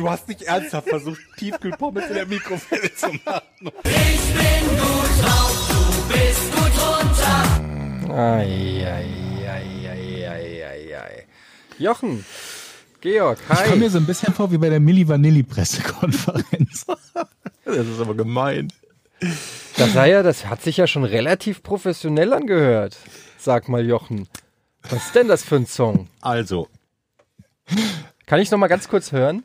Du hast nicht ernsthaft versucht, Tiefkühlpommes in der Mikrowelle zu machen. Eieieiei. Jochen, Georg, Ich komme mir hi. so ein bisschen vor wie bei der Milli Vanilli Pressekonferenz. Das ist aber gemein. Das, sei ja, das hat sich ja schon relativ professionell angehört. Sag mal, Jochen. Was ist denn das für ein Song? Also, Kann ich noch mal ganz kurz hören?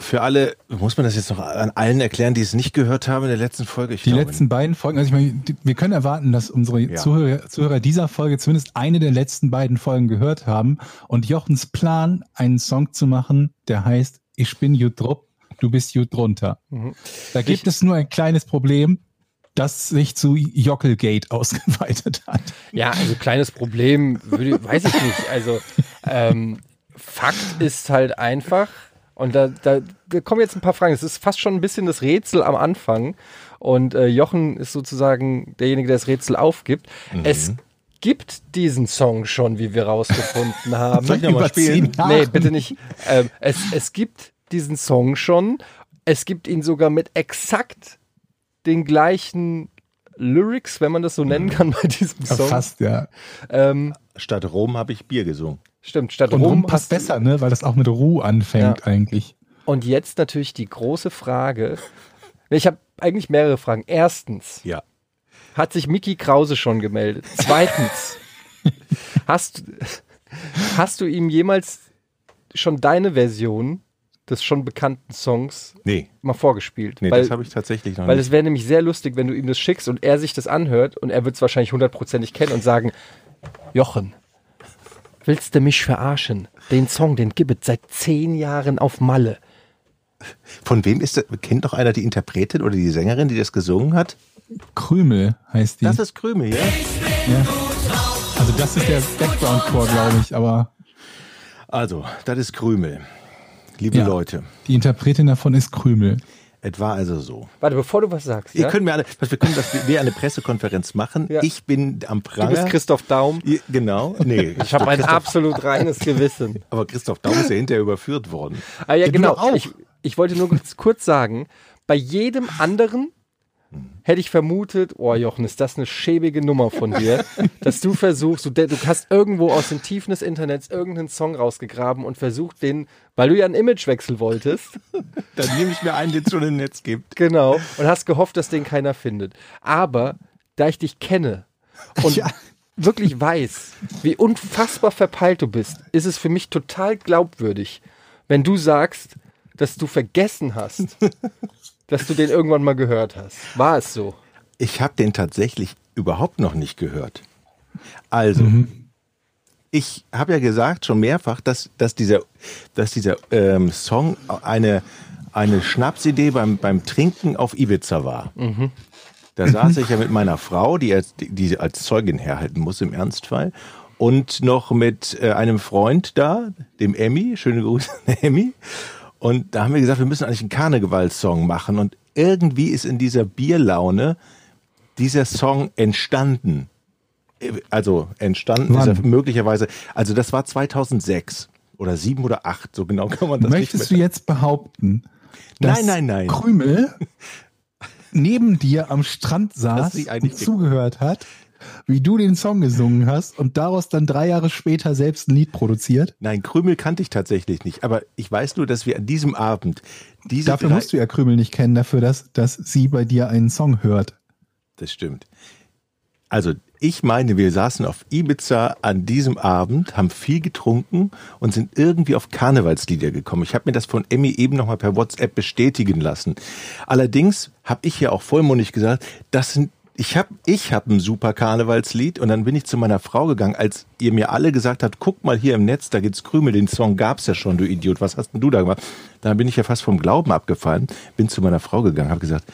Für alle, muss man das jetzt noch an allen erklären, die es nicht gehört haben in der letzten Folge? Ich Die glaube letzten beiden Folgen, also ich meine, wir können erwarten, dass unsere Ja. Zuhörer, Zuhörer dieser Folge zumindest eine der letzten beiden Folgen gehört haben. Und Jochens Plan, einen Song zu machen, der heißt Ich bin Jut Drupp, du bist Jut drunter. Da gibt es nur ein kleines Problem, das sich zu Jockelgate ausgeweitet hat. Ja, also kleines Problem, würde, weiß ich nicht. Also ähm, Fakt ist halt einfach, und da, da, da kommen jetzt ein paar Fragen. Es ist fast schon ein bisschen das Rätsel am Anfang. Und äh, Jochen ist sozusagen derjenige, der das Rätsel aufgibt. Es gibt diesen Song schon, wie wir rausgefunden haben. Soll ich noch mal Über spielen? Nee, bitte nicht. Ähm, es, es gibt diesen Song schon. Es gibt ihn sogar mit exakt den gleichen Lyrics, wenn man das so nennen kann bei diesem Ja, Song. Fast, ja. Ähm, Statt Rom habe ich Bier gesungen. Stimmt, statt Und Rum passt besser, ne? Weil das auch mit Ruhe anfängt Ja. eigentlich. Und jetzt natürlich die große Frage. Ich habe eigentlich mehrere Fragen. Erstens, Ja. hat sich Mickey Krause schon gemeldet? Zweitens, hast, hast du ihm jemals schon deine Version des schon bekannten Songs Nee, mal vorgespielt? nee weil das habe ich tatsächlich noch weil nicht. es wäre nämlich sehr lustig, wenn du ihm das schickst und er sich das anhört und er wird es wahrscheinlich hundertprozentig kennen und sagen, Jochen, willst du mich verarschen? Den Song, den gibt es seit zehn Jahren auf Malle. Von wem ist das? Kennt doch einer die Interpretin oder die Sängerin, die das gesungen hat? Krümel heißt die. Das ist Krümel, ja? ja. Also das ist der Background-Chor, glaube ich, aber Also, das ist Krümel. Liebe Ja. Leute, die Interpretin davon ist Krümel. Es war also so. Warte, bevor du was sagst, Ihr ja? könnt mir alle, wir können das wir eine Pressekonferenz machen. Ja. Ich bin am du Pranger. bist Christoph Daum. Genau. Nee, Ich habe ein absolut reines Gewissen. aber Christoph Daum ist ja hinterher überführt worden. Ah ja, du genau. Ich, ich wollte nur kurz sagen, bei jedem anderen hätte ich vermutet, oh Jochen, ist das eine schäbige Nummer von dir, dass du versuchst, du, du hast irgendwo aus den Tiefen des Internets irgendeinen Song rausgegraben und versucht den, weil du ja einen Imagewechsel wolltest, Dann nehme ich mir einen, den es schon im Netz gibt. genau, und hast gehofft, dass den keiner findet. Aber da ich dich kenne und Ja. wirklich weiß, wie unfassbar verpeilt du bist, ist es für mich total glaubwürdig, wenn du sagst, dass du vergessen hast, dass du den irgendwann mal gehört hast. War es so? Ich habe den tatsächlich überhaupt noch nicht gehört. Also, ich habe ja gesagt schon mehrfach, dass, dass dieser, dass dieser ähm, Song eine, eine Schnapsidee beim, beim Trinken auf Ibiza war. Da saß ich ja mit meiner Frau, die als, die als Zeugin herhalten muss im Ernstfall, und noch mit äh, einem Freund da, dem Emmy, schöne Grüße an Emmy. Und da haben wir gesagt, wir müssen eigentlich einen Karnevalssong machen. Und irgendwie ist in dieser Bierlaune dieser Song entstanden. Also entstanden Wann? ist er möglicherweise, also das war 2006 oder 7 oder 8, so genau kann man das Möchtest nicht du mehr. jetzt behaupten, dass Nein, nein, nein. Krümel neben dir am Strand saß sie und eigentlich- zugehört hat, wie du den Song gesungen hast und daraus dann drei Jahre später selbst ein Lied produziert? Nein, Krümel kannte ich tatsächlich nicht, aber ich weiß nur, dass wir an diesem Abend diese Dafür drei, musst du ja Krümel nicht kennen, dafür, dass, dass sie bei dir einen Song hört. Das stimmt. Also Ich meine, wir saßen auf Ibiza an diesem Abend, haben viel getrunken und sind irgendwie auf Karnevalslieder gekommen. Ich habe mir das von Emmy eben nochmal per WhatsApp bestätigen lassen. Allerdings habe ich ja auch vollmundig gesagt, das sind ich habe ich hab ein super Karnevalslied und dann bin ich zu meiner Frau gegangen, als ihr mir alle gesagt habt, guck mal hier im Netz, da gibt's Krümel, den Song gab's ja schon, du Idiot, was hast denn du da gemacht? Da bin ich ja fast vom Glauben abgefallen, bin zu meiner Frau gegangen, habe gesagt,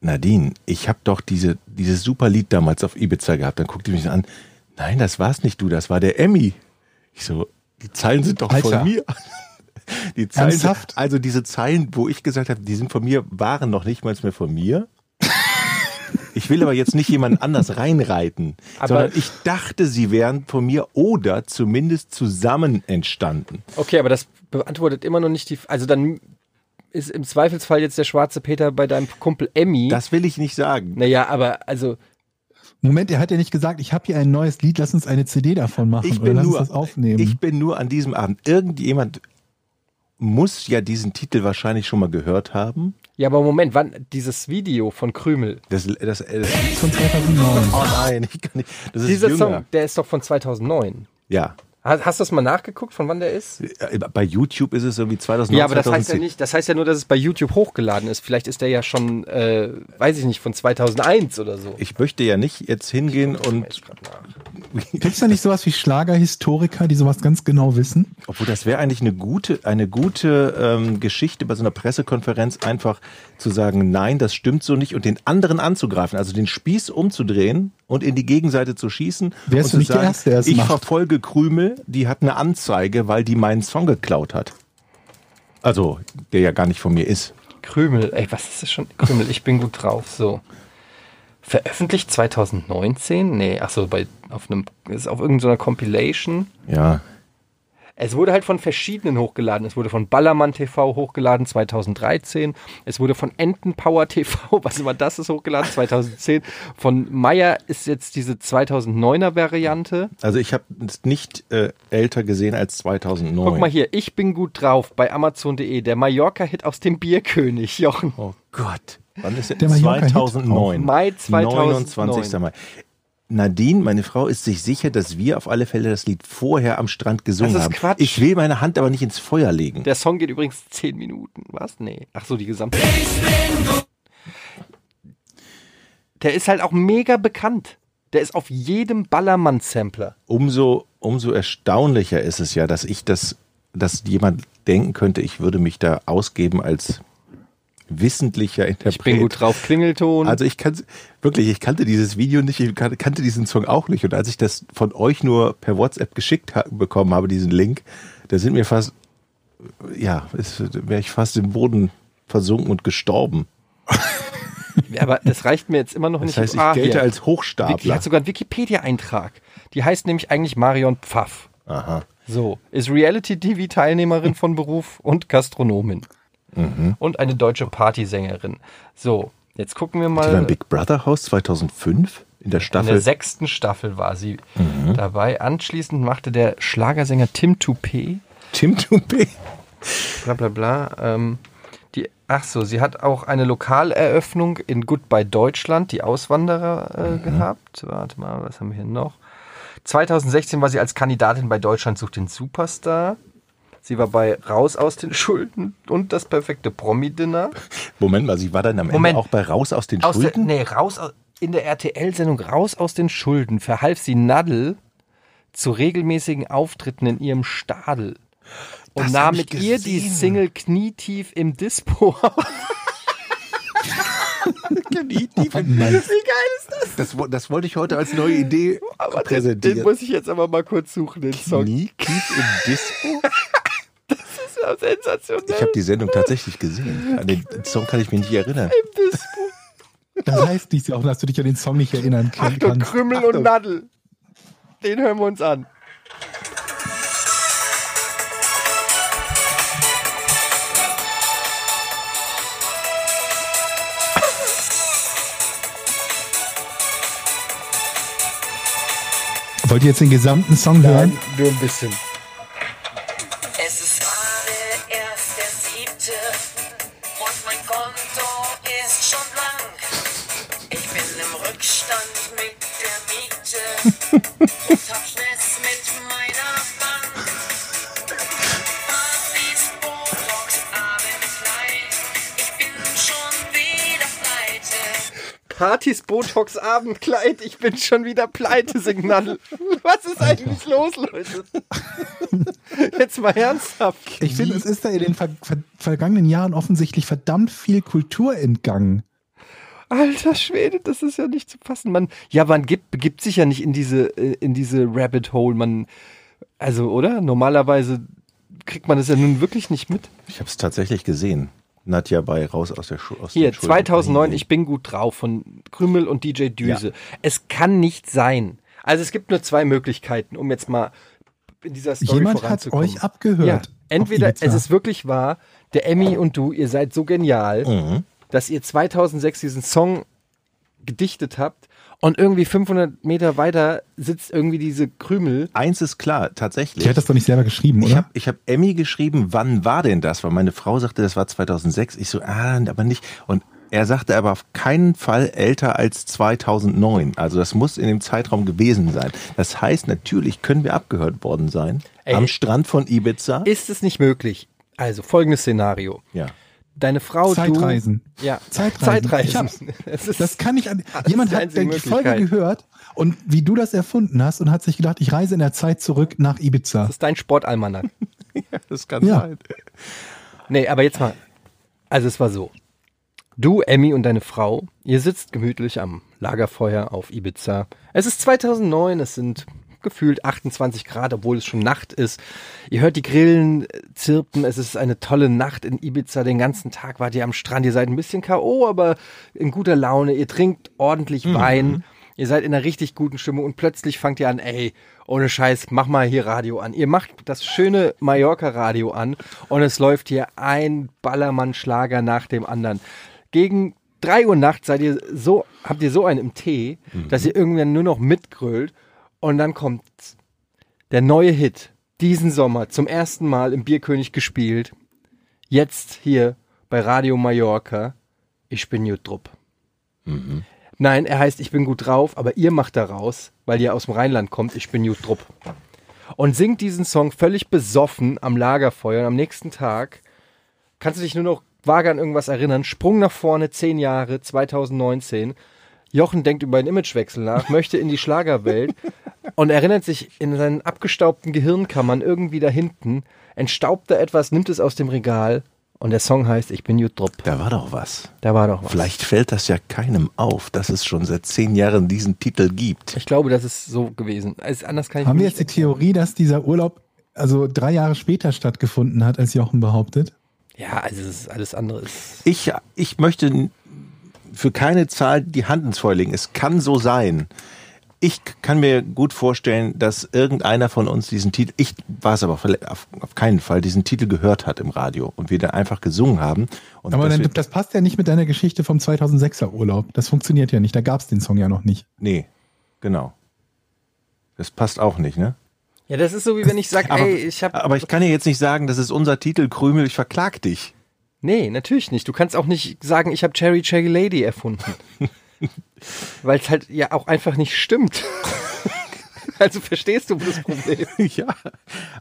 Nadine, ich habe doch diese, dieses super Lied damals auf Ibiza gehabt. Dann guckt die mich an, nein, das war's nicht du, das war der Emmy. Ich so, die Zeilen sind doch Alter. von mir. Die Zeilen, Ernsthaft? also diese Zeilen, wo ich gesagt habe, die sind von mir, waren noch nicht mal mehr von mir. Ich will aber jetzt nicht jemand anders reinreiten, Aber- sondern ich dachte, sie wären von mir oder zumindest zusammen entstanden. Okay, aber das beantwortet immer noch nicht die. Also dann ist im Zweifelsfall jetzt der schwarze Peter bei deinem Kumpel Emmy. Das will ich nicht sagen. naja, aber also Moment, er hat ja nicht gesagt, ich habe hier ein neues Lied, lass uns eine CD davon machen Ich oder bin lass nur, uns das aufnehmen. ich bin nur an diesem Abend. Irgendjemand muss ja diesen Titel wahrscheinlich schon mal gehört haben. Ja, aber Moment, wann dieses Video von Krümel? Das, das, das von 2009. oh nein, ich kann nicht. Das ist Dieser jünger. Song, der ist doch von 2009. Ja. Hast, hast du das mal nachgeguckt, von wann der ist? Bei YouTube ist es irgendwie 2009. Ja, aber das heißt ja 2010. nicht, das heißt ja nur, dass es bei YouTube hochgeladen ist. Vielleicht ist der ja schon, äh, weiß ich nicht, von 2001 oder so. Ich möchte ja nicht jetzt hingehen und, nach. Gibt es da nicht sowas wie Schlagerhistoriker, die sowas ganz genau wissen? obwohl das wäre eigentlich eine gute, eine gute ähm, Geschichte bei so einer Pressekonferenz, einfach zu sagen, nein, das stimmt so nicht und den anderen anzugreifen, also den Spieß umzudrehen und in die Gegenseite zu schießen. Wärst und du zu nicht der Erste, der es Ich macht? verfolge Krümel, die hat eine Anzeige, weil die meinen Song geklaut hat. Also, der ja gar nicht von mir ist. Krümel, ey, was ist das schon? Krümel, ich bin gut drauf, so. Veröffentlicht 2019? Nee, ach so, bei, auf einem, ist auf irgendeiner Compilation. Ja. Es wurde halt von verschiedenen hochgeladen. Es wurde von Ballermann TV hochgeladen 2013. Es wurde von Entenpower TV, was immer das ist, hochgeladen 2010. Von Meyer ist jetzt diese 2009er Variante. Also ich habe es nicht äh, älter gesehen als 2009. Guck mal hier, ich bin gut drauf bei Amazon.de. Der Mallorca-Hit aus dem Bierkönig, Jochen. Oh Gott. Wann ist Der Mallorca-Hit 2009? Mai 2009. 29. Mai. Nadine, meine Frau, ist sich sicher, dass wir auf alle Fälle das Lied vorher am Strand gesungen Das ist haben. Quatsch. Ich will meine Hand aber nicht ins Feuer legen. Der Song geht übrigens 10 Minuten. Was? Nee. Ach so, die gesamte. Der ist halt auch mega bekannt. Der ist auf jedem Ballermann-Sampler. Umso, umso erstaunlicher ist es ja, dass ich das, dass jemand denken könnte, ich würde mich da ausgeben als wissentlicher Interpret. Ich bin gut drauf. Klingelton. Also ich kann wirklich, ich kannte dieses Video nicht, ich kan- kannte diesen Song auch nicht. Und als ich das von euch nur per WhatsApp geschickt ha bekommen habe, diesen Link, da sind mir fast, ja, wäre ich fast im Boden versunken und gestorben. aber das reicht mir jetzt immer noch Das nicht. heißt, ich Ah, gelte hier. als Die Hochstapler. hat sogar einen Wikipedia-Eintrag. Die heißt nämlich eigentlich Marion Pfaff. Aha. So, ist Reality-TV-Teilnehmerin von Beruf und Gastronomin. Mhm. Und eine deutsche Partysängerin. So, jetzt gucken wir Die mal. im Big Brother Haus 2005 in der In Staffel. der sechsten Staffel war sie Mhm. dabei. Anschließend machte der Schlagersänger Tim Toupé, Tim Toupé. bla bla bla, ähm, die, ach so, sie hat auch eine Lokaleröffnung in Goodbye Deutschland, die Auswanderer, Mhm. äh, gehabt. Warte mal, was haben wir hier noch? 2016 war sie als Kandidatin bei Deutschland sucht den Superstar. Sie war bei Raus aus den Schulden und das perfekte Promi-Dinner. Moment mal, sie war dann am Moment. Ende auch bei Raus aus den Aus der, Schulden? nee, raus aus, in der RTL-Sendung Raus aus den Schulden verhalf sie Nadel zu regelmäßigen Auftritten in ihrem Stadel und Das nahm mit ihr die gesehen. Single Knietief im Dispo auf. Wie geil ist das? Das, das wollte ich heute als neue Idee Aber den, den präsentieren. muss ich jetzt aber mal kurz suchen, den Song. Nie tief im Dispo? Ja sensationell. Ich habe die Sendung tatsächlich gesehen. An den Song kann ich mich nicht erinnern. Das heißt nicht auch, dass du dich an den Song nicht erinnern kann- Achtung, kannst. Krümmel und Nadel. Den hören wir uns an. Wollt ihr jetzt den gesamten Song hören? nur ein bisschen. Pleite. Partys, Botox, Abendkleid, ich bin schon wieder pleite, Signal. Was ist eigentlich los, Leute? Jetzt mal ernsthaft. Ich finde, es ist da in den ver ver vergangenen Jahren offensichtlich verdammt viel Kultur entgangen. Alter Schwede, das ist ja nicht zu fassen. Man, ja, man gibt, begibt sich ja nicht in diese, äh, in diese Rabbit Hole. Man, also, oder? Normalerweise kriegt man das ja nun wirklich nicht mit. Ich habe es tatsächlich gesehen. Nadja bei Raus aus der Schule. Hier, 2009, ich bin gut drauf von Krümel und DJ Düse. Ja. Es kann nicht sein. Also es gibt nur zwei Möglichkeiten, um jetzt mal in dieser Story Jemand hat voranzukommen. euch abgehört. Ja, entweder es ist wirklich wahr, der Emmy und du, ihr seid so genial, Mhm. dass ihr 2006 diesen Song gedichtet habt und irgendwie 500 Meter weiter sitzt irgendwie diese Krümel. Eins ist klar, tatsächlich. Der hat das doch nicht selber geschrieben, Ich oder? habe ich hab Emmy geschrieben, wann war denn das? Weil meine Frau sagte, das war 2006. Ich so, ah, aber nicht. Und er sagte aber auf keinen Fall älter als 2009. Also das muss in dem Zeitraum gewesen sein. Das heißt, natürlich können wir abgehört worden sein. Ey. am Strand von Ibiza. Ist es nicht möglich? Also folgendes Szenario. ja. Deine Frau, Zeitreisen. du... Ja, Zeitreisen. Zeitreisen. Es ist, Das kann ich an. Das Jemand hat die Folge gehört und wie du das erfunden hast und hat sich gedacht, ich reise in der Zeit zurück nach Ibiza. das ist dein Sportalmanach. Das kann Ja. sein. Nee, aber jetzt mal. Also es war so. Du, Emmy und deine Frau, ihr sitzt gemütlich am Lagerfeuer auf Ibiza. Es ist 2009, es sind gefühlt 28 Grad, obwohl es schon Nacht ist. Ihr hört die Grillen äh, zirpen, es ist eine tolle Nacht in Ibiza. Den ganzen Tag wart ihr am Strand, ihr seid ein bisschen K.O., aber in guter Laune. Ihr trinkt ordentlich Wein. Ihr seid in einer richtig guten Stimmung und plötzlich fangt ihr an, ey, ohne Scheiß, mach mal hier Radio an. Ihr macht das schöne Mallorca-Radio an und es läuft hier ein Ballermann-Schlager nach dem anderen. Gegen drei Uhr nachts seid ihr so, habt ihr so einen im Tee, dass ihr irgendwann nur noch mitgrölt und dann kommt der neue Hit diesen Sommer zum ersten Mal im Bierkönig gespielt. Jetzt hier bei Radio Mallorca. Ich bin Jutrup. Nein, er heißt Ich bin gut drauf, aber ihr macht daraus, weil ihr aus dem Rheinland kommt, Ich bin Jutrup. Und singt diesen Song völlig besoffen am Lagerfeuer und am nächsten Tag kannst du dich nur noch vage an irgendwas erinnern. Sprung nach vorne, zehn Jahre, 2019. Jochen denkt über einen Imagewechsel nach, möchte in die Schlagerwelt und erinnert sich in seinen abgestaubten Gehirnkammern irgendwie da hinten, entstaubt da etwas, nimmt es aus dem Regal und der Song heißt Ich bin Jutrup. Da war doch was. Da war doch was. Vielleicht fällt das ja keinem auf, dass es schon seit zehn Jahren diesen Titel gibt. Ich glaube, das ist so gewesen. Also anders kann ich Haben mir wir jetzt die Theorie, dass dieser Urlaub also drei Jahre später stattgefunden hat, als Jochen behauptet? Ja, also es ist alles andere ist. Ich, ich möchte für keine Zahl die Hand ins Feuer legen. Es kann so sein. Ich kann mir gut vorstellen, dass irgendeiner von uns diesen Titel, ich war es aber auf, auf, keinen Fall, diesen Titel gehört hat im Radio und wir dann einfach gesungen haben. Und Aber dann, das passt ja nicht mit deiner Geschichte vom 2006er Urlaub. Das funktioniert ja nicht. Da gab es den Song ja noch nicht. nee, genau. Das passt auch nicht, ne? Ja, das ist so wie wenn ich sage, Aber, ey, ich habe aber ich kann ja jetzt nicht sagen, das ist unser Titel, Krümel, ich verklag dich. Nee, natürlich nicht. Du kannst auch nicht sagen, ich habe Cherry Cherry Lady erfunden. Weil es halt ja auch einfach nicht stimmt. also verstehst du das Problem? ja.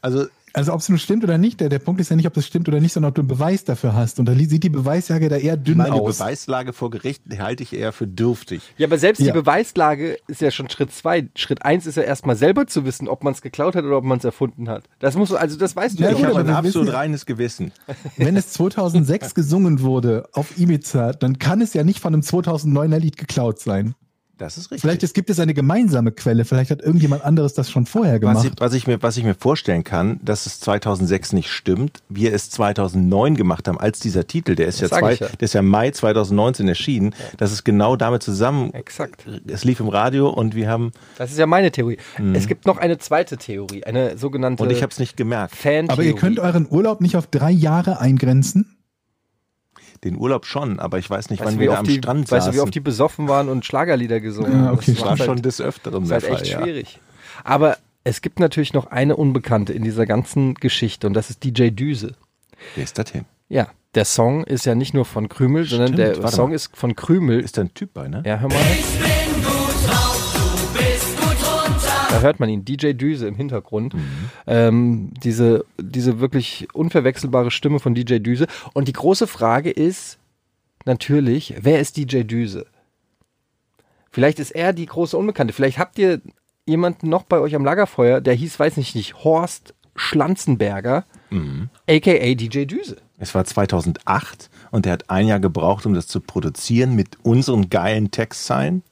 Also Also ob es nun stimmt oder nicht, der, der Punkt ist ja nicht, ob es stimmt oder nicht, sondern ob du einen Beweis dafür hast. Und da sieht die Beweisjage da eher dünn meine aus. Beweislage vor Gericht halte ich eher für dürftig. Ja, aber selbst Ja. die Beweislage ist ja schon Schritt zwei. Schritt eins ist ja erstmal selber zu wissen, ob man es geklaut hat oder ob man es erfunden hat. Das muss also das weißt du Ja, ja, Ich habe aber ein wissen absolut ja- reines Gewissen. Wenn es 2006 gesungen wurde auf Ibiza, dann kann es ja nicht von einem 2009er Lied geklaut sein. Das ist richtig. Vielleicht es gibt es eine gemeinsame Quelle. Vielleicht hat irgendjemand anderes das schon vorher was, gemacht. ich, was, ich mir, was ich mir vorstellen kann, dass es 2006 nicht stimmt, wir es 2009 gemacht haben, als dieser Titel, der ist, ja, zwei, ja. der ist ja Mai 2019 erschienen, dass es genau damit zusammen, Exakt. es lief im Radio und wir haben, Das ist ja meine Theorie. Es gibt noch eine zweite Theorie, eine sogenannte und ich habe es nicht gemerkt. fan Aber ihr könnt euren Urlaub nicht auf drei Jahre eingrenzen? Den Urlaub schon, aber ich weiß nicht, Weißt wann wir da am die, Strand weißt du, wie saßen. oft die besoffen waren und Schlagerlieder gesungen Ja, haben? okay, das war schon halt, des Öfteren ist der halt Fall, echt ja. schwierig. Aber es gibt natürlich noch eine Unbekannte in dieser ganzen Geschichte und das ist DJ Düse. Wer ist das denn? Ja, der Song ist ja nicht nur von Krümel, sondern Stimmt, der warte Song mal. ist von Krümel. Ist da ein Typ bei, ne? Ja, hör mal. Da hört man ihn, DJ Düse im Hintergrund. Ähm, diese, diese wirklich unverwechselbare Stimme von DJ Düse. Und die große Frage ist natürlich, wer ist DJ Düse? Vielleicht ist er die große Unbekannte. Vielleicht habt ihr jemanden noch bei euch am Lagerfeuer, der hieß, weiß nicht, nicht Horst Schlanzenberger, aka DJ Düse. Es war 2008 und er hat ein Jahr gebraucht, um das zu produzieren mit unseren geilen Textzeilen.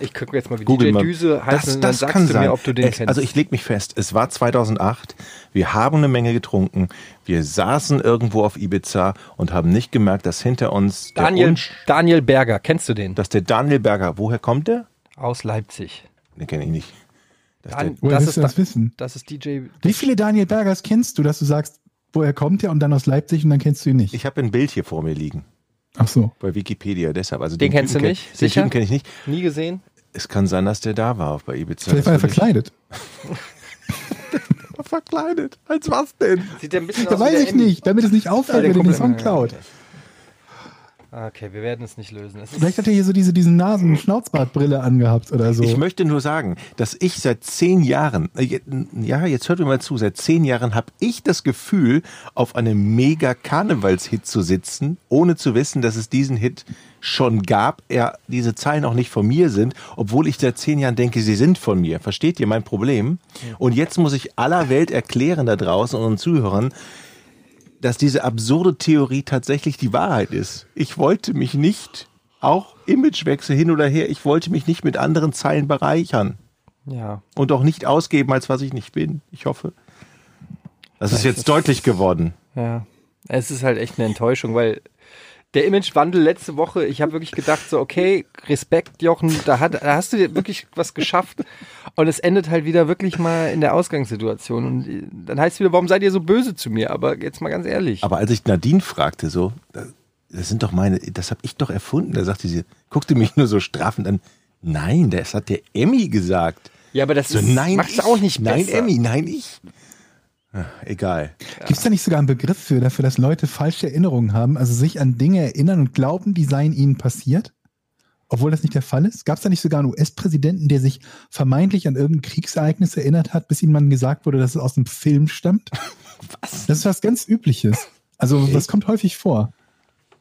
Ich gucke jetzt mal, wie Google DJ mal. Düse heißt, das, und dann das sagst kann du sein. mir, ob du den es, kennst. Also ich leg mich fest, es war 2008, wir haben eine Menge getrunken, wir saßen irgendwo auf Ibiza und haben nicht gemerkt, dass hinter uns der Daniel, Unsch- Daniel Berger, kennst du den? dass der Daniel Berger, woher kommt der? Aus Leipzig. Den kenne ich nicht. Dass Dan, der, Woher das, willst ist du das Da- wissen? das ist DJ. Wie viele Daniel Bergers kennst du, dass du sagst, woher kommt der und dann aus Leipzig und dann kennst du ihn nicht? ich habe ein Bild hier vor mir liegen Ach so. bei Wikipedia, deshalb. Also Den kennst Typen du kenn- nicht? Den Sicher? Typen kenne ich nicht. Nie gesehen? Es kann sein, dass der da war bei Ibiza. Vielleicht war er verkleidet. Verkleidet? Als was denn? Sieht der ein bisschen Da aus weiß ich nicht, damit es nicht auffällt, der wenn er den Song klaut. Okay, wir werden es nicht lösen. Es Vielleicht hat er hier so diese, diese Nasen-Schnauzbartbrille angehabt oder so. Ich möchte nur sagen, dass ich seit zehn Jahren, äh, ja, jetzt hört mir mal zu, seit zehn Jahren habe ich das Gefühl, auf einem mega Karnevalshit zu sitzen, ohne zu wissen, dass es diesen Hit schon gab, er diese Zeilen auch nicht von mir sind, obwohl ich seit zehn Jahren denke, sie sind von mir. Versteht ihr mein Problem? Und jetzt muss ich aller Welt erklären da draußen und unseren Zuhörern, dass diese absurde Theorie tatsächlich die Wahrheit ist. Ich wollte mich nicht, auch Imagewechsel hin oder her, ich wollte mich nicht mit anderen Zeilen bereichern ja. und auch nicht ausgeben, als was ich nicht bin. Ich hoffe. Das ist jetzt deutlich geworden. Ja. Es ist halt echt eine Enttäuschung, weil der Imagewandel letzte Woche, ich habe wirklich gedacht, so, okay, Respekt, Jochen, da, hat, da hast du dir wirklich was geschafft. Und es endet halt wieder wirklich mal in der Ausgangssituation. Und äh, dann heißt es wieder, warum seid ihr so böse zu mir? Aber jetzt mal ganz ehrlich. Aber als ich Nadine fragte, so, das sind doch meine, das habe ich doch erfunden, da sagte sie, guckte mich nur so straffend an. Nein, das hat der Emmy gesagt. ja, aber das So, ist, nein, macht's ich, auch nicht Nein, besser. Emmy, nein, ich. Ah, Egal. Gibt es da nicht sogar einen Begriff für, dafür, dass Leute falsche Erinnerungen haben, also sich an Dinge erinnern und glauben, die seien ihnen passiert? Obwohl das nicht der Fall ist? Gab es da nicht sogar einen US-Präsidenten, der sich vermeintlich an irgendein Kriegsereignis erinnert hat, bis ihm dann gesagt wurde, dass es aus einem Film stammt? Was? Das ist was ganz Übliches. Also, das kommt häufig vor.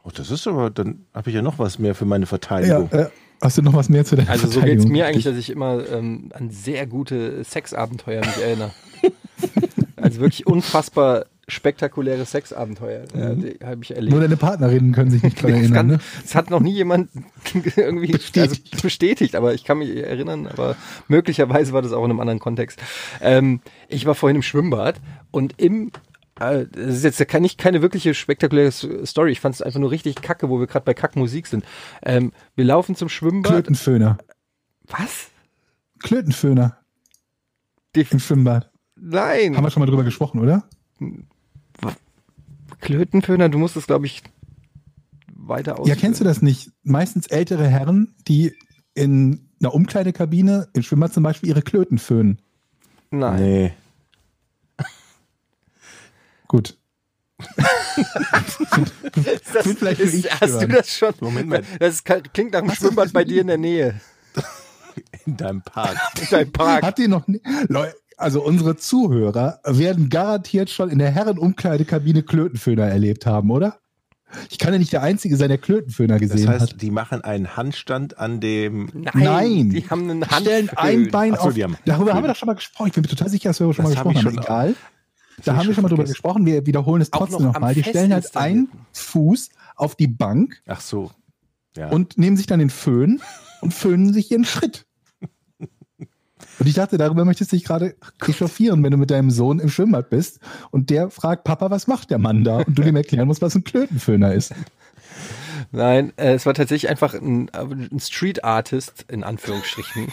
Oh, das ist aber, dann habe ich ja noch was mehr für meine Ja, Verteidigung. äh, hast du noch was mehr zu deiner Also so geht's Verteidigung? mir eigentlich, dass ich immer ähm, an sehr gute Sexabenteuer mich erinnere. also wirklich unfassbar spektakuläre Sexabenteuer, ja, die habe ich erlebt. Nur deine Partnerinnen können sich nicht dran erinnern. kann, Ne? das hat noch nie jemand irgendwie Bestätigt. Also bestätigt, aber ich kann mich erinnern, aber möglicherweise war das auch in einem anderen Kontext. Ähm, ich war vorhin im Schwimmbad und im äh, das ist jetzt keine, nicht keine wirkliche spektakuläre Story. Ich fand es einfach nur richtig kacke, wo wir gerade bei Kackmusik sind. Ähm, wir laufen zum Schwimmbad. Klötenföhner. Was? Klötenföhner im Schwimmbad. nein. Haben wir schon mal drüber gesprochen, oder? Klötenföhner, du musst es, glaube ich, weiter aus. Ja, kennst du das nicht? Meistens ältere Herren, die in einer Umkleidekabine, im Schwimmbad zum Beispiel, ihre Klöten föhnen. Nein. Nee. Gut. Das Bin vielleicht ist, hast du das schon? Moment mal. Das klingt nach einem Schwimmbad bei dir in der Nähe. In deinem Park. In deinem Park. Habt ihr noch nie, Leute, also unsere Zuhörer werden garantiert schon in der Herrenumkleidekabine Klötenföhner erlebt haben, oder? Ich kann ja nicht der Einzige sein, der Klötenföhner Das gesehen heißt, hat. die machen einen Handstand an dem. Nein, Nein. Die haben einen Stellen Handföhn. ein Bein Ach so, auf. die haben darüber haben wir doch schon mal gesprochen. Ich bin mir total sicher, dass wir schon Das mal gesprochen haben. schon- Egal. Da hab haben wir schon mal drüber vergessen. gesprochen. Wir wiederholen es trotzdem noch nochmal. Die Fest stellen halt einen. Fuß auf die Bank Ach so. Ja. und nehmen sich dann den Föhn und föhnen sich ihren Schritt. Und ich dachte, darüber möchtest du dich gerade echauffieren, wenn du mit deinem Sohn im Schwimmbad bist und der fragt, Papa, was macht der Mann da? Und du dem erklären musst, was ein Klötenföhner ist. Nein, äh, es war tatsächlich einfach ein, ein Street Artist, in Anführungsstrichen,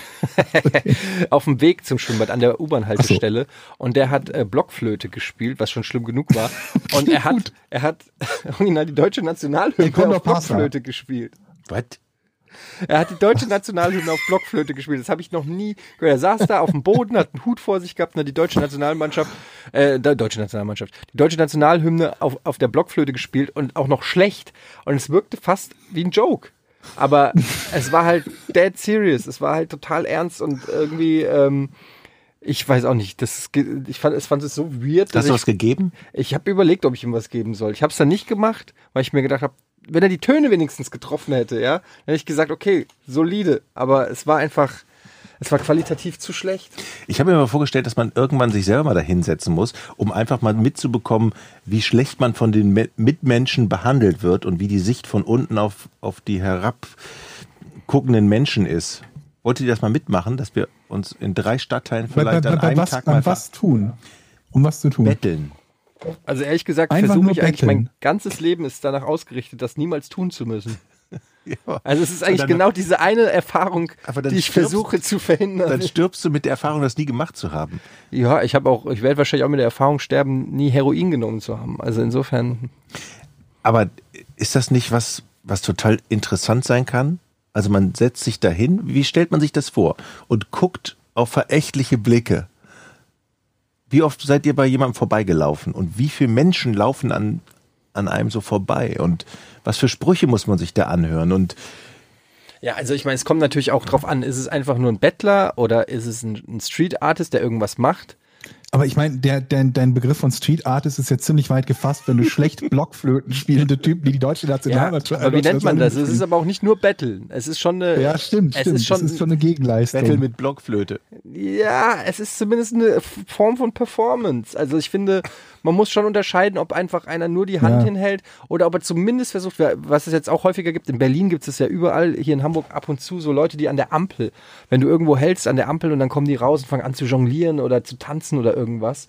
auf dem Weg zum Schwimmbad an der U-Bahn-Haltestelle. Und der hat äh, Blockflöte gespielt, was schon schlimm genug war. Und er hat, er hat original die deutsche Nationalhymne auf. Blockflöte gespielt. Was? Er hat die deutsche Nationalhymne auf Blockflöte gespielt. Das habe ich noch nie gehört. Er saß da auf dem Boden, hat einen Hut vor sich gehabt und hat die deutsche Nationalmannschaft, äh, deutsche Nationalmannschaft, die deutsche Nationalhymne auf, auf der Blockflöte gespielt und auch noch schlecht. Und es wirkte fast wie ein Joke. Aber es war halt dead serious. Es war halt total ernst und irgendwie, ähm, Ich weiß auch nicht. Das ich fand, es fand es so weird, Hast du ich, was gegeben? ich habe überlegt, ob ich ihm was geben soll. Ich habe es dann nicht gemacht, weil ich mir gedacht habe, wenn er die Töne wenigstens getroffen hätte, ja, dann hätte ich gesagt, okay, solide. Aber es war einfach, es war qualitativ zu schlecht. Ich habe mir mal vorgestellt, dass man irgendwann sich selber mal da hinsetzen muss, um einfach mal mitzubekommen, wie schlecht man von den Me- Mitmenschen behandelt wird und wie die Sicht von unten auf, auf die herabguckenden Menschen ist. Wollt ihr das mal mitmachen, dass wir uns in drei Stadtteilen Bei, bei, vielleicht bei, an bei einem was, Tag bei mal was tun? Um was zu tun? betteln? Also ehrlich gesagt, versuche ich eigentlich, mein ganzes Leben ist danach ausgerichtet, das niemals tun zu müssen. Ja. Also es ist eigentlich dann- genau diese eine Erfahrung, die ich stirbst- versuche zu verhindern. Dann stirbst du mit der Erfahrung, das nie gemacht zu haben. Ja, ich habe auch, ich werde wahrscheinlich auch mit der Erfahrung sterben, nie Heroin genommen zu haben. Also insofern, Aber ist das nicht was, was total interessant sein kann? Also man setzt sich dahin, wie stellt man sich das vor? Und guckt auf verächtliche Blicke. Wie oft seid ihr bei jemandem vorbeigelaufen? Und wie viele Menschen laufen an, an einem so vorbei? Und was für Sprüche muss man sich da anhören? Und ja, also ich meine, es kommt natürlich auch drauf an, ist es einfach nur ein Bettler oder ist es ein, ein Street Artist, der irgendwas macht? Aber ich meine, der, der, dein Begriff von Street Artist ist jetzt ziemlich weit gefasst, wenn du schlecht Blockflöten spielende Typen, die die deutsche Ja, Nationalmannschaft. aber wie nennt man das? Es ist aber auch nicht nur Betteln. Es ist schon eine. Ja, stimmt, es stimmt. Ist schon, das ist schon eine Gegenleistung. Battle mit Blockflöte. Ja, es ist zumindest eine Form von Performance. Also ich finde, man muss schon unterscheiden, ob einfach einer nur die Hand Ja. hinhält oder ob er zumindest versucht, was es jetzt auch häufiger gibt. In Berlin gibt es ja überall, hier in Hamburg ab und zu so Leute, die an der Ampel, wenn du irgendwo hältst an der Ampel und dann kommen die raus und fangen an zu jonglieren oder zu tanzen oder irgendwas.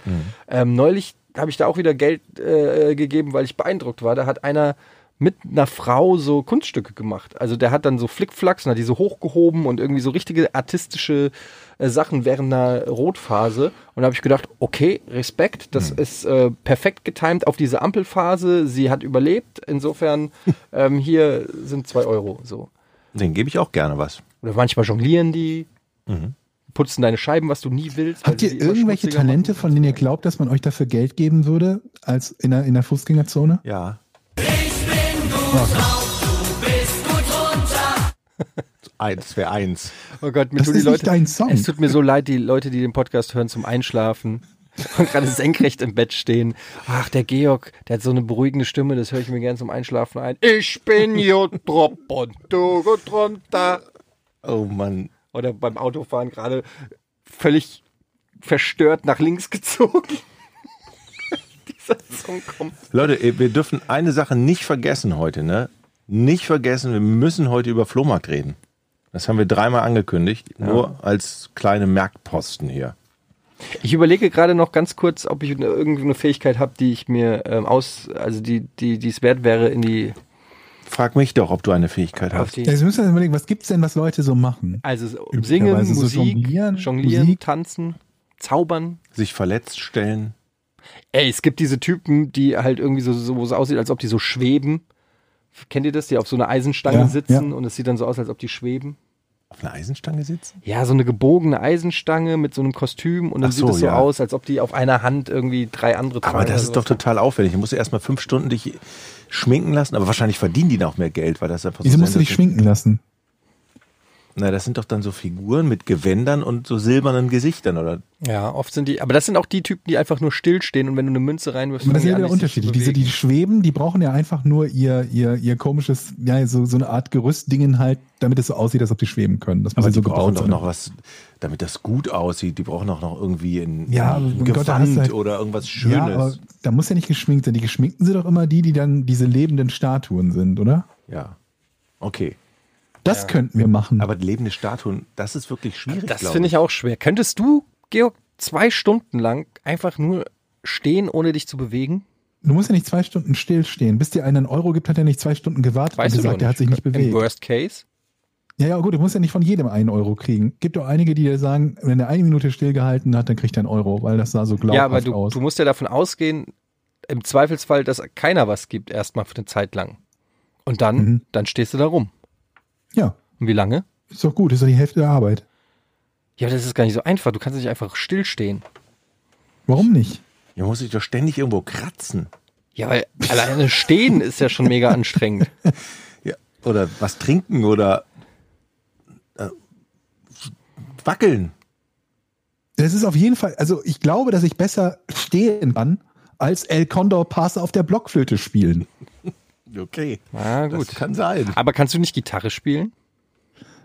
Ähm, neulich habe ich da auch wieder Geld äh, gegeben, weil ich beeindruckt war. Da hat einer mit einer Frau so Kunststücke gemacht. Also der hat dann so Flickflacks und hat die so hochgehoben und irgendwie so richtige artistische äh, Sachen während einer Rotphase. Und da habe ich gedacht, okay, Respekt, das ist äh, perfekt getimt auf diese Ampelphase. Sie hat überlebt. Insofern, ähm, hier sind zwei Euro. So. Den gebe ich auch gerne was. Oder manchmal jonglieren die, putzen deine Scheiben, was du nie willst. Habt ihr irgendwelche Talente, machen. von denen ihr glaubt, dass man euch dafür Geld geben würde, als in der, in der Fußgängerzone? Ja. Eins wäre eins. Oh Gott, mir Das tun die ist nicht Leute. dein Song. Es tut mir so leid, die Leute, die den Podcast hören zum Einschlafen und gerade senkrecht im Bett stehen. Ach, der Georg, der hat so eine beruhigende Stimme, das höre ich mir gern zum Einschlafen ein. Ich bin Jotrop und du gut runter. Oh Mann. Oder beim Autofahren gerade völlig verstört nach links gezogen. Dieser Song kommt. Leute, wir dürfen eine Sache nicht vergessen heute, ne? Nicht vergessen, wir müssen heute über Flohmarkt reden. Das haben wir dreimal angekündigt, nur als kleine Merkposten hier. Ich überlege gerade noch ganz kurz, ob ich eine, irgendeine Fähigkeit habe, die ich mir ähm, aus, also die, die, die es wert wäre, in die, Frag mich doch, ob du eine Fähigkeit hast. die Ja, Jetzt müssen wir überlegen, was gibt's denn, was Leute so machen? Also singen, Üblicherweise so Musik, jonglieren, jonglieren, Musik. tanzen, zaubern. Sich verletzt stellen. Ey, es gibt diese Typen, die halt irgendwie so, so wo es aussieht, als ob die so schweben. Kennt ihr das? Die auf so einer Eisenstange Ja, sitzen ja. und es sieht dann so aus, als ob die schweben. Auf einer Eisenstange sitzen? Ja, so eine gebogene Eisenstange mit so einem Kostüm und dann Ach sieht so, es so ja. aus, als ob die auf einer Hand irgendwie drei andere tragen. Aber das ist doch total aufwendig. Du musst ja erstmal fünf Stunden dich schminken lassen, aber wahrscheinlich verdienen die noch mehr Geld, weil das einfach Wieso so musst du dich schminken lassen? Na, das sind doch dann so Figuren mit Gewändern und so silbernen Gesichtern, oder? Ja, oft sind die, aber das sind auch die Typen, die einfach nur stillstehen und wenn du eine Münze reinwirfst, Aber das ist ja zu unterschiedlich. Diese, die schweben, die brauchen ja einfach nur ihr, ihr, ihr komisches, ja, so, so eine Art Gerüstdingen halt, damit es so aussieht, als ob die schweben können. Das muss Aber ja die so brauchen gebaut doch noch was, damit das gut aussieht. Die brauchen doch noch irgendwie ein, Ja, ein Gewand halt- oder irgendwas Ja, aber Schönes. da muss ja nicht geschminkt sein. Die geschminkten sind doch immer die, die dann diese lebenden Statuen sind, oder? Ja. Okay. Das könnten wir machen. Aber lebende Statuen, das ist wirklich schwierig. Das finde ich auch schwer. Könntest du, Georg, zwei Stunden lang einfach nur stehen, ohne dich zu bewegen? du musst ja nicht zwei Stunden stillstehen. Bis dir einer einen Euro gibt, hat er nicht zwei Stunden gewartet Weißt und du gesagt, der hat sich nicht Im bewegt. Worst Case? Ja, ja, gut, du musst ja nicht von jedem einen Euro kriegen. Gibt doch einige, die dir sagen, wenn er eine Minute stillgehalten hat, dann kriegt er einen Euro, weil das sah so glaubhaft Ja, aber du, aus. du musst ja davon ausgehen, im Zweifelsfall, dass keiner was gibt, erstmal für eine Zeit lang. Und dann, Mhm. dann stehst du da rum. Ja, Und wie lange? ist doch gut, ist doch die Hälfte der Arbeit. Ja, aber das ist gar nicht so einfach. Du kannst nicht einfach stillstehen. Warum nicht? Hier muss ich doch ständig irgendwo kratzen. Ja, weil alleine stehen ist ja schon mega anstrengend. Ja. Oder was trinken oder äh, wackeln. Das ist auf jeden Fall, also ich glaube, dass ich besser stehen kann, als El Condor Pass auf der Blockflöte spielen. Okay. Na gut. Das kann sein. Aber kannst du nicht Gitarre spielen?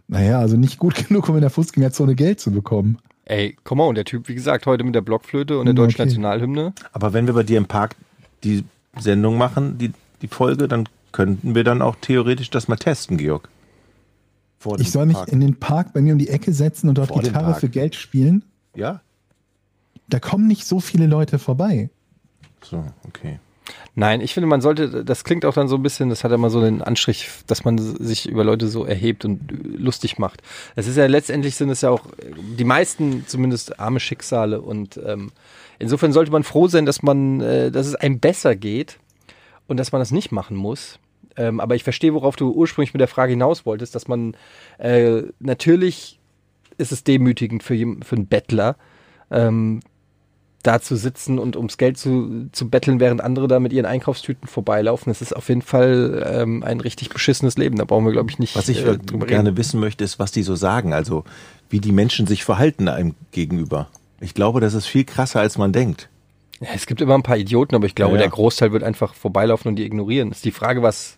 Naja, also nicht gut genug, um in der Fußgängerzone Geld zu bekommen. Ey, komm on, der Typ, wie gesagt, heute mit der Blockflöte und der Ja, deutschen okay. Nationalhymne. Aber wenn wir bei dir im Park die Sendung machen, die, die Folge, dann könnten wir dann auch theoretisch das mal testen, Georg. Ich soll mich Park. in den Park bei mir um die Ecke setzen und dort Vor Gitarre für Geld spielen. Ja? Da kommen nicht so viele Leute vorbei. So, okay. Nein, ich finde, man sollte, das klingt auch dann so ein bisschen, das hat immer so den Anstrich, dass man sich über Leute so erhebt und lustig macht. Es ist ja letztendlich sind es ja auch die meisten zumindest arme Schicksale und ähm, insofern sollte man froh sein, dass man, äh, dass es einem besser geht und dass man das nicht machen muss. Ähm, aber ich verstehe, worauf du ursprünglich mit der Frage hinaus wolltest, dass man äh, natürlich ist es demütigend für, für einen Bettler, ähm, da zu sitzen und ums Geld zu, zu betteln, während andere da mit ihren Einkaufstüten vorbeilaufen. Das ist auf jeden Fall ähm, ein richtig beschissenes Leben. Da brauchen wir, glaube ich, nicht Was ich äh, äh, gerne wissen möchte, ist, was die so sagen. Also, wie die Menschen sich verhalten einem gegenüber. Ich glaube, das ist viel krasser, als man denkt. Ja, es gibt immer ein paar Idioten, aber ich glaube, Ja, ja. der Großteil wird einfach vorbeilaufen und die ignorieren. Ist die Frage, was,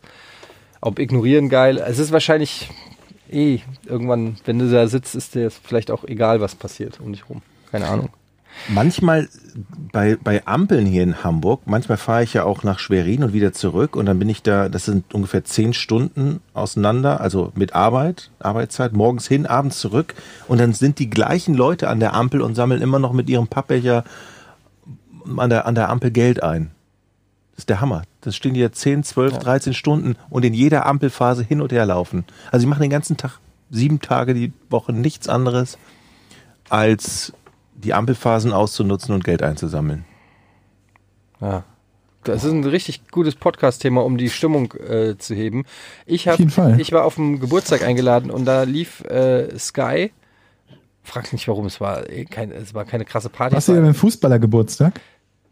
ob ignorieren geil. Es ist wahrscheinlich eh irgendwann, wenn du da sitzt, ist dir vielleicht auch egal, was passiert um dich rum. Keine Ahnung. Manchmal bei, bei Ampeln hier in Hamburg, manchmal fahre ich ja auch nach Schwerin und wieder zurück und dann bin ich da, das sind ungefähr zehn Stunden auseinander, also mit Arbeit, Arbeitszeit, morgens hin, abends zurück und dann sind die gleichen Leute an der Ampel und sammeln immer noch mit ihrem Pappbecher an der, an der Ampel Geld ein. Das ist der Hammer. Das stehen die ja 10, 12, 13 Stunden und in jeder Ampelphase hin und her laufen. Also die machen den ganzen Tag, sieben Tage die Woche nichts anderes, als die Ampelphasen auszunutzen und Geld einzusammeln. Ja. Das ist ein richtig gutes Podcast-Thema, um die Stimmung äh, zu heben. Ich, hab, Auf jeden Fall. ich war auf dem Geburtstag eingeladen und da lief äh, Sky. Frag nicht warum, es war, eh kein, es war keine krasse Party. Warst Es du ja war, beim Fußballergeburtstag?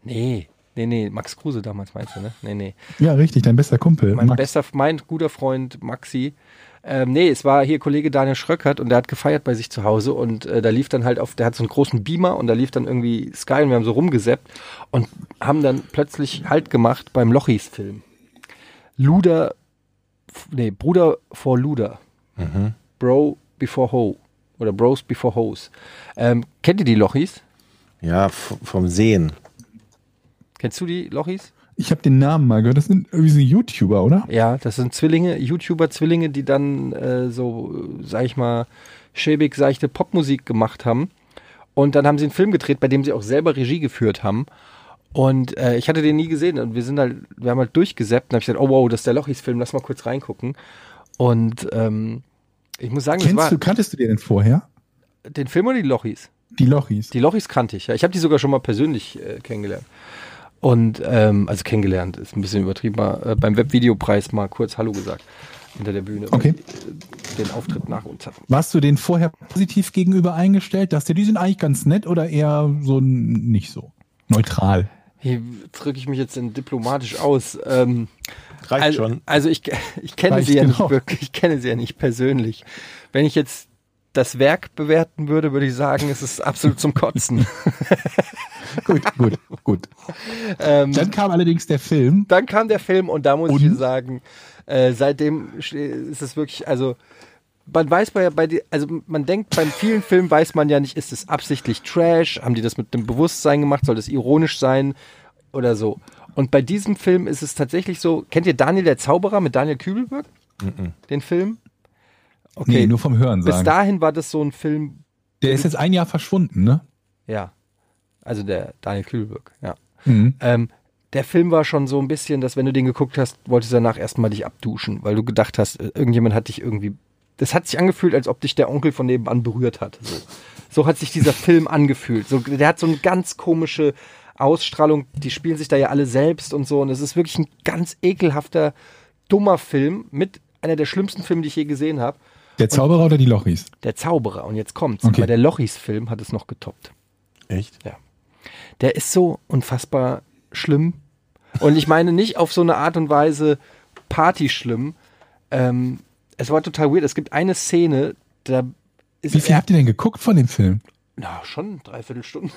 nee, nee, nee, Max Kruse damals meinst du, ne? Nee, nee. Ja, richtig, dein bester Kumpel. Mein Max. bester, mein guter Freund Maxi. Ähm, nee, es war hier Kollege Daniel Schröckert und der hat gefeiert bei sich zu Hause und äh, da lief dann halt auf, der hat so einen großen Beamer und da lief dann irgendwie Sky und wir haben so rumgeseppt und haben dann plötzlich Halt gemacht beim Lochis-Film. Luder, nee, Bruder vor Luder. Bro before Ho. Oder Bros before Hoes. Ähm, kennt ihr die Lochis? Ja, vom Sehen. Kennst du die Lochis? Ich habe den Namen mal gehört. Das sind irgendwie so YouTuber, oder? Ja, das sind Zwillinge, YouTuber-Zwillinge, die dann äh, so, sag ich mal, schäbig seichte Popmusik gemacht haben. Und dann haben sie einen Film gedreht, bei dem sie auch selber Regie geführt haben. Und äh, ich hatte den nie gesehen und wir sind halt, wir haben halt durchgesäppt und hab ich gesagt, oh wow, das ist der Lochis-Film, lass mal kurz reingucken. Und ähm, ich muss sagen, das war Kennst du, kanntest du den denn vorher? den Film oder die Lochis? Die Lochis. Die Lochis kannte ich, ja. Ich habe die sogar schon mal persönlich äh, kennengelernt. Und, ähm, also kennengelernt, ist ein bisschen übertrieben, mal, äh, beim Webvideopreis mal kurz Hallo gesagt. Hinter der Bühne. Okay. die, äh, Den Auftritt nach uns hatten. Warst du den vorher positiv gegenüber eingestellt? Dass dir die sind eigentlich ganz nett oder eher so nicht so? Neutral. Hier drücke ich mich jetzt in diplomatisch aus. Ähm, Reicht also, schon. also ich, ich kenne Reicht sie ja genau. nicht wirklich, ich kenne sie ja nicht persönlich. Wenn ich jetzt das Werk bewerten würde, würde ich sagen, es ist absolut zum Kotzen. Gut, gut, gut. ähm, Dann kam allerdings der Film. dann kam der Film und da muss Und? ich sagen, äh, seitdem ist es wirklich, also man weiß bei, bei die, also man denkt beim vielen Filmen weiß man ja nicht, ist es absichtlich Trash, haben die das mit dem Bewusstsein gemacht, soll das ironisch sein oder so. Und bei diesem Film ist es tatsächlich so, kennt ihr Daniel der Zauberer mit Daniel Kübelberg? Den Film? Okay, Nee, nur vom Hören bis sagen. dahin war das so ein Film, Der ist jetzt ein Jahr verschwunden, ne? ja, also der Daniel Kübelberg, ja. Mhm. Ähm, der Film war schon so ein bisschen, dass wenn du den geguckt hast, wolltest du danach erstmal dich abduschen, weil du gedacht hast, äh, irgendjemand hat dich irgendwie. Das hat sich angefühlt, als ob dich der Onkel von nebenan berührt hat. So, so hat sich dieser Film angefühlt. So, der hat so eine ganz komische Ausstrahlung. Die spielen sich da ja alle selbst und so. Und es ist wirklich ein ganz ekelhafter, dummer Film mit einer der schlimmsten Filme, die ich je gesehen habe. Der Zauberer oder die Lochis? Der Zauberer. Und jetzt kommt's. Okay. Aber der Lochis-Film hat es noch getoppt. Echt? Ja. Der ist so unfassbar schlimm. Und ich meine nicht auf so eine Art und Weise Party schlimm. Ähm, es war total weird. Es gibt eine Szene, da ist Wie viel habt ihr denn geguckt von dem Film? Na, schon dreiviertel Stunden.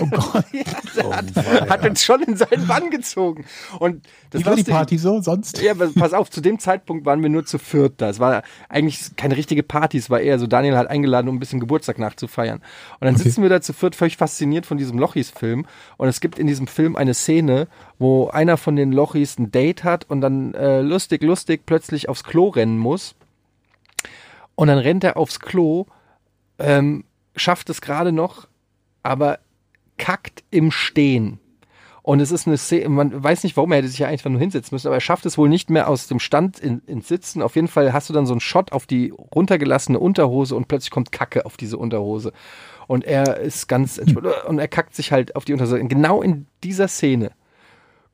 Oh Gott. hat, hat uns schon in seinen Bann gezogen. Und das Wie war die Lustige- Party so sonst? Ja, aber pass auf, zu dem Zeitpunkt waren wir nur zu viert da. Es war eigentlich keine richtige Party, es war eher so, Daniel hat eingeladen, um ein bisschen Geburtstag nachzufeiern. Und dann sitzen wir da zu viert völlig fasziniert von diesem Lochis-Film. Und es gibt in diesem Film eine Szene, wo einer von den Lochis ein Date hat und dann äh, lustig, lustig plötzlich aufs Klo rennen muss. Und dann rennt er aufs Klo, ähm, schafft es gerade noch, aber kackt im Stehen. Und es ist eine Szene, man weiß nicht warum, er hätte sich ja einfach nur hinsetzen müssen, aber er schafft es wohl nicht mehr aus dem Stand in, ins Sitzen. Auf jeden Fall hast du dann so einen Shot auf die runtergelassene Unterhose und plötzlich kommt Kacke auf diese Unterhose. Und er ist ganz entspannt und er kackt sich halt auf die Unterhose. Und genau in dieser Szene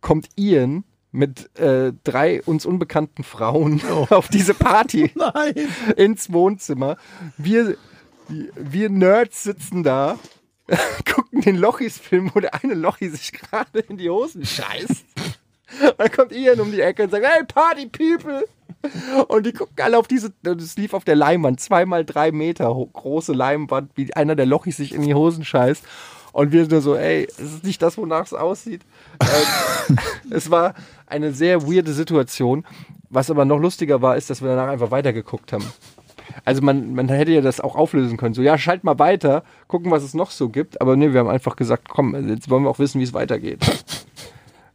kommt Ian mit äh, drei uns unbekannten Frauen auf diese Party Nein. ins Wohnzimmer. Wir, wir Nerds sitzen da, gucken den Lochis-Film, wo der eine Lochi sich gerade in die Hosen scheißt. Dann kommt Ian um die Ecke und sagt, hey, Party People! Und die gucken alle auf diese, das lief auf der Leinwand, zweimal drei Meter große Leinwand, wie einer der Lochis sich in die Hosen scheißt. Und wir nur so, ey, es ist nicht das, wonach es aussieht. ähm, es war eine sehr weirde Situation. Was aber noch lustiger war, ist, dass wir danach einfach weitergeguckt haben. Also man, man hätte ja das auch auflösen können. So, ja, schalt mal weiter, gucken, was es noch so gibt. Aber nee, wir haben einfach gesagt, komm, jetzt wollen wir auch wissen, wie es weitergeht.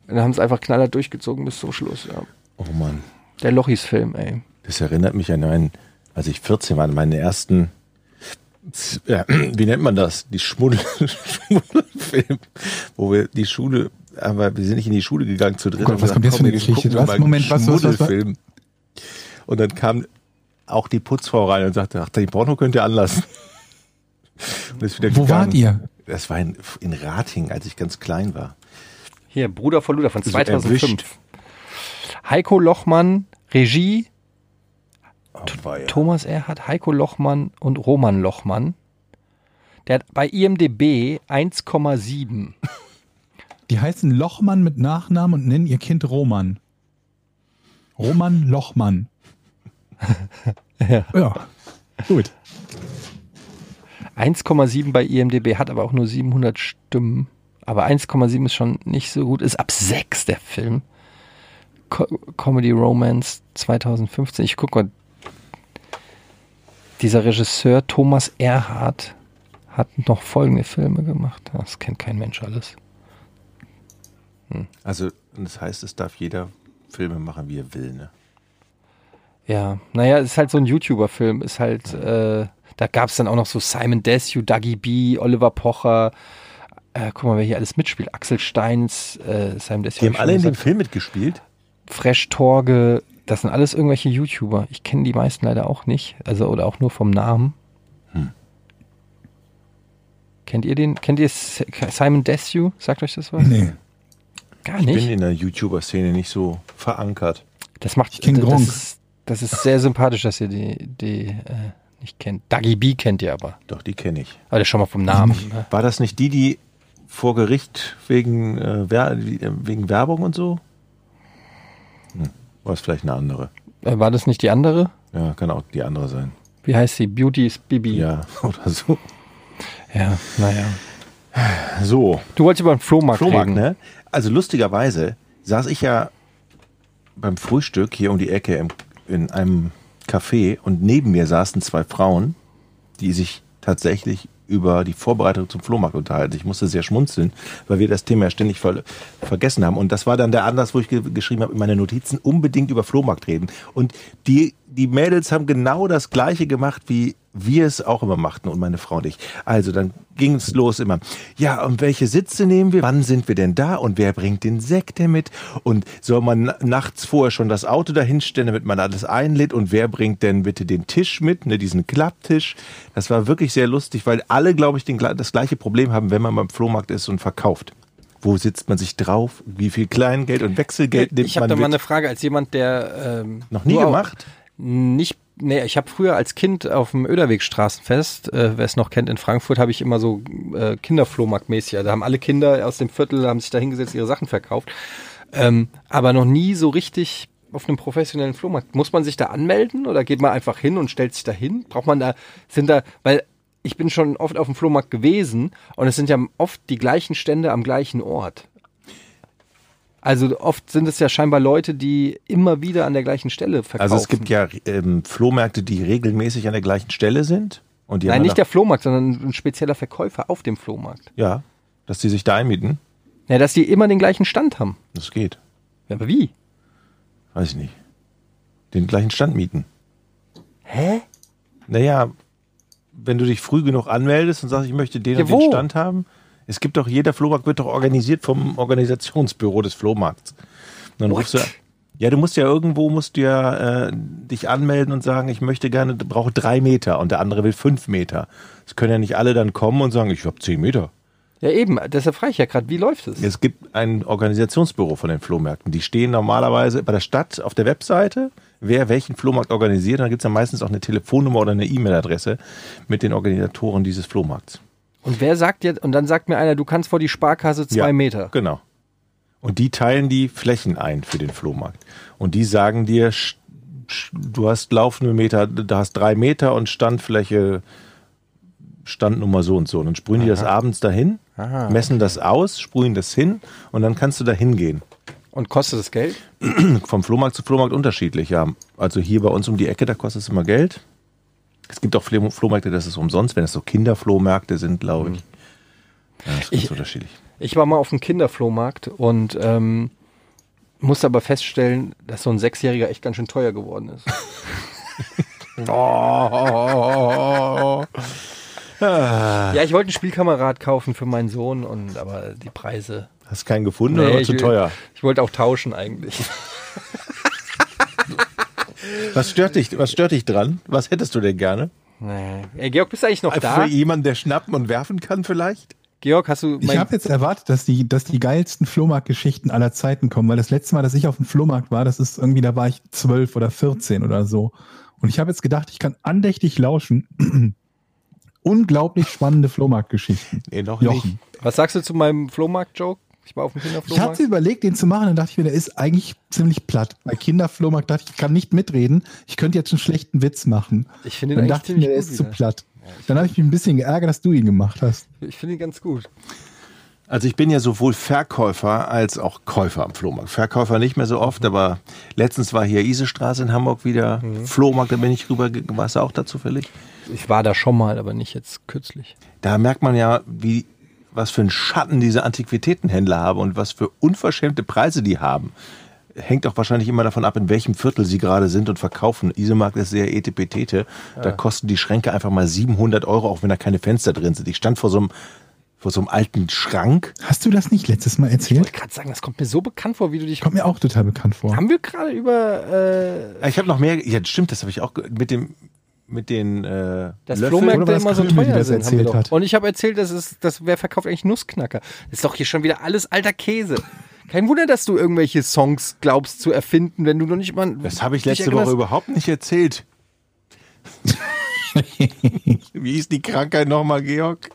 Und dann haben es einfach knallhart durchgezogen bis zum Schluss, ja. Oh Mann. Der Lochis-Film, ey. Das erinnert mich an einen, als ich 14 war, an meinen ersten, ja, wie nennt man das? Die Schmuddel, Schmuddelfilm, wo wir die Schule, aber wir sind nicht in die Schule gegangen zu dritt. Oh Gott, und was kommt jetzt für eine Geschichte? Was? Moment, was, was, was, was? Schmuddelfilm. Und dann kam auch die Putzfrau rein und sagte, ach, die Porno könnt ihr anlassen. Und ist wieder Wo wart ihr? Das war in, in Rating, als ich ganz klein war. Hier, Bruder von Luder von So 2005. erwischt. Heiko Lochmann, Regie, Oh, weia. Thomas Erhardt, Heiko Lochmann und Roman Lochmann. Der hat bei IMDB 1,7. Die heißen Lochmann mit Nachnamen und nennen ihr Kind Roman. Roman Lochmann. Ja. Ja. Gut. 1,7 bei IMDB, hat aber auch nur 700 Stimmen. Aber 1,7 ist schon nicht so gut. Ist ab 6 der Film. Co Comedy Romance 2015. Ich guck mal. Dieser Regisseur Thomas Erhardt hat noch folgende Filme gemacht. Das kennt kein Mensch alles. Also, das heißt, es darf jeder Filme machen, wie er will, ne? Ja, naja, ist halt so ein YouTuber-Film. Ist halt, äh, da gab es dann auch noch so Simon Desue, Dougie B, Oliver Pocher. Äh, guck mal, wer hier alles mitspielt. Axel Steins, äh, Simon Desue. Die hab haben ich alle in dem. Film mitgespielt. Fresh Torge. Das sind alles irgendwelche YouTuber. Ich kenne die meisten leider auch nicht. Also, oder auch nur vom Namen. Hm. Kennt ihr den? Kennt ihr Simon Desue? Sagt euch das was? Nee. Gar Ich nicht. bin in der YouTuber-Szene nicht so verankert. Das macht Ich kenn das, Gronk. Das ist sehr sympathisch, dass ihr die, die äh, nicht kennt. Dougie B kennt ihr aber. Doch, die kenne ich. Aber schon mal vom Namen. Ne? War das nicht die, die vor Gericht wegen, äh, Wer äh, wegen Werbung und so? Hm. War es vielleicht eine andere? Äh, War das nicht die andere? Ja, kann auch die andere sein. Wie heißt sie? Beauty is Bibi. Ja, oder so. ja naja. So, Du wolltest über den Flohmarkt, Flohmarkt, reden. ne? Also lustigerweise saß ich ja beim Frühstück hier um die Ecke im, in einem Café und neben mir saßen zwei Frauen, die sich tatsächlich über die Vorbereitung zum Flohmarkt unterhalten. Ich musste sehr schmunzeln, weil wir das Thema ja ständig ver vergessen haben. Und das war dann der Anlass, wo ich ge geschrieben habe in meine Notizen, unbedingt über Flohmarkt reden. Und die, die Mädels haben genau das Gleiche gemacht, wie wir es auch immer machten und meine Frau und ich. Also dann ging es los immer. Ja, und welche Sitze nehmen wir? Wann sind wir denn da? Und wer bringt den Sekt denn mit? Und soll man na- nachts vorher schon das Auto dahinstellen, damit man alles einlädt? Und wer bringt denn bitte den Tisch mit, ne, diesen Klapptisch? Das war wirklich sehr lustig, weil alle, glaube ich, den, das gleiche Problem haben, wenn man beim Flohmarkt ist und verkauft. Wo sitzt man sich drauf? Wie viel Kleingeld und Wechselgeld nimmt Ich habe man da mal eine Frage als jemand, der ähm, Noch nie gemacht? Nicht, nee, ich habe früher als Kind auf dem Öderwegstraßenfest, äh, wer es noch kennt, in Frankfurt habe ich immer so äh, Kinderflohmarktmäßig. Da haben alle Kinder aus dem Viertel haben sich da hingesetzt, ihre Sachen verkauft. Ähm, aber noch nie so richtig auf einem professionellen Flohmarkt. Muss man sich da anmelden oder geht man einfach hin und stellt sich da hin? Braucht man da, sind da, weil ich bin schon oft auf dem Flohmarkt gewesen und es sind ja oft die gleichen Stände am gleichen Ort. Also oft sind es ja scheinbar Leute, die immer wieder an der gleichen Stelle verkaufen. Also es gibt ja ähm, Flohmärkte, die regelmäßig an der gleichen Stelle sind. Und die Nein, nicht der Flohmarkt, sondern ein spezieller Verkäufer auf dem Flohmarkt. Ja, dass die sich da einmieten. Ja, dass die immer den gleichen Stand haben. Das geht. Ja, aber wie? Weiß ich nicht. Den gleichen Stand mieten. Hä? Naja, wenn du dich früh genug anmeldest und sagst, ich möchte den Ja, und den? Stand haben. Es gibt doch, jeder Flohmarkt wird doch organisiert vom Organisationsbüro des Flohmarkts. Und dann What? rufst du, ja, du musst ja irgendwo, musst du ja äh, dich anmelden und sagen, ich möchte gerne, brauche drei Meter und der andere will fünf Meter. Es können ja nicht alle dann kommen und sagen, ich habe zehn Meter. Ja, eben, deshalb frage ich ja gerade, wie läuft es? Es gibt ein Organisationsbüro von den Flohmärkten. Die stehen normalerweise bei der Stadt auf der Webseite, wer welchen Flohmarkt organisiert. Und dann gibt es ja meistens auch eine Telefonnummer oder eine E-Mail-Adresse mit den Organisatoren dieses Flohmarkts. Und wer sagt jetzt, und dann sagt mir einer, du kannst vor die Sparkasse zwei Ja, Meter. Genau. Und die teilen die Flächen ein für den Flohmarkt. Und die sagen dir, du hast laufende Meter, du hast drei Meter und Standfläche, Standnummer so und so. Und dann sprühen die das abends dahin, Aha, messen das aus, sprühen das hin und dann kannst du da hingehen. Und kostet das Geld? Vom Flohmarkt zu Flohmarkt unterschiedlich, ja. Also hier bei uns um die Ecke, da kostet es immer Geld. Es gibt auch Flo- Flohmärkte, das ist umsonst, wenn es so Kinderflohmärkte sind, glaube ich. Ja, das ist Ich- unterschiedlich. Ich war mal auf dem Kinderflohmarkt und ähm, musste aber feststellen, dass so ein Sechsjähriger echt ganz schön teuer geworden ist. ja, ich wollte einen Spielkamerad kaufen für meinen Sohn und aber die Preise. Hast keinen gefunden Nee, oder zu teuer? Ich wollte auch tauschen eigentlich. Was stört dich, was stört dich dran? Was hättest du denn gerne? Nee. Ey, Georg, bist du eigentlich noch Für da? jemanden, der schnappen und werfen kann vielleicht? Georg, hast du Ich mein, habe jetzt erwartet, dass die, dass die geilsten Flohmarktgeschichten aller Zeiten kommen, weil das letzte Mal, dass ich auf dem Flohmarkt war, das ist irgendwie, da war ich zwölf oder 14 oder so. Und ich habe jetzt gedacht, ich kann andächtig lauschen. Unglaublich spannende Flohmarktgeschichten. Nee, noch Jochen. was sagst du zu meinem Flohmarkt-Joke? Ich war auf dem Ich Kinderflohmarkt. hatte überlegt, den zu machen, dann dachte ich mir, der ist eigentlich ziemlich platt. Bei Kinderflohmarkt dachte ich, ich kann nicht mitreden. Ich könnte jetzt einen schlechten Witz machen. Ich finde Dann ihn eigentlich dachte ich mir, der ist zu platt. Dann habe ich mich ein bisschen geärgert, dass du ihn gemacht hast. Ich finde ihn ganz gut. Also ich bin ja sowohl Verkäufer als auch Käufer am Flohmarkt. Verkäufer nicht mehr so oft, aber letztens war hier Isestraße in Hamburg wieder Flohmarkt, da bin ich rüber, warst du auch da zufällig? Ich war da schon mal, aber nicht jetzt kürzlich. Da merkt man ja, wie, was für einen Schatten diese Antiquitätenhändler haben und was für unverschämte Preise die haben. Hängt auch wahrscheinlich immer davon ab, in welchem Viertel sie gerade sind und verkaufen. Isemarkt ist sehr etepetete. Da kosten die Schränke einfach mal 700 Euro, auch wenn da keine Fenster drin sind. Ich stand vor so einem, vor so einem alten Schrank. Hast du das nicht letztes Mal Ich erzählt? wollte gerade sagen, das kommt mir so bekannt vor, wie du dich. Kommt mir auch total bekannt vor. Haben wir gerade über äh, Ich habe noch mehr, ja stimmt, das habe ich auch mit dem, mit den äh, dass Löffeln. Flohmärkte immer so Krümel, teuer das sind. Haben wir erzählt doch. hat. Und ich habe erzählt, dass es, dass wer verkauft eigentlich Nussknacker. Das ist doch hier schon wieder alles alter Käse. Kein Wunder, dass du irgendwelche Songs glaubst zu erfinden, wenn du noch nicht mal. Das habe ich letzte erinnerst. Woche überhaupt nicht erzählt. Wie ist die Krankheit nochmal, Georg?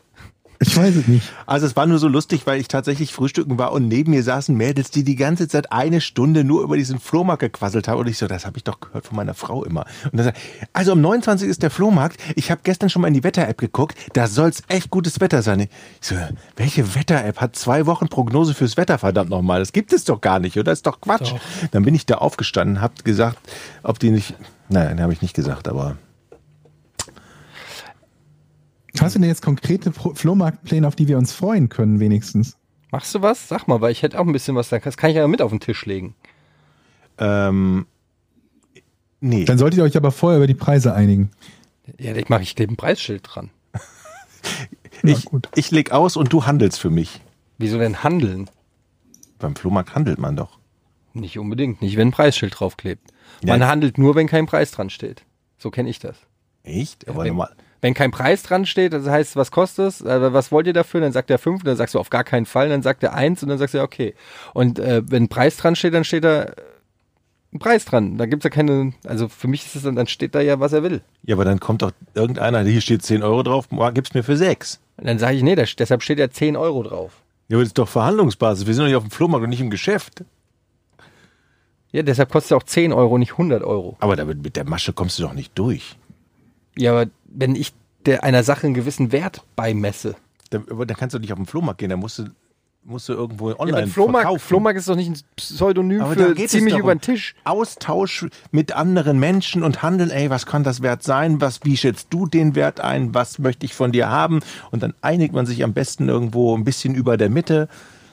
Ich weiß es nicht. Also es war nur so lustig, weil ich tatsächlich frühstücken war und neben mir saßen Mädels, die die ganze Zeit eine Stunde nur über diesen Flohmarkt gequasselt haben. Und ich so, das habe ich doch gehört von meiner Frau immer. Und dann sagt, also am 29 ist der Flohmarkt. Ich habe gestern schon mal in die Wetter-App geguckt. Da soll's echt gutes Wetter sein. Ich so, welche Wetter-App hat zwei Wochen Prognose fürs Wetter, verdammt nochmal? Das gibt es doch gar nicht, oder? Das ist doch Quatsch. Dann bin ich da aufgestanden, hab gesagt, ob die nicht, nein, habe ich nicht gesagt, aber Hast du denn jetzt konkrete Flohmarktpläne, auf die wir uns freuen können, wenigstens? Machst du was? Sag mal, weil ich hätte auch ein bisschen was da. Das kann ich ja mit auf den Tisch legen. ähm, nee. Dann solltet ihr euch aber vorher über die Preise einigen. Ja, ich mache ich klebe ein Preisschild dran. Ja, ich, gut. ich leg aus und du handelst für mich. Wieso denn handeln? Beim Flohmarkt handelt man doch. Nicht unbedingt, nicht wenn ein Preisschild draufklebt. Ja. Man handelt nur, wenn kein Preis dran steht. So kenne ich das. Echt? Aber wenn, normal. Wenn kein Preis dran steht, das heißt, was kostet es? Äh, was wollt ihr dafür? Dann sagt er fünf, dann sagst du auf gar keinen Fall, dann sagt er eins und dann sagst du ja okay. Und äh, wenn ein Preis dran steht, dann steht da äh, ein Preis dran. Da gibt's ja keine, also für mich ist es dann, dann steht da ja, was er will. Ja, aber dann kommt doch irgendeiner, hier steht 10 Euro drauf, gib's mir für 6. Und dann sage ich, nee, da, deshalb steht ja 10 Euro drauf. Ja, aber das ist doch Verhandlungsbasis. Wir sind doch nicht auf dem Flohmarkt und nicht im Geschäft. Ja, deshalb kostet es auch 10 Euro, nicht 100 Euro. Aber damit, mit der Masche kommst du doch nicht durch. Ja, aber wenn ich der einer Sache einen gewissen Wert beimesse. Da, aber da kannst du nicht auf den Flohmarkt gehen, da musst du, musst du irgendwo Ja, online aber Flohmarkt, verkaufen. Flohmarkt ist doch nicht ein Pseudonym Aber für ziemlich doch über den Tisch. Austausch mit anderen Menschen und handeln, ey, was kann das Wert sein? Was, wie schätzt du den Wert ein? Was möchte ich von dir haben? Und dann einigt man sich am besten irgendwo ein bisschen über der Mitte.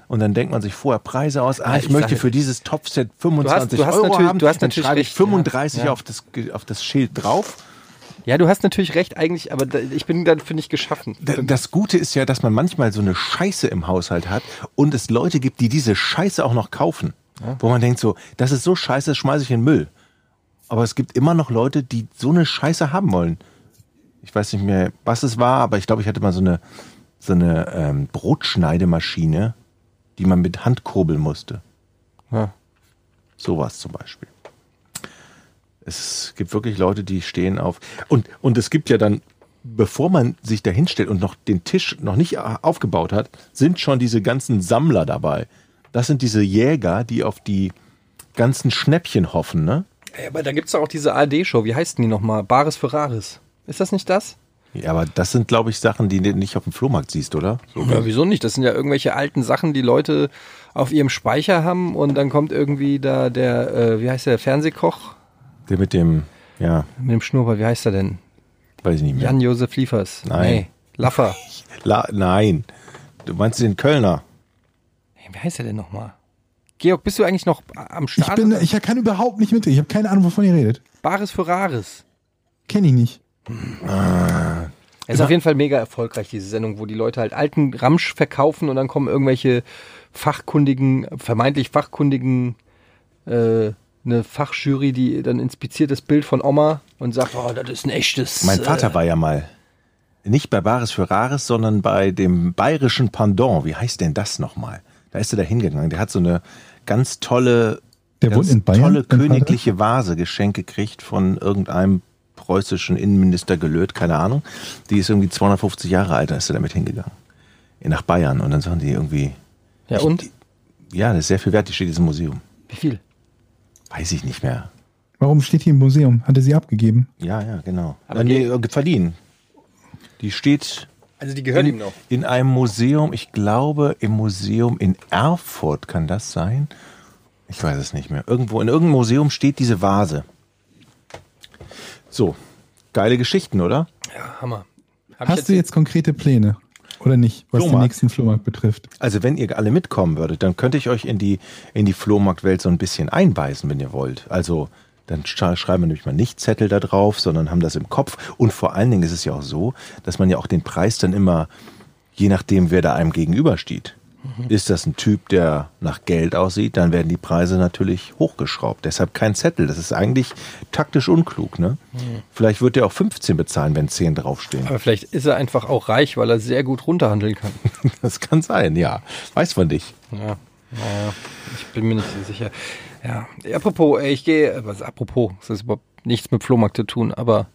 Und dann denkt man sich vorher Preise aus. Ah, ich, ich möchte sage- für dieses Topset 25 du hast Euro natürlich- haben. du hast dann natürlich schreibe ich recht, ja. 35 Ja. Auf, das, auf das Schild drauf. Ja, du hast natürlich recht eigentlich, aber da, ich bin dafür nicht geschaffen. Das Gute ist ja, dass man manchmal so eine Scheiße im Haushalt hat und es Leute gibt, die diese Scheiße auch noch kaufen. Wo man denkt so, das ist so scheiße, das schmeiße ich in den Müll. Aber es gibt immer noch Leute, die so eine Scheiße haben wollen. Ich weiß nicht mehr, was es war, aber ich glaube, ich hatte mal so eine, so eine ähm, Brotschneidemaschine, die man mit Hand kurbeln musste. Ja. Sowas zum Beispiel. Es gibt wirklich Leute, die stehen auf. Und, und es gibt ja dann, bevor man sich da hinstellt und noch den Tisch noch nicht aufgebaut hat, sind schon diese ganzen Sammler dabei. Das sind diese Jäger, die auf die ganzen Schnäppchen hoffen, ne? Ja, aber da gibt's doch auch diese ARD-Show, wie heißt denn die nochmal? Bares Ferraris. Ist das nicht das? Ja, aber das sind, glaube ich, Sachen, die du nicht auf dem Flohmarkt siehst, oder? Ja, wieso nicht? Das sind ja irgendwelche alten Sachen, die Leute auf ihrem Speicher haben und dann kommt irgendwie da der, äh, wie heißt der, Fernsehkoch Der mit dem, ja, mit dem Schnurrbart, wie heißt er denn? weiß ich nicht mehr. Jan-Josef Liefers. Nein. Nee, Laffer. La nein. Du meinst den Kölner? Hey, wie heißt er denn nochmal? Georg, bist du eigentlich noch am Ich Start? bin, ich kann überhaupt nicht mit. Ich habe keine Ahnung, wovon ihr redet. Bares Ferraris. Kenne ich nicht. Es ist auf jeden Fall mega erfolgreich, diese Sendung, wo die Leute halt alten Ramsch verkaufen und dann kommen irgendwelche fachkundigen, vermeintlich fachkundigen, äh, eine Fachjury, die dann inspiziert das Bild von Oma und sagt, oh, das ist ein echtes. Mein äh, Vater war ja mal nicht bei Bares für Rares, sondern bei dem bayerischen Pendant. Wie heißt denn das nochmal? Da ist er da hingegangen. Der hat so eine ganz tolle, Der ganz in Bayern, tolle königliche Vase geschenkt gekriegt von irgendeinem preußischen Innenminister gelöt, keine Ahnung. Die ist irgendwie 250 Jahre alt, da ist er damit hingegangen. Nach Bayern. Und dann sagen die irgendwie, Ja, und? ja, das ist sehr viel wert, die steht in diesem Museum. Wie viel? Weiß ich nicht mehr. Warum steht die im Museum? Hat er sie abgegeben? Ja, ja, genau. Aber Aber nee, äh, verliehen. Die steht Also die gehört in, ihm noch. in einem Museum, ich glaube im Museum in Erfurt kann das sein. Ich weiß es nicht mehr. Irgendwo in irgendeinem Museum steht diese Vase. So, geile Geschichten, oder? Ja, Hammer. Hab ich Hast du jetzt konkrete Pläne? Oder nicht, was den Flohmarkt. nächsten Flohmarkt betrifft? Also wenn ihr alle mitkommen würdet, dann könnte ich euch in die in die Flohmarktwelt so ein bisschen einweisen, wenn ihr wollt. Also dann sch- schreiben wir nämlich mal nicht Zettel da drauf, sondern haben das im Kopf. Und vor allen Dingen ist es ja auch so, dass man ja auch den Preis dann immer, je nachdem, wer da einem gegenübersteht. Ist das ein Typ, der nach Geld aussieht, dann werden die Preise natürlich hochgeschraubt. Deshalb kein Zettel. Das ist eigentlich taktisch unklug. Ne? Vielleicht wird er auch 15 bezahlen, wenn 10 draufstehen. Aber vielleicht ist er einfach auch reich, weil er sehr gut runterhandeln kann. Das kann sein, ja. Weiß man nicht. Ja, naja, ich bin mir nicht so sicher. Ja, apropos, ey, ich gehe, äh, was apropos, das ist überhaupt nichts mit Flohmarkt zu tun, aber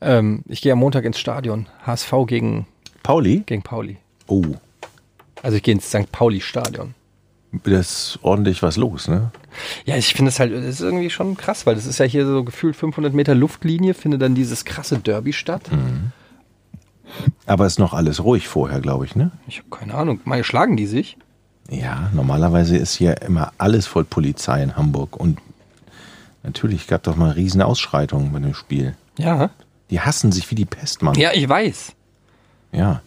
ähm, ich gehe am Montag ins Stadion. HSV gegen, Pauli? gegen Pauli. Oh, Also ich gehe ins St. Pauli-Stadion. da ist ordentlich was los, ne? Ja, ich finde es halt, das ist irgendwie schon krass, weil das ist ja hier so gefühlt 500 Meter Luftlinie, findet dann dieses krasse Derby statt. Aber ist noch alles ruhig vorher, glaube ich, ne? Ich habe keine Ahnung, mal schlagen die sich? Ja, normalerweise ist hier immer alles voll Polizei in Hamburg und natürlich gab doch mal riesen Ausschreitungen bei dem Spiel. Ja. Die hassen sich wie die Pest, Mann. Ja, ich weiß. Ja.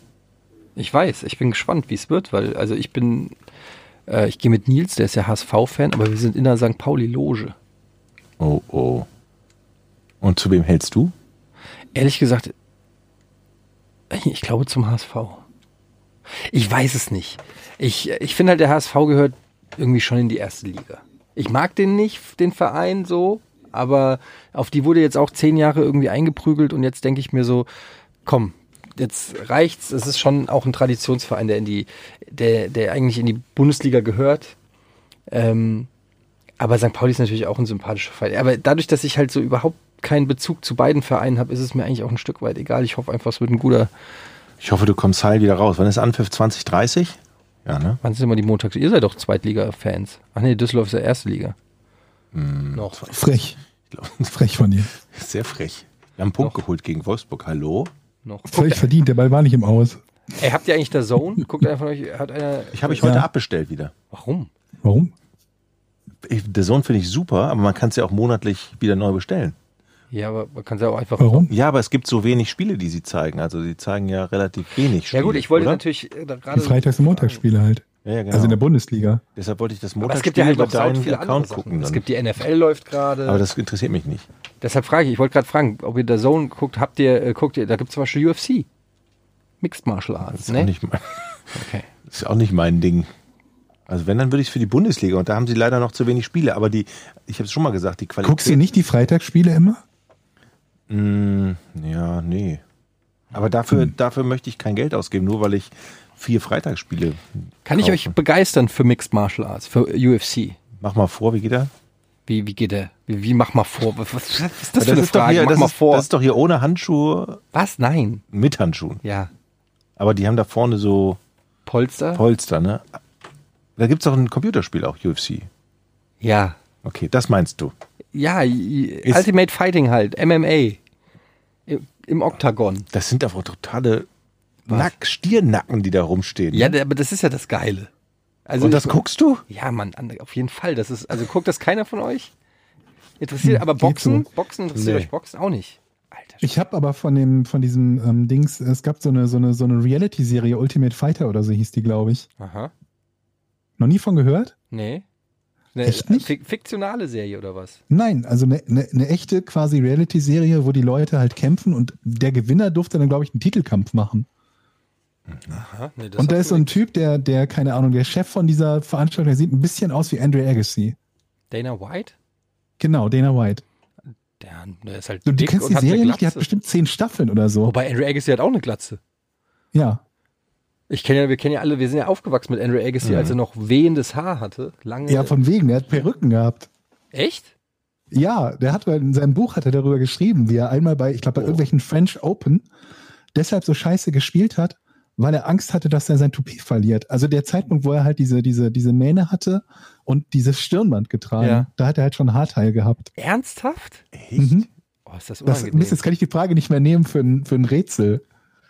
Ich weiß, ich bin gespannt, wie es wird, weil, also ich bin, äh, ich gehe mit Nils, der ist ja HSV-Fan, aber wir sind in der St. Pauli-Loge. Oh, oh. Und zu wem hältst du? Ehrlich gesagt, ich glaube zum HSV. Ich weiß es nicht. Ich, ich finde halt, der HSV gehört irgendwie schon in die erste Liga. Ich mag den nicht, den Verein so, aber auf die wurde jetzt auch zehn Jahre irgendwie eingeprügelt und jetzt denke ich mir so, komm, jetzt reicht's. Es ist schon auch ein Traditionsverein, der in die, der, der eigentlich in die Bundesliga gehört. Ähm, aber St. Pauli ist natürlich auch ein sympathischer Verein. Aber dadurch, dass ich halt so überhaupt keinen Bezug zu beiden Vereinen habe, ist es mir eigentlich auch ein Stück weit egal. Ich hoffe einfach, es wird ein guter. Ich hoffe, du kommst heil wieder raus. Wann ist Anpfiff 2030? Ja, ne? Wann sind immer die Montags? Ihr seid doch Zweitliga-Fans. Ach nee, Düsseldorf ist ja erste Liga. Noch. Frech. Ich glaub, Frech von dir. Sehr frech. Wir haben einen Punkt Doch. geholt gegen Wolfsburg. Hallo? Noch. Völlig verdient, der Ball war nicht im Aus. Ey, habt ihr eigentlich der Zone? Guckt einer von euch, hat einer. Ich habe ich heute Ja. abbestellt wieder. Warum? Warum? Ich, The Zone finde ich super, aber man kann es ja auch monatlich wieder neu bestellen. Ja, aber man kann es ja auch einfach. Warum? Ja, aber es gibt so wenig Spiele, die sie zeigen. Also sie zeigen ja relativ wenig Spiele. Ja gut, ich wollte oder? natürlich äh, da Die gerade. Freitags- und Montagsspiele halt. Ja, ja, genau. Also in der Bundesliga. Deshalb wollte ich das Aber es gibt ja Montagsspiel halt über noch deinen viele Account gucken. Es gibt die NFL läuft gerade. Aber das interessiert mich nicht. Deshalb frage ich, ich wollte gerade fragen, ob ihr der Zone guckt, habt ihr, äh, guckt ihr, da gibt es zum Beispiel UFC. Mixed Martial Das Arts, ist, auch ne? nicht mein, Okay. das ist auch nicht mein Ding. Also wenn, dann würde ich es für die Bundesliga. Und da haben sie leider noch zu wenig Spiele. Aber die, ich habe es schon mal gesagt, die Qualität... Guckst du nicht die Freitagsspiele immer? Mm, ja, nee. Aber dafür, Hm. dafür möchte ich kein Geld ausgeben, nur weil ich vier Freitagsspiele Kann ich euch begeistern für Mixed Martial Arts, für UFC? Mach mal vor, wie geht er? Wie, wie geht der? Wie, wie mach mal vor? Was, was, ist das Ja, für eine ist doch Frage? hier, mach das, mal ist, vor. das ist doch hier ohne Handschuhe, was? Nein. mit Handschuhen. Ja. Aber die haben da vorne so Polster? Polster, ne? Da gibt es doch ein Computerspiel auch, UFC. ja. Okay, das meinst du. Ja, Ist- Ultimate Fighting halt, MMA. Im, Oktagon. Das sind aber totale Nack Stiernacken, die da rumstehen. Ja, aber das ist ja das Geile. Also Und das ich- guckst du? Ja, Mann, an- auf jeden Fall. Das ist, also guckt das keiner von euch? Interessiert, Hm, aber geht Boxen? Boxen interessiert Nee. euch Boxen auch nicht. Alter. Ich habe aber von dem, von diesem ähm, Dings, es gab so eine, so eine, so eine Reality-Serie, Ultimate Fighter oder so hieß die, glaube ich. Aha. Noch nie von gehört? Nee. Eine Echt nicht? Fik fiktionale Serie oder was? Nein, also eine, eine, eine echte quasi Reality-Serie, wo die Leute halt kämpfen und der Gewinner durfte dann, glaube ich, einen Titelkampf machen. Aha. Nee, das und da ist so ein. Typ, der, der, keine Ahnung, der Chef von dieser Veranstaltung, der sieht ein bisschen aus wie Andre Agassi. Dana White? Genau, Dana White. Der, der ist halt Du, du dick kennst und die Serie nicht, die hat bestimmt zehn Staffeln oder so. Wobei Andrew Agassi hat auch eine Glatze. Ja. Ich kenne ja, wir kennen ja alle, wir sind ja aufgewachsen mit Andrew Agassi, als er noch wehendes Haar hatte. Lange. Ja, von wegen, der hat Perücken gehabt. Echt? Ja, der hat in seinem Buch hat er darüber geschrieben, wie er einmal bei, ich glaube, bei irgendwelchen French Open deshalb so scheiße gespielt hat, weil er Angst hatte, dass er sein Toupet verliert. Also der Zeitpunkt, wo er halt diese, diese, diese Mähne hatte und dieses Stirnband getragen, Ja. da hat er halt schon ein Haarteil gehabt. Ernsthaft? Mhm. Oh, ist das Das, unangenehm. Mist, jetzt kann ich die Frage nicht mehr nehmen für ein, für ein Rätsel.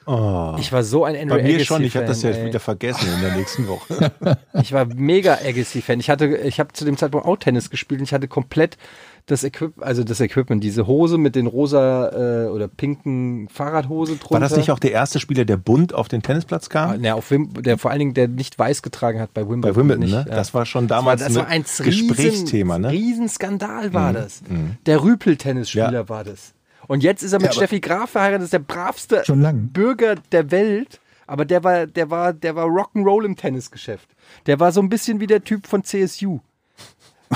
Oh. ich war so ein Andrew Bei mir Agassi schon, ich habe das ja ey. wieder vergessen in der nächsten Woche. Ich war mega Agassi-Fan. Ich hatte, ich habe zu dem Zeitpunkt auch Tennis gespielt und ich hatte komplett das Equip, also das Equipment, diese Hose mit den rosa äh, oder pinken Fahrradhose drunter. War das nicht auch der erste Spieler, der bunt auf den Tennisplatz Ah, kam? Ne, auf Wim der vor allen Dingen, der nicht weiß getragen hat bei Wimbledon. Bei Wimbledon, nicht, ne? ja. Das war schon Das war, damals das war ein Gesprächsthema, ne? Riesenskandal war Mhm, das. mhm. Der Rüpel-Tennisspieler Ja. war das. Und jetzt ist er mit Ja, Steffi Graf verheiratet, das ist der bravste Schon lang. Bürger der Welt. Aber der war, der war, der war Rock'n'Roll im Tennisgeschäft. Der war so ein bisschen wie der Typ von CSU.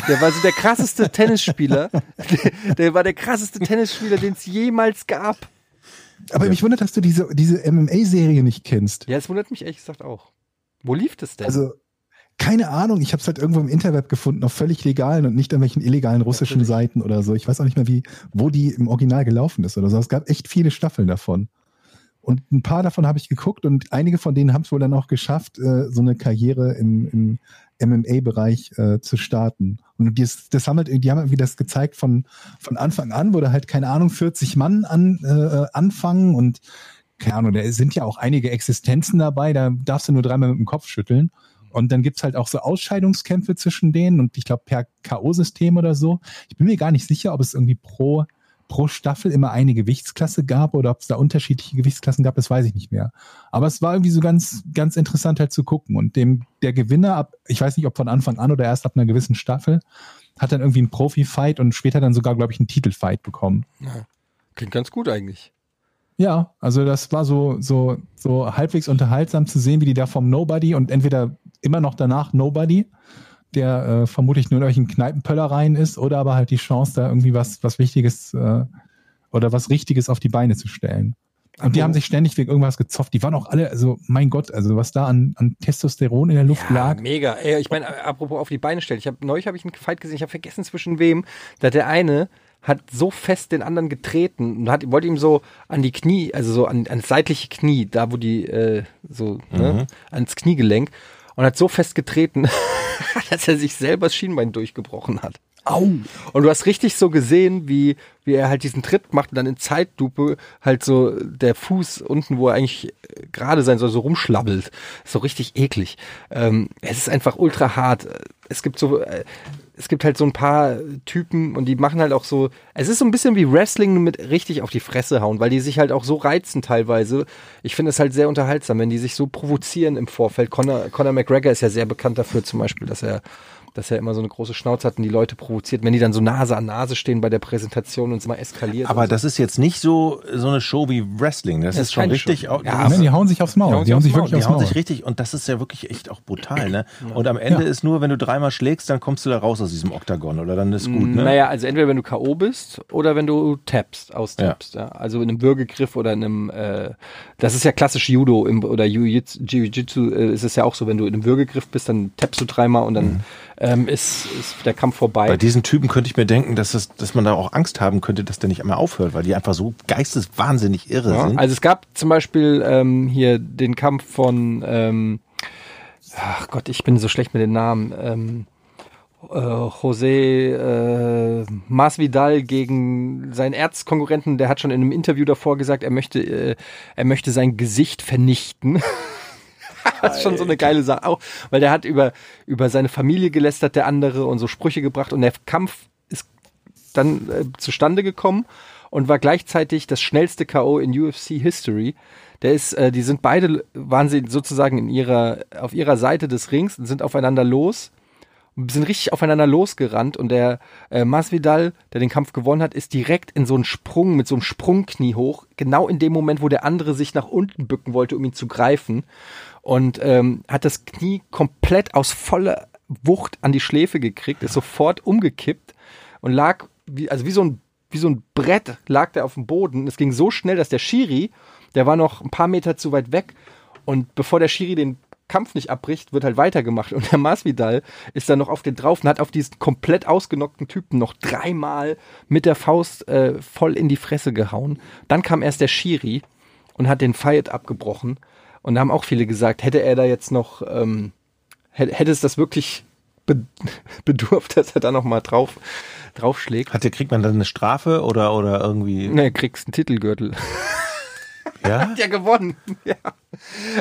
Der war so der krasseste Tennisspieler. Der, der war der krasseste Tennisspieler, den es jemals gab. Aber mich wundert, dass du diese, diese MMA-Serie nicht kennst. Ja, es wundert mich ehrlich gesagt auch. Wo lief das denn? Also, keine Ahnung, ich habe es halt irgendwo im Interweb gefunden, auf völlig legalen und nicht an welchen illegalen russischen Natürlich. Seiten oder so. Ich weiß auch nicht mehr, wie, wo die im Original gelaufen ist oder so. Es gab echt viele Staffeln davon. Und ein paar davon habe ich geguckt und einige von denen haben es wohl dann auch geschafft, äh, so eine Karriere im, im MMA-Bereich äh, zu starten. Und das, das haben halt, die haben irgendwie das gezeigt von, von Anfang an, wo da halt, keine Ahnung, 40 Mann an, äh, anfangen und keine Ahnung, da sind ja auch einige Existenzen dabei, da darfst du nur dreimal mit dem Kopf schütteln. Und dann gibt's halt auch so Ausscheidungskämpfe zwischen denen und ich glaube per K.O.-System oder so. Ich bin mir gar nicht sicher, ob es irgendwie pro, pro Staffel immer eine Gewichtsklasse gab oder ob es da unterschiedliche Gewichtsklassen gab, das weiß ich nicht mehr. Aber es war irgendwie so ganz, ganz interessant halt zu gucken. Und dem, der Gewinner ab, ich weiß nicht, ob von Anfang an oder erst ab einer gewissen Staffel, hat dann irgendwie einen Profi-Fight und später dann sogar, glaube ich, einen Titelfight bekommen. Klingt ganz gut eigentlich. Ja, also das war so, so, so halbwegs unterhaltsam zu sehen, wie die da vom Nobody und entweder immer noch danach Nobody, der äh, vermutlich nur in irgendwelchen Kneipenpöllereien ist, oder aber halt die Chance, da irgendwie was, was Wichtiges äh, oder was Richtiges auf die Beine zu stellen. Und die haben sich ständig wegen irgendwas gezofft. Die waren auch alle, also mein Gott, also was da an, an Testosteron in der Luft Ja, lag. mega. Ey, ich meine, apropos auf die Beine stellen. Ich habe neulich habe ich einen Fight gesehen. Ich habe vergessen zwischen wem. Da der eine hat so fest den anderen getreten und hat, wollte ihm so an die Knie, also so an, ans seitliche Knie, da wo die äh, so ne, ans Kniegelenk und hat so fest getreten, dass er sich selber das Schienbein durchgebrochen hat. Au. Und du hast richtig so gesehen, wie, wie er halt diesen Tritt macht und dann in Zeitlupe halt so der Fuß unten, wo er eigentlich äh, gerade sein soll, so rumschlabbelt. So richtig eklig. Ähm, es ist einfach ultra hart. Es gibt so, äh, es gibt halt so ein paar Typen und die machen halt auch so, es ist so ein bisschen wie Wrestling mit richtig auf die Fresse hauen, weil die sich halt auch so reizen teilweise. Ich finde es halt sehr unterhaltsam, wenn die sich so provozieren im Vorfeld. Conor, Conor McGregor ist ja sehr bekannt dafür zum Beispiel, dass er dass er immer so eine große Schnauze hat und die Leute provoziert, wenn die dann so Nase an Nase stehen bei der Präsentation und es mal eskaliert. Aber so. das ist jetzt nicht so, so eine Show wie Wrestling. Das, Das ist ist schon richtig. Show. Auch, Ja, Nein, die hauen sich aufs Maul. Die hauen sich wirklich die aufs hauen Maul. sich richtig und das ist ja wirklich echt auch brutal, ne? Und am Ende Ja. ist nur, wenn du dreimal schlägst, dann kommst du da raus aus diesem Oktagon oder dann ist gut, ne? Naja, also entweder wenn du K.O. bist oder wenn du tappst, austappst. Ja. Also in einem Würgegriff oder in einem, äh, das ist ja klassisch Judo im, oder Jiu-Jitsu äh, ist es ja auch so, wenn du in einem Würgegriff bist, dann tappst du dreimal und dann ähm, ist, ist der Kampf vorbei. Bei diesen Typen könnte ich mir denken, dass, das, dass man da auch Angst haben könnte, dass der nicht einmal aufhört, weil die einfach so geisteswahnsinnig irre Ja, sind. also es gab zum Beispiel ähm, hier den Kampf von, ähm, ach Gott, ich bin so schlecht mit den Namen. Ähm, äh, José äh, Masvidal gegen seinen Erzkonkurrenten, der hat schon in einem Interview davor gesagt, er möchte, äh, er möchte sein Gesicht vernichten. das ist schon so eine geile Sache auch, weil der hat über, über seine Familie gelästert, der andere und so Sprüche gebracht und der Kampf ist dann äh, zustande gekommen und war gleichzeitig das schnellste K.O. in UFC History. Der ist, äh, die sind beide, waren sie sozusagen in ihrer, auf ihrer Seite des Rings und sind aufeinander los und sind richtig aufeinander losgerannt und der äh, Masvidal, der den Kampf gewonnen hat, ist direkt in so einen Sprung mit so einem Sprungknie hoch, genau in dem Moment, wo der andere sich nach unten bücken wollte, um ihn zu greifen und ähm, hat das Knie komplett aus voller Wucht an die Schläfe gekriegt, ist sofort umgekippt und lag wie, also wie so ein wie so ein Brett lag der auf dem Boden. Es ging so schnell, dass der Schiri, der war noch ein paar Meter zu weit weg und bevor der Schiri den Kampf nicht abbricht, wird halt weitergemacht. Und der Masvidal ist dann noch auf den drauf und hat auf diesen komplett ausgenockten Typen noch dreimal mit der Faust äh, voll in die Fresse gehauen. Dann kam erst der Schiri und hat den Fight abgebrochen. Und da haben auch viele gesagt, hätte er da jetzt noch, ähm, hätte, hätte es das wirklich be bedurft, dass er da noch mal drauf, draufschlägt. Hat der, kriegt man dann eine Strafe oder, oder irgendwie. Ne, kriegst einen Titelgürtel. Ja? ja gewonnen. Ja.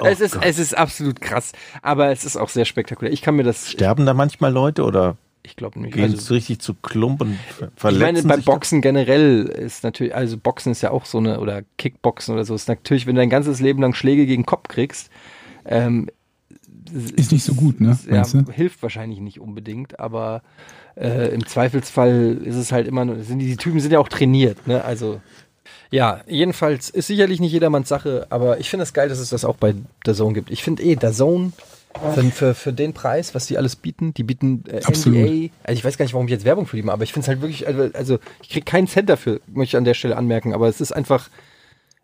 Oh es, ist, Gott. es ist absolut krass. Aber es ist auch sehr spektakulär. Ich kann mir das. Sterben da manchmal Leute oder Ich glaube nicht. gehen Also, es richtig zu Klump und ver- ich verletzen meine, da? Boxen generell ist natürlich, also Boxen ist ja auch so eine, oder Kickboxen oder so, ist natürlich, wenn du dein ganzes Leben lang Schläge gegen den Kopf kriegst, ähm, Ist nicht so gut, ne? ja, hilft wahrscheinlich nicht unbedingt, aber äh, im Zweifelsfall ist es halt immer, nur- sind die, die Typen sind ja auch trainiert, ne? Also ja, jedenfalls ist sicherlich nicht jedermanns Sache, aber ich finde es geil, dass es das auch bei der Zone gibt. Ich finde eh, der Zone für, für, für den Preis, was die alles bieten, die bieten äh, Absolut. NBA, also ich weiß gar nicht, warum ich jetzt Werbung für die mache, aber ich finde es halt wirklich, also, also ich kriege keinen Cent dafür, möchte ich an der Stelle anmerken, aber es ist einfach,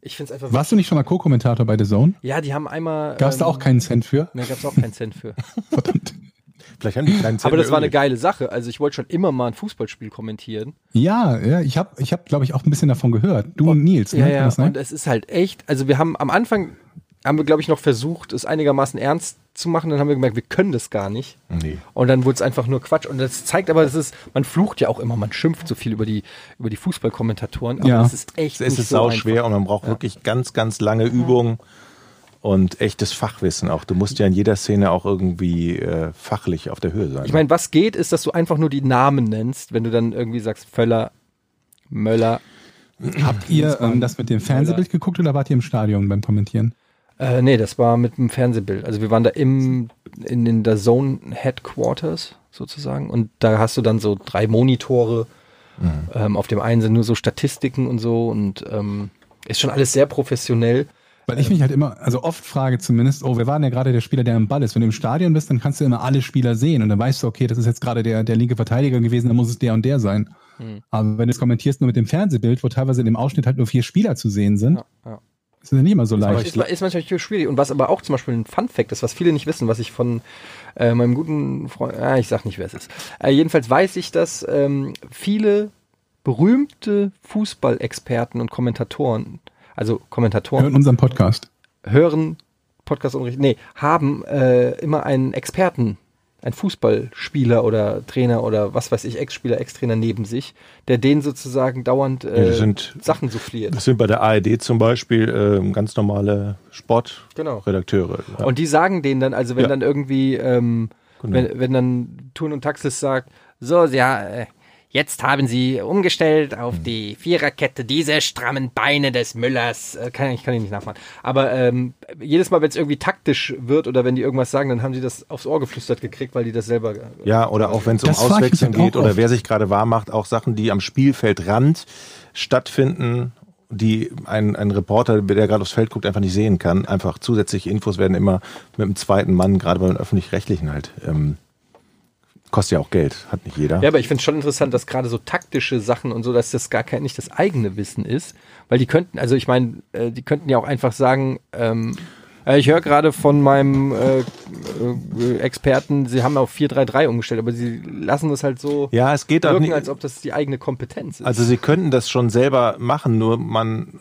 ich finde es einfach, Warst du nicht schon mal Co-Kommentator bei The Zone? ja, die haben einmal, Gab es da ähm, auch keinen Cent für? Ne, gab es auch keinen Cent für. Verdammt. Vielleicht haben die keinen Aber das war eine geile Sache. Also ich wollte schon immer mal ein Fußballspiel kommentieren. Ja, ja, ich habe, ich hab, glaube ich, auch ein bisschen davon gehört. Du und Nils, ne? Ja, ja. Und es ist halt echt, also wir haben am Anfang, haben wir glaube ich noch versucht, es einigermaßen ernst zu machen. Dann haben wir gemerkt, wir können das gar nicht. Nee. Und dann wurde es einfach nur Quatsch. Und das zeigt aber, das ist, man flucht ja auch immer, man schimpft so viel über die, über die Fußballkommentatoren. Aber Ja. es ist echt Es ist so sau einfach. schwer und man braucht wirklich ganz, ganz lange Übungen und echtes Fachwissen auch. Du musst ja in jeder Szene auch irgendwie äh, fachlich auf der Höhe sein. Ich meine, was geht, ist, dass du einfach nur die Namen nennst, wenn du dann irgendwie sagst, Völler, Möller. Habt ihr ähm, das mit dem Fernsehbild geguckt oder wart ihr im Stadion beim Kommentieren? Äh, nee, das war mit dem Fernsehbild. Also wir waren da im, in, in der Zone Headquarters sozusagen und da hast du dann so drei Monitore. Ähm, auf dem einen sind nur so Statistiken und so und ähm, ist schon alles sehr professionell. Weil ich mich halt immer, also oft frage zumindest, oh, wer war denn ja gerade der Spieler, der am Ball ist? Wenn du im Stadion bist, dann kannst du immer alle Spieler sehen und dann weißt du, okay, das ist jetzt gerade der, der linke Verteidiger gewesen, dann muss es der und der sein. Aber wenn du es kommentierst nur mit dem Fernsehbild, wo teilweise in dem Ausschnitt halt nur vier Spieler zu sehen sind, Ja, ja. Ist das ja nicht immer so leicht. ist, ist manchmal schwierig. Und was aber auch zum Beispiel ein Fun-Fact ist, was viele nicht wissen, was ich von äh, meinem guten Freund, ah, ich sag nicht, wer es ist. Äh, jedenfalls weiß ich, dass ähm, viele berühmte Fußballexperten und Kommentatoren, also Kommentatoren, Hört unseren Podcast. hören Podcast und nee, haben äh, immer einen Experten ein Fußballspieler oder Trainer oder was weiß ich, Ex-Spieler, Ex-Trainer neben sich, der denen sozusagen dauernd äh, das sind- Sachen souffliert. Das sind bei der ARD zum Beispiel ähm, ganz normale Genau. Sportredakteure. Ja. Und die sagen denen dann, also wenn Ja. dann irgendwie, ähm, Genau. wenn, wenn dann Thun und Taxis sagt, so, ja, äh, jetzt haben sie umgestellt auf Hm. die Viererkette, diese strammen Beine des Müllers. Äh, kann, ich kann ich nicht nachmachen. Aber ähm, jedes Mal, wenn es irgendwie taktisch wird oder wenn die irgendwas sagen, dann haben sie das aufs Ohr geflüstert gekriegt, weil die das selber. Ja, oder auch wenn es um Auswechseln geht oder wer sich gerade warm macht, auch Sachen, die am Spielfeldrand stattfinden, die ein, ein Reporter, der gerade aufs Feld guckt, einfach nicht sehen kann. Einfach zusätzliche Infos werden immer mit dem zweiten Mann, gerade bei den Öffentlich-Rechtlichen halt, ähm, kostet ja auch Geld, hat nicht jeder. Ja, aber ich finde es schon interessant, dass gerade so taktische Sachen und so, dass das gar kein nicht das eigene Wissen ist, weil die könnten, also ich meine, äh, die könnten ja auch einfach sagen, ähm, äh, ich höre gerade von meinem äh, äh, Experten, sie haben auf 4-3-3 umgestellt, aber sie lassen das halt so Ja, es geht wirken, nicht. als ob das die eigene Kompetenz ist. Also sie könnten das schon selber machen, nur man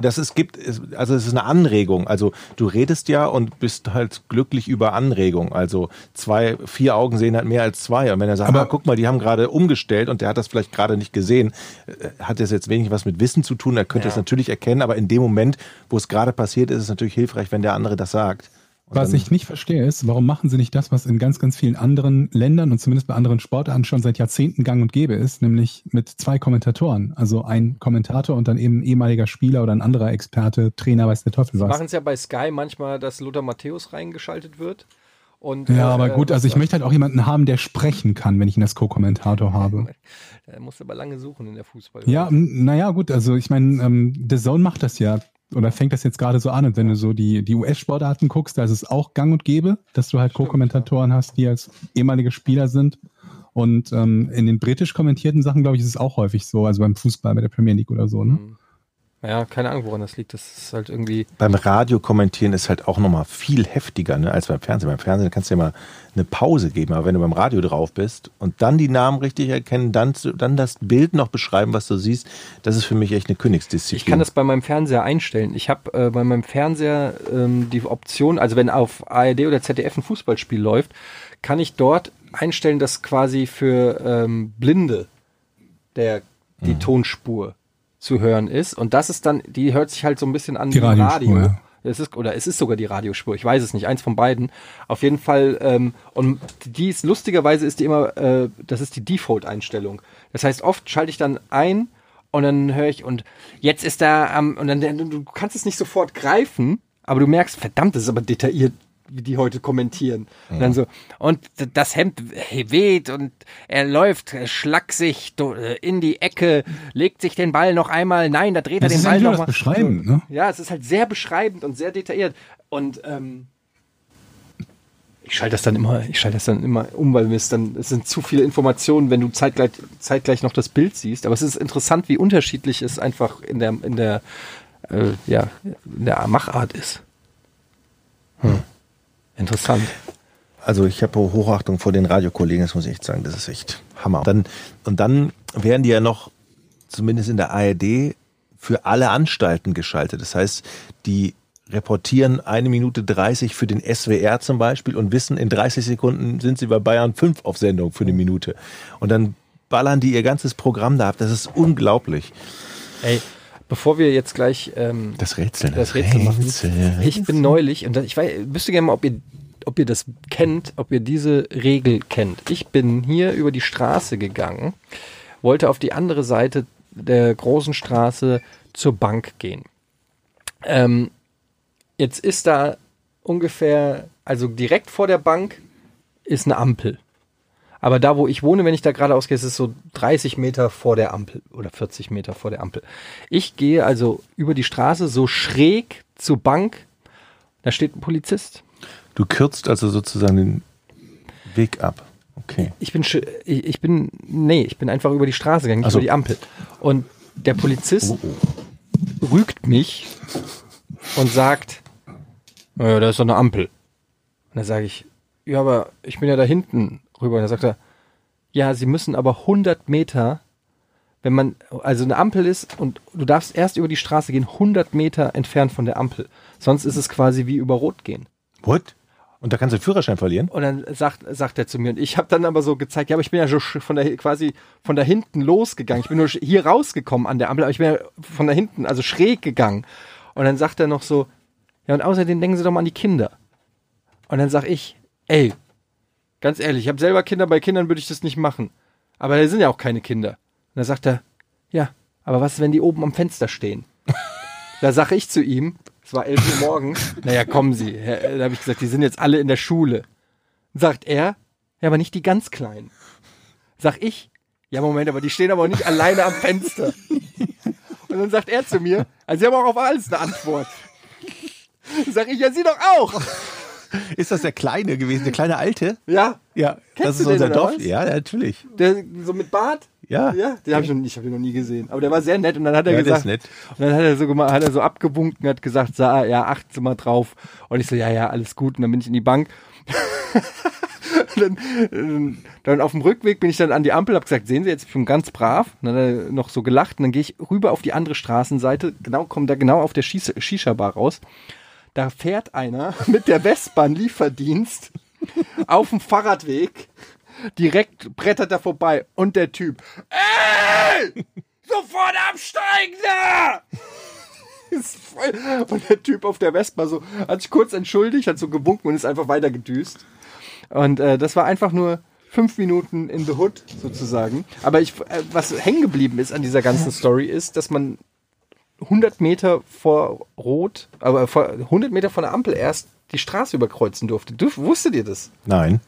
das ist gibt es- also es ist eine Anregung. Also du redest ja und bist halt glücklich über Anregung. Also zwei, vier Augen sehen halt mehr als zwei. Und wenn er sagt, Aber- ah, guck mal, die haben gerade umgestellt und der hat das vielleicht gerade nicht gesehen, äh, hat das jetzt wenig was mit Wissen zu tun. Er könnte Ja. es natürlich erkennen, aber in dem Moment, wo es gerade passiert, ist es natürlich hilfreich, wenn der andere das sagt. Und Was ich nicht verstehe, ist, warum machen sie nicht das, was in ganz, ganz vielen anderen Ländern und zumindest bei anderen Sportarten schon seit Jahrzehnten gang und gäbe ist, nämlich mit zwei Kommentatoren. Also ein Kommentator und dann eben ein ehemaliger Spieler oder ein anderer Experte, Trainer, weiß der Teufel Sie was. machen es ja bei Sky manchmal, dass Lothar Matthäus reingeschaltet wird. Und, Ja, äh, aber gut, also ich möchte halt auch jemanden haben, der sprechen kann, wenn ich ihn als Co-Kommentator habe. Er muss aber lange suchen in der Fußball. Ja, naja, gut, also ich meine, ähm, The Zone macht das ja oder fängt das jetzt gerade so an und wenn du so die, die US-Sportarten guckst, da ist es auch gang und gäbe, dass du halt Co-Kommentatoren hast, die als ehemalige Spieler sind. Und ähm, in den britisch kommentierten Sachen, glaube ich, ist es auch häufig so, also beim Fußball, bei der Premier League oder so. Ne? Ja, keine Ahnung, woran das liegt. Das ist halt irgendwie. beim Radio kommentieren ist halt auch nochmal viel heftiger ne, als beim Fernsehen. Beim Fernsehen kannst du ja mal eine Pause geben, aber wenn du beim Radio drauf bist und dann die Namen richtig erkennen, dann, dann das Bild noch beschreiben, was du siehst, das ist für mich echt eine Königsdisziplin. Ich kann das bei meinem Fernseher einstellen. Ich habe äh, bei meinem Fernseher ähm, die Option, also wenn auf ARD oder ZDF ein Fußballspiel läuft, kann ich dort einstellen, dass quasi für ähm, Blinde der die Mhm. Tonspur zu hören ist. Und das ist dann, die hört sich halt so ein bisschen an Die wie Radio. ja. Es ist, oder es ist sogar die Radiospur, ich weiß es nicht, eins von beiden. Auf jeden Fall, ähm, und die ist lustigerweise ist die immer, äh, das ist die Default-Einstellung. Das heißt, oft schalte ich dann ein und dann höre ich, und jetzt ist da am, und dann, du kannst es nicht sofort greifen, aber du merkst, verdammt, das ist aber detailliert, wie die heute kommentieren. Und dann so, und das Hemd weht und er läuft schlaksig do- äh, in die Ecke, legt sich den Ball noch einmal, nein, da dreht er Das den ist ja Ball nicht nur noch das mal. Beschreiben, ne? Ja, es ist halt sehr beschreibend und sehr detailliert. Und ähm, ich schalte das dann immer, ich schalte das dann immer um, weil mir es dann, es sind zu viele Informationen, wenn du zeitgleich, zeitgleich noch das Bild siehst. Aber es ist interessant, wie unterschiedlich es einfach in der, in der, äh, ja, in der Machart ist. Hm. Interessant. Also ich habe Hochachtung vor den Radiokollegen, das muss ich echt sagen, das ist echt Hammer. Dann, und dann werden die ja noch, zumindest in der ARD, für alle Anstalten geschaltet. Das heißt, die reportieren eine Minute 30 für den SWR zum Beispiel und wissen, in 30 Sekunden sind sie bei Bayern 5 auf Sendung für eine Minute. Und dann ballern die ihr ganzes Programm da ab. Das ist unglaublich. Ey, bevor wir jetzt gleich ähm, Das Rätsel. das Rätsel machen. Ich bin neulich, und ich weiß, wüsste gerne mal, ob ihr, ob ihr das kennt, ob ihr diese Regel kennt. Ich bin hier über die Straße gegangen, wollte auf die andere Seite der großen Straße zur Bank gehen. Ähm, jetzt ist da ungefähr, also direkt vor der Bank ist eine Ampel. Aber da, wo ich wohne, wenn ich da geradeaus gehe, ist es so 30 Meter vor der Ampel oder 40 Meter vor der Ampel. Ich gehe also über die Straße so schräg zur Bank. Da steht ein Polizist. Du kürzt also sozusagen den Weg ab. Okay. Ich bin, ich bin, nee, ich bin einfach über die Straße gegangen, nicht Ach so. über die Ampel. Und der Polizist Oh, oh. rügt mich und sagt, naja, da ist doch eine Ampel. Und dann sage ich, ja, aber ich bin ja da hinten rüber. Und dann sagt er, ja, Sie müssen aber 100 Meter, wenn man, also eine Ampel ist und du darfst erst über die Straße gehen, 100 Meter entfernt von der Ampel. Sonst ist es quasi wie über Rot gehen. What? Und da kannst du den Führerschein verlieren? Und dann sagt, sagt er zu mir, und ich habe dann aber so gezeigt, ja, aber ich bin ja schon sch- von da quasi von da hinten losgegangen. Ich bin nur hier rausgekommen an der Ampel, aber ich bin ja von da hinten, also schräg gegangen. Und dann sagt er noch so, ja, und außerdem denken Sie doch mal an die Kinder. Und dann sag ich, ey, ganz ehrlich, ich habe selber Kinder, bei Kindern würde ich das nicht machen. Aber da sind ja auch keine Kinder. Und dann sagt er, ja, aber was wenn die oben am Fenster stehen? Da sag ich zu ihm, es war 11 Uhr morgens, naja, kommen Sie. Da habe ich gesagt, die sind jetzt alle in der Schule. Sagt er, ja, aber nicht die ganz Kleinen. Sag ich, ja, Moment, aber die stehen aber auch nicht alleine am Fenster. Und dann sagt er zu mir, also Sie haben auch auf alles eine Antwort. Sag ich, ja, Sie doch auch. Ist das der Kleine gewesen, der kleine Alte? Ja, Ja, Kennst das du ist den unser Dorf. was? Ja, natürlich. der so mit Bart. Ja. Ja, den habe ich, noch nie- ich hab den noch nie gesehen. Aber der war sehr nett und dann hat er Ja, der gesagt, ist nett. und dann hat er so gemacht, hat er so abgewunken, hat gesagt, sa, ja, achten Sie mal drauf. Und ich so, ja, ja, alles gut. Und dann bin ich in die Bank. dann, äh, dann auf dem Rückweg bin ich dann an die Ampel, hab gesagt, sehen Sie jetzt, ich bin ganz brav. Und dann hat er noch so gelacht und dann gehe ich rüber auf die andere Straßenseite, genau, komme da genau auf der Shisha-Bar raus. Da fährt einer mit der Westbahn Lieferdienst auf dem Fahrradweg direkt brettert er vorbei und der Typ, ey, sofort absteigen da! Und der Typ auf der Vespa so, hat sich kurz entschuldigt, hat so gewunken und ist einfach weiter gedüst. Und äh, das war einfach nur fünf Minuten in the Hood sozusagen. Aber ich, äh, was hängen geblieben ist an dieser ganzen Story ist, dass man 100 Meter vor Rot, aber vor 100 Meter von der Ampel erst die Straße überkreuzen durfte. Du, wusstet ihr das? Nein.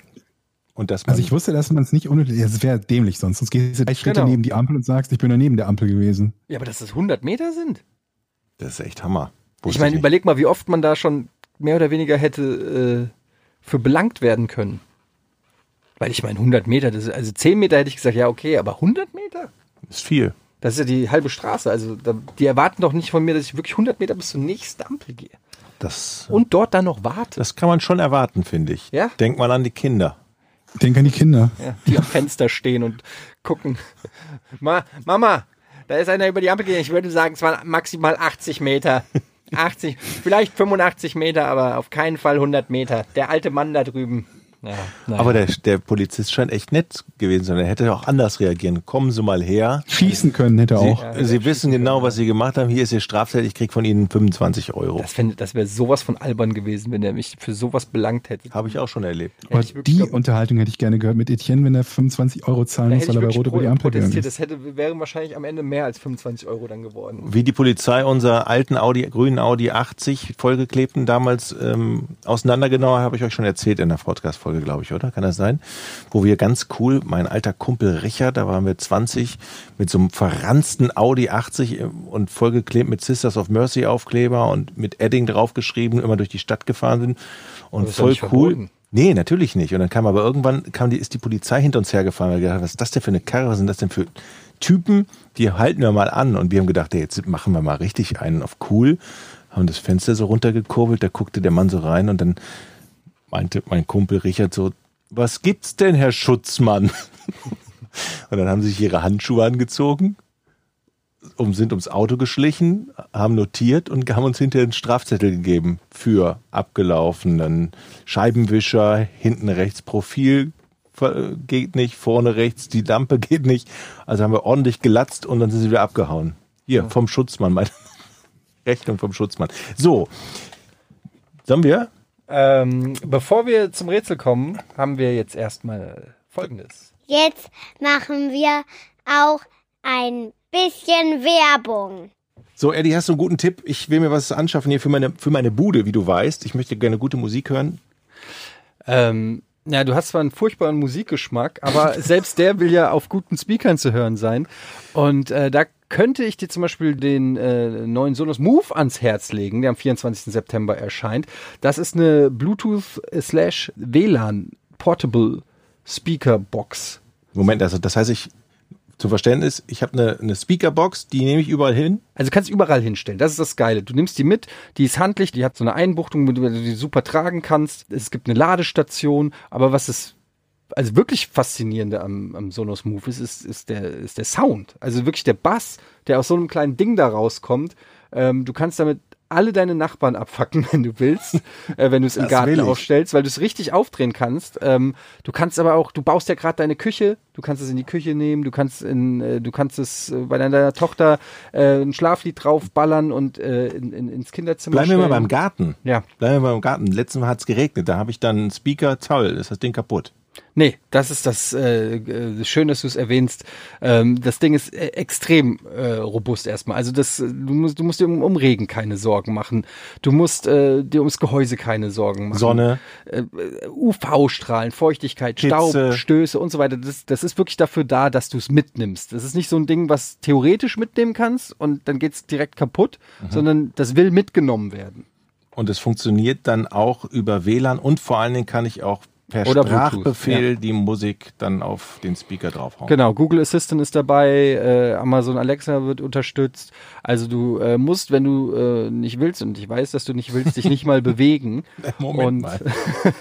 Und das man, Also ich wusste, dass man es nicht unnötig, es wäre dämlich sonst. Sonst gehst du drei Schritte Genau. neben die Ampel und sagst, ich bin da neben der Ampel gewesen. Ja, aber dass das 100 Meter sind? das ist echt Hammer. Ich Wusste meine, nicht. überleg mal, wie oft man da schon mehr oder weniger hätte äh, für belangt werden können. Weil ich meine, 100 Meter, das ist, also 10 Meter hätte ich gesagt, ja, okay, aber 100 Meter? ist viel. Das ist ja die halbe Straße. Also da, die erwarten doch nicht von mir, dass ich wirklich 100 Meter bis zur nächsten Ampel gehe. Das, Und dort dann noch warte. das kann man schon erwarten, finde ich. Ja? Denk mal an die Kinder. Denk an die Kinder. Ja, die am Fenster stehen und gucken. Ma, Mama, da ist einer über die Ampel gegangen. Ich würde sagen, es waren maximal 80 Meter. 80, vielleicht 85 Meter, aber auf keinen Fall 100 Meter. Der alte Mann da drüben. Ja, naja. Aber der, der Polizist scheint echt nett gewesen zu sein. Er hätte auch anders reagieren. Kommen Sie mal her. Schießen können hätte Sie, auch. Sie wissen genau, was Sie gemacht haben. Hier ist Ihr Strafzettel. Ich krieg von Ihnen 25 Euro. Das, das wäre sowas von albern gewesen, wenn er mich für sowas belangt hätte. Habe ich auch schon erlebt. Aber die glaub- Unterhaltung hätte ich gerne gehört mit Etienne, wenn er 25 Euro zahlen muss, weil er bei wirklich Rot über die Ampel gegangen ist. Das hätte, wären wahrscheinlich am Ende mehr als 25 Euro dann geworden. Wie die Polizei unser alten Audi, grünen Audi 80 vollgeklebten damals ähm, auseinandergenommen, habe ich euch schon erzählt in der Podcast-Folge, glaube ich, oder? Kann das sein? Wo wir ganz cool, mein alter Kumpel Richard, da waren wir 20, mit so einem verranzten Audi 80 und vollgeklebt mit Sisters of Mercy Aufkleber und mit Edding draufgeschrieben, immer durch die Stadt gefahren sind. Und voll nicht cool. verboten. Nee, natürlich nicht. Und dann kam aber irgendwann, kam die, ist die Polizei hinter uns hergefahren. Wir haben gedacht, was ist das denn für eine Karre? Was sind das denn für Typen? Die halten wir mal an. Und wir haben gedacht, ey, jetzt machen wir mal richtig einen auf cool. Haben das Fenster so runtergekurbelt. Da guckte der Mann so rein und dann meinte mein Kumpel Richard so, was gibt's denn, Herr Schutzmann? Und dann haben sie sich ihre Handschuhe angezogen, um, sind ums Auto geschlichen, haben notiert und haben uns hinterher einen Strafzettel gegeben für abgelaufenen Scheibenwischer, hinten rechts Profil ver- geht nicht, vorne rechts die Lampe geht nicht. Also haben wir ordentlich gelatzt und dann sind sie wieder abgehauen. Hier, vom Schutzmann, meine Rechnung vom Schutzmann. So, sollen wir? Ähm, bevor wir zum Rätsel kommen, haben wir jetzt erstmal Folgendes. Jetzt machen wir auch ein bisschen Werbung. So, Eddie, hast du einen guten Tipp? Ich will mir was anschaffen hier für meine, für meine Bude, wie du weißt. Ich möchte gerne gute Musik hören. Ähm, ja, du hast zwar einen furchtbaren Musikgeschmack, aber selbst der will ja auf guten Speakern zu hören sein. Und äh, da könnte ich dir zum Beispiel den äh, neuen Sonos Move ans Herz legen, der am 24. September erscheint. Das ist eine Bluetooth slash WLAN Portable Speaker Box. Moment, also das heißt, ich zum Verständnis, ich habe eine, eine Speakerbox, die nehme ich überall hin. Also du kannst überall hinstellen. Das ist das Geile. Du nimmst die mit, die ist handlich, die hat so eine Einbuchtung, mit der du die super tragen kannst. Es gibt eine Ladestation, aber was ist also wirklich faszinierende am, am Sonos Move ist, ist, ist, der, ist der Sound. Also wirklich der Bass, der aus so einem kleinen Ding da rauskommt. Ähm, du kannst damit alle deine Nachbarn abfacken, wenn du willst, äh, wenn du es im Garten aufstellst, weil du es richtig aufdrehen kannst. Ähm, du kannst aber auch, du baust ja gerade deine Küche, du kannst es in die Küche nehmen, du kannst in, äh, du kannst es äh, bei deiner Tochter äh, ein Schlaflied draufballern und äh, in, in, ins Kinderzimmer Bleiben wir mal stellen. beim Garten. Ja. Bleiben wir mal beim Garten. Letztes Mal hat es geregnet. Da habe ich dann einen Speaker, toll, ist das Ding kaputt. Nee, das ist das äh, äh, schön, dass du es erwähnst. Ähm, das Ding ist äh, extrem äh, robust erstmal. Also das, äh, du musst, du musst dir um, um Regen keine Sorgen machen. Du musst äh, dir ums Gehäuse keine Sorgen machen. Sonne. äh, UV-Strahlen, Feuchtigkeit, Hitze. Staub, Stöße und so weiter. Das, das ist wirklich dafür da, dass du es mitnimmst. Das ist nicht so ein Ding, was theoretisch mitnehmen kannst und dann geht's direkt kaputt, Mhm. sondern das will mitgenommen werden. Und es funktioniert dann auch über WLAN und vor allen Dingen kann ich auch per Oder Bluetooth, Sprachbefehl die Musik dann auf den Speaker draufhauen. Genau, Google Assistant ist dabei, äh, Amazon Alexa wird unterstützt. Also du äh, musst, wenn du äh, nicht willst, und ich weiß, dass du nicht willst, dich nicht mal bewegen. Moment und mal.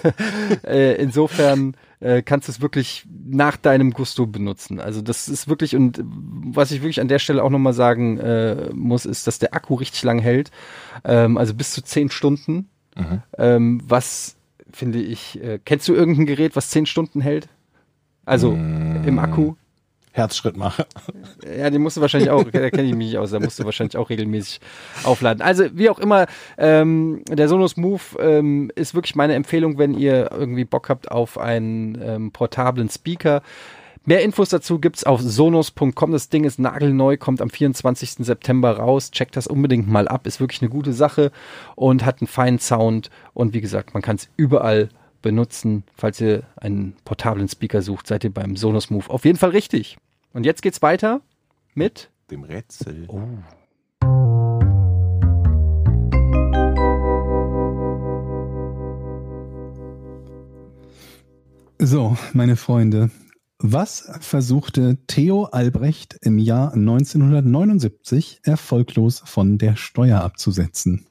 äh, insofern äh, kannst du es wirklich nach deinem Gusto benutzen. Also das ist wirklich, und was ich wirklich an der Stelle auch nochmal sagen äh, muss, ist, dass der Akku richtig lang hält. Ähm, also bis zu zehn Stunden. Ähm, was finde ich, äh, kennst du irgendein Gerät, was zehn Stunden hält? Also im Akku? Herzschritt mache. Ja, den musst du wahrscheinlich auch, da kenne ich mich nicht aus, da musst du wahrscheinlich auch regelmäßig aufladen. Also wie auch immer, ähm, der Sonos Move ähm, ist wirklich meine Empfehlung, wenn ihr irgendwie Bock habt auf einen ähm, portablen Speaker. Mehr Infos dazu gibt's auf sonos.com. Das Ding ist nagelneu, kommt am 24. September raus. Checkt das unbedingt mal ab. Ist wirklich eine gute Sache und hat einen feinen Sound. Und wie gesagt, man kann es überall benutzen. Falls ihr einen portablen Speaker sucht, seid ihr beim Sonos Move auf jeden Fall richtig. Und jetzt geht's weiter mit Dem Rätsel. So, meine Freunde, was versuchte Theo Albrecht im Jahr 1979 erfolglos von der Steuer abzusetzen?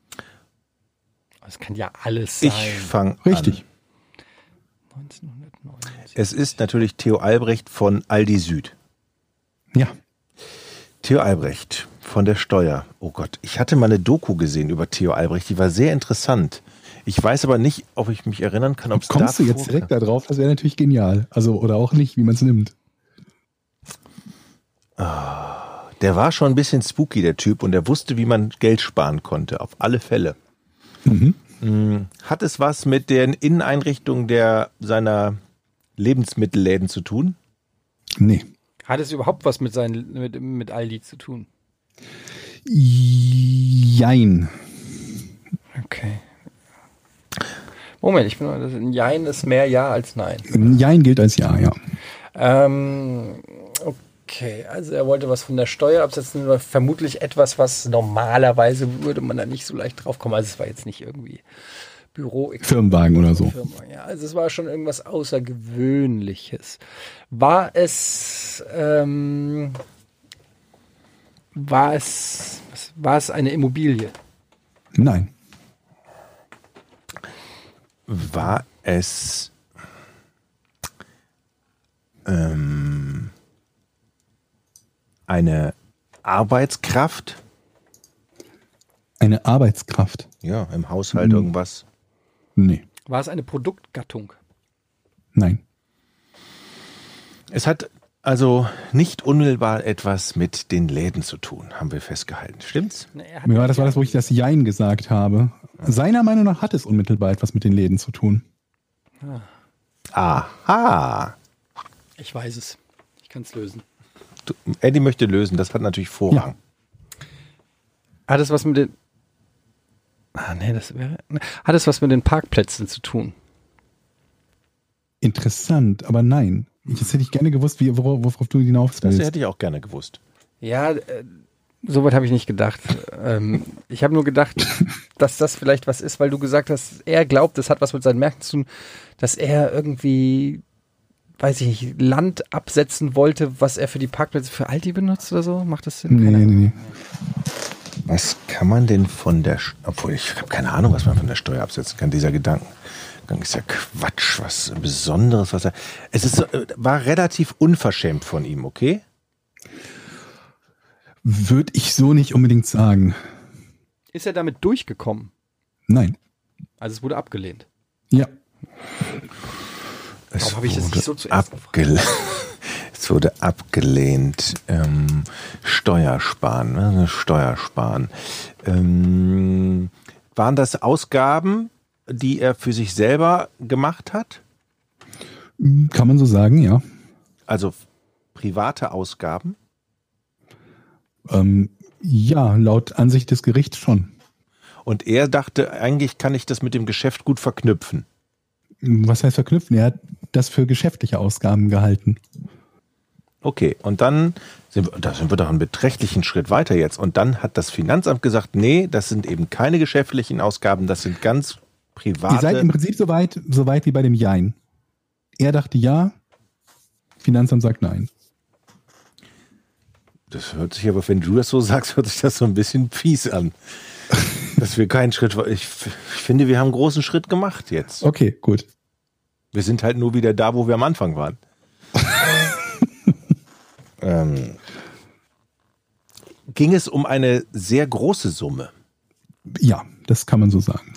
Das kann ja alles sein. Ich fange Richtig. an. Es ist natürlich Theo Albrecht von Aldi Süd. Ja. Theo Albrecht von der Steuer. Oh Gott, ich hatte mal eine Doku gesehen über Theo Albrecht, die war sehr interessant. Ich weiß aber nicht, ob ich mich erinnern kann, ob es Kommst du jetzt direkt da drauf? Das wäre natürlich genial. Also, oder auch nicht, wie man es nimmt. Der war schon ein bisschen spooky, der Typ, und der wusste, wie man Geld sparen konnte, auf alle Fälle. Mhm. Mm, Hat es was mit den Inneneinrichtungen der seiner Lebensmittelläden zu tun? Nee. Hat es überhaupt was mit, seinen, mit, mit Aldi zu tun? Jein. Okay. Moment, ich bin das ein Jein ist mehr Ja als Nein. Jein gilt als Ja, ja. Ähm, okay, also er wollte was von der Steuer absetzen, vermutlich etwas, was normalerweise würde man da nicht so leicht drauf kommen. Also es war jetzt nicht irgendwie Büro. Firmenwagen oder so. Firma, ja. Also es war schon irgendwas Außergewöhnliches. War es, ähm, war es, war es eine Immobilie? Nein. War es ähm, eine Arbeitskraft? Eine Arbeitskraft? Ja, im Haushalt irgendwas. Nee. War es eine Produktgattung? Nein. Es hat also nicht unmittelbar etwas mit den Läden zu tun, haben wir festgehalten. Stimmt's? Hat Ja, das war das, wo ich das Jein gesagt habe. Seiner Meinung nach hat es unmittelbar etwas mit den Läden zu tun. Aha. Ich weiß es. Ich kann es lösen. Du, Eddie möchte lösen, das hat natürlich Vorrang. Hat es was mit den. Ah, nee, das wäre. Hat es was mit den Parkplätzen zu tun? Interessant, aber nein. Jetzt hätte ich gerne gewusst, wie, worauf, worauf du hinaus Das willst. hätte ich auch gerne gewusst. Ja, äh, soweit habe ich nicht gedacht. ähm, ich habe nur gedacht, dass das vielleicht was ist, weil du gesagt hast, er glaubt, das hat was mit seinen Märkten zu tun, dass er irgendwie, weiß ich nicht, Land absetzen wollte, was er für die Parkplätze für Aldi benutzt oder so. Macht das Sinn? Nee, Keine nee, Ahnung. nee. Was kann man denn von der, obwohl ich habe keine Ahnung, was man von der Steuer absetzen kann. Dieser Gedankengang ist ja Quatsch, was Besonderes, was er, es ist, so, äh, war relativ unverschämt von ihm, okay? Würde ich so nicht unbedingt sagen. Ist er damit durchgekommen? Nein. Also es wurde abgelehnt. Ja. Es Warum habe ich das wurde nicht so zuerst abgel Es wurde abgelehnt. Ähm, Steuersparen, ne? Steuersparen. Ähm, waren das Ausgaben, die er für sich selber gemacht hat? Kann man so sagen, ja. Also private Ausgaben? Ähm, ja, laut Ansicht des Gerichts schon. Und er dachte, eigentlich kann ich das mit dem Geschäft gut verknüpfen. Was heißt verknüpfen? Er hat das für geschäftliche Ausgaben gehalten. Okay, und dann sind wir, da sind wir doch einen beträchtlichen Schritt weiter jetzt. Und dann hat das Finanzamt gesagt, nee, das sind eben keine geschäftlichen Ausgaben, das sind ganz private. Ihr seid im Prinzip so weit, so weit wie bei dem Jein. Er dachte ja, Finanzamt sagt nein. Das hört sich aber, wenn du das so sagst, hört sich das so ein bisschen fies an. Dass wir keinen Schritt, ich, ich finde, wir haben einen großen Schritt gemacht jetzt. Okay, gut. Wir sind halt nur wieder da, wo wir am Anfang waren. ähm, ging es um eine sehr große Summe. Ja, das kann man so sagen.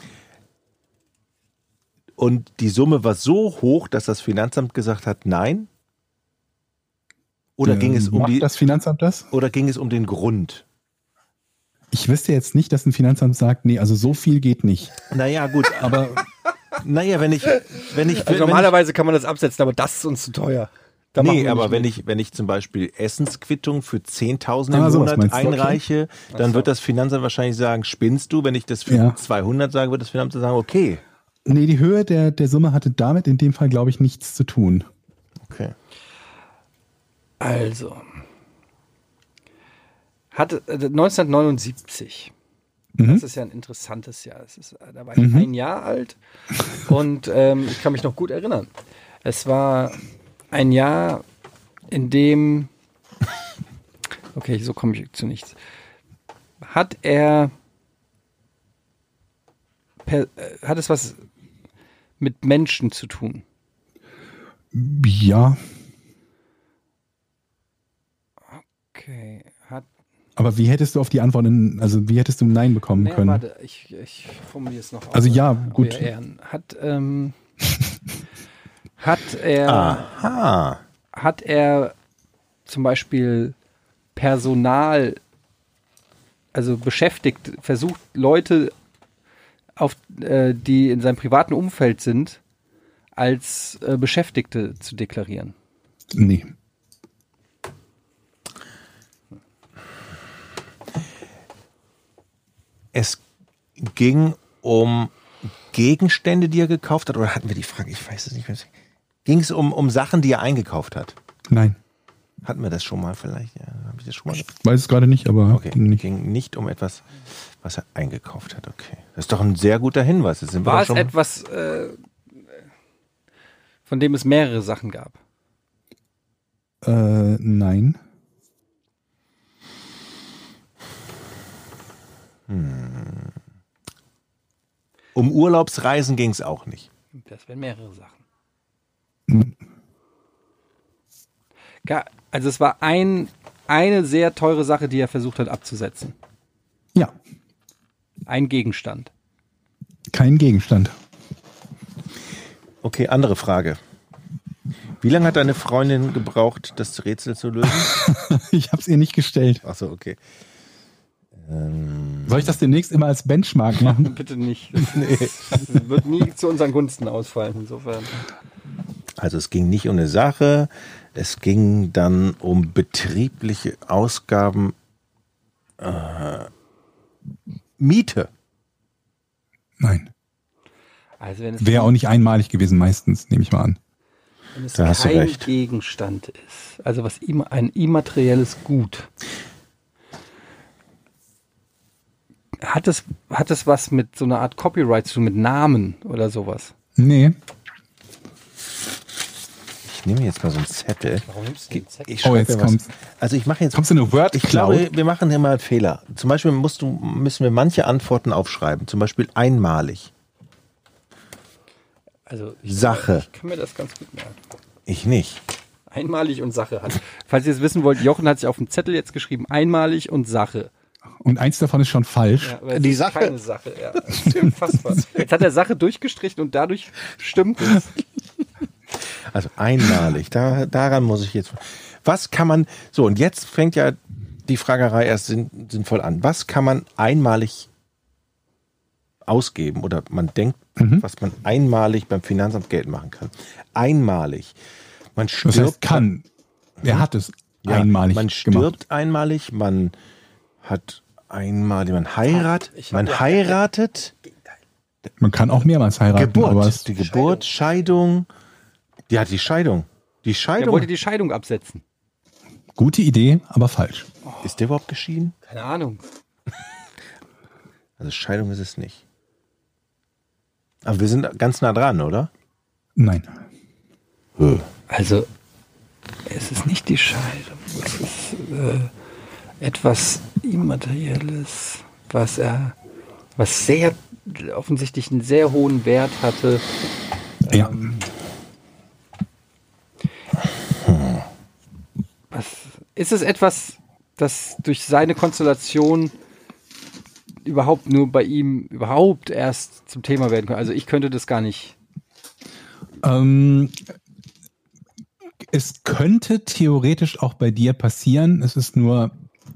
Und die Summe war so hoch, dass das Finanzamt gesagt hat, nein? Oder ging es um Macht die, das Finanzamt das? oder ging es um den Grund? Ich wüsste jetzt nicht, dass ein Finanzamt sagt, nee, also so viel geht nicht. Naja, gut, Aber naja, wenn ich, wenn ich, Also wenn ich normalerweise kann man das absetzen, aber das ist uns zu teuer. Da nee, aber wenn ich, wenn ich zum Beispiel Essensquittung für 10.000 im Ah, Monat du, okay. einreiche, dann wird das Finanzamt wahrscheinlich sagen, spinnst du? Wenn ich das für Ja. 200 sage, wird das Finanzamt sagen, okay. nee, die Höhe der, der Summe hatte damit in dem Fall, glaube ich, nichts zu tun. Okay. Also. Hatte, äh, 1979. Mhm. Das ist ja ein interessantes Jahr. Ist, da war ich ein Jahr alt und ähm, ich kann mich noch gut erinnern. Es war ein Jahr, in dem. Okay, so komme ich zu nichts. Hat er. Per, äh, hat es was mit Menschen zu tun? Ja, Okay. Hat aber wie hättest du auf die Antwort, in, also wie hättest du ein Nein bekommen Nee, können? warte, ich, ich formuliere es noch. Also auf, ja, gut. Hat, ähm, hat er, Aha. hat er zum Beispiel Personal, also beschäftigt, versucht Leute, auf, äh, die in seinem privaten Umfeld sind, als äh, Beschäftigte zu deklarieren? Nee. Es ging um Gegenstände, die er gekauft hat, oder hatten wir die Frage? Ich weiß es nicht mehr. Ging es um, um Sachen, die er eingekauft hat? Nein. Hatten wir das schon mal vielleicht? Ja, habe ich das schon mal? Ich weiß es gerade nicht, aber Okay, nicht. ging nicht um etwas, was er eingekauft hat. Okay, das ist doch ein sehr guter Hinweis. Jetzt sind wir War es schon etwas, äh, von dem es mehrere Sachen gab? Äh, nein. Um Urlaubsreisen ging es auch nicht. Das wären mehrere Sachen. Hm. Also es war ein, eine sehr teure Sache, die er versucht hat abzusetzen. Ja, Ein Gegenstand. kein Gegenstand. Okay, andere Frage. Wie lange hat deine Freundin gebraucht, das Rätsel zu lösen? Ich habe es ihr nicht gestellt. Achso, okay. Soll ich das demnächst immer als Benchmark machen? Bitte nicht. Das wird nie zu unseren Gunsten ausfallen, insofern. Also es ging nicht um eine Sache, es ging dann um betriebliche Ausgaben. Äh, Miete. Nein. Also wenn es, Wäre auch nicht einmalig gewesen, meistens, nehme ich mal an. wenn es Da hast du kein recht. Gegenstand ist, also was ein immaterielles Gut, hat es, hat es was mit so einer Art Copyright zu tun, mit Namen oder sowas? Nee. Ich nehme jetzt mal so einen Zettel. Warum nimmst du den Zettel? Ich Oh, schreibe jetzt kommt's. Also ich mache jetzt. Kommst du in eine Word Ich glaube, wir machen hier mal einen Fehler. Zum Beispiel musst du, müssen wir manche Antworten aufschreiben. Zum Beispiel einmalig. Also ich, Sache. Ich kann mir das ganz gut merken. Ich nicht. Einmalig und Sache hat. Falls ihr es wissen wollt, Jochen hat sich auf dem Zettel jetzt geschrieben, einmalig und Sache. Und eins davon ist schon falsch. Ja, Die ist Sache- Keine Sache, ja. Unfassbar. Jetzt hat er Sache durchgestrichen und dadurch stimmt es. Also einmalig, da, daran muss ich jetzt. Was kann man, so und jetzt fängt ja die Fragerei erst sinn, sinnvoll an. Was kann man einmalig ausgeben oder man denkt, was man einmalig beim Finanzamt Geld machen kann? Einmalig. Man Das stirbt. heißt, kann. Er hat es ja, einmalig Man gemacht. stirbt einmalig, man hat einmalig, man heiratet, man heiratet, Man kann auch mehrmals heiraten, aber Geburt, es, die Geburt, Scheidung. Ja, die Scheidung. Die Er Scheidung. wollte die Scheidung absetzen. gute Idee, aber falsch. Ist der überhaupt geschieden? Keine Ahnung. Also Scheidung ist es nicht. Aber wir sind ganz nah dran, oder? Nein. Also, es ist nicht die Scheidung. Es ist äh, etwas Immaterielles, was er, was sehr offensichtlich einen sehr hohen Wert hatte. Ja. Was, ist es etwas, das durch seine Konstellation überhaupt nur bei ihm überhaupt erst zum Thema werden kann? Also ich könnte das gar nicht. Ähm, es könnte theoretisch auch bei dir passieren. Es ist nur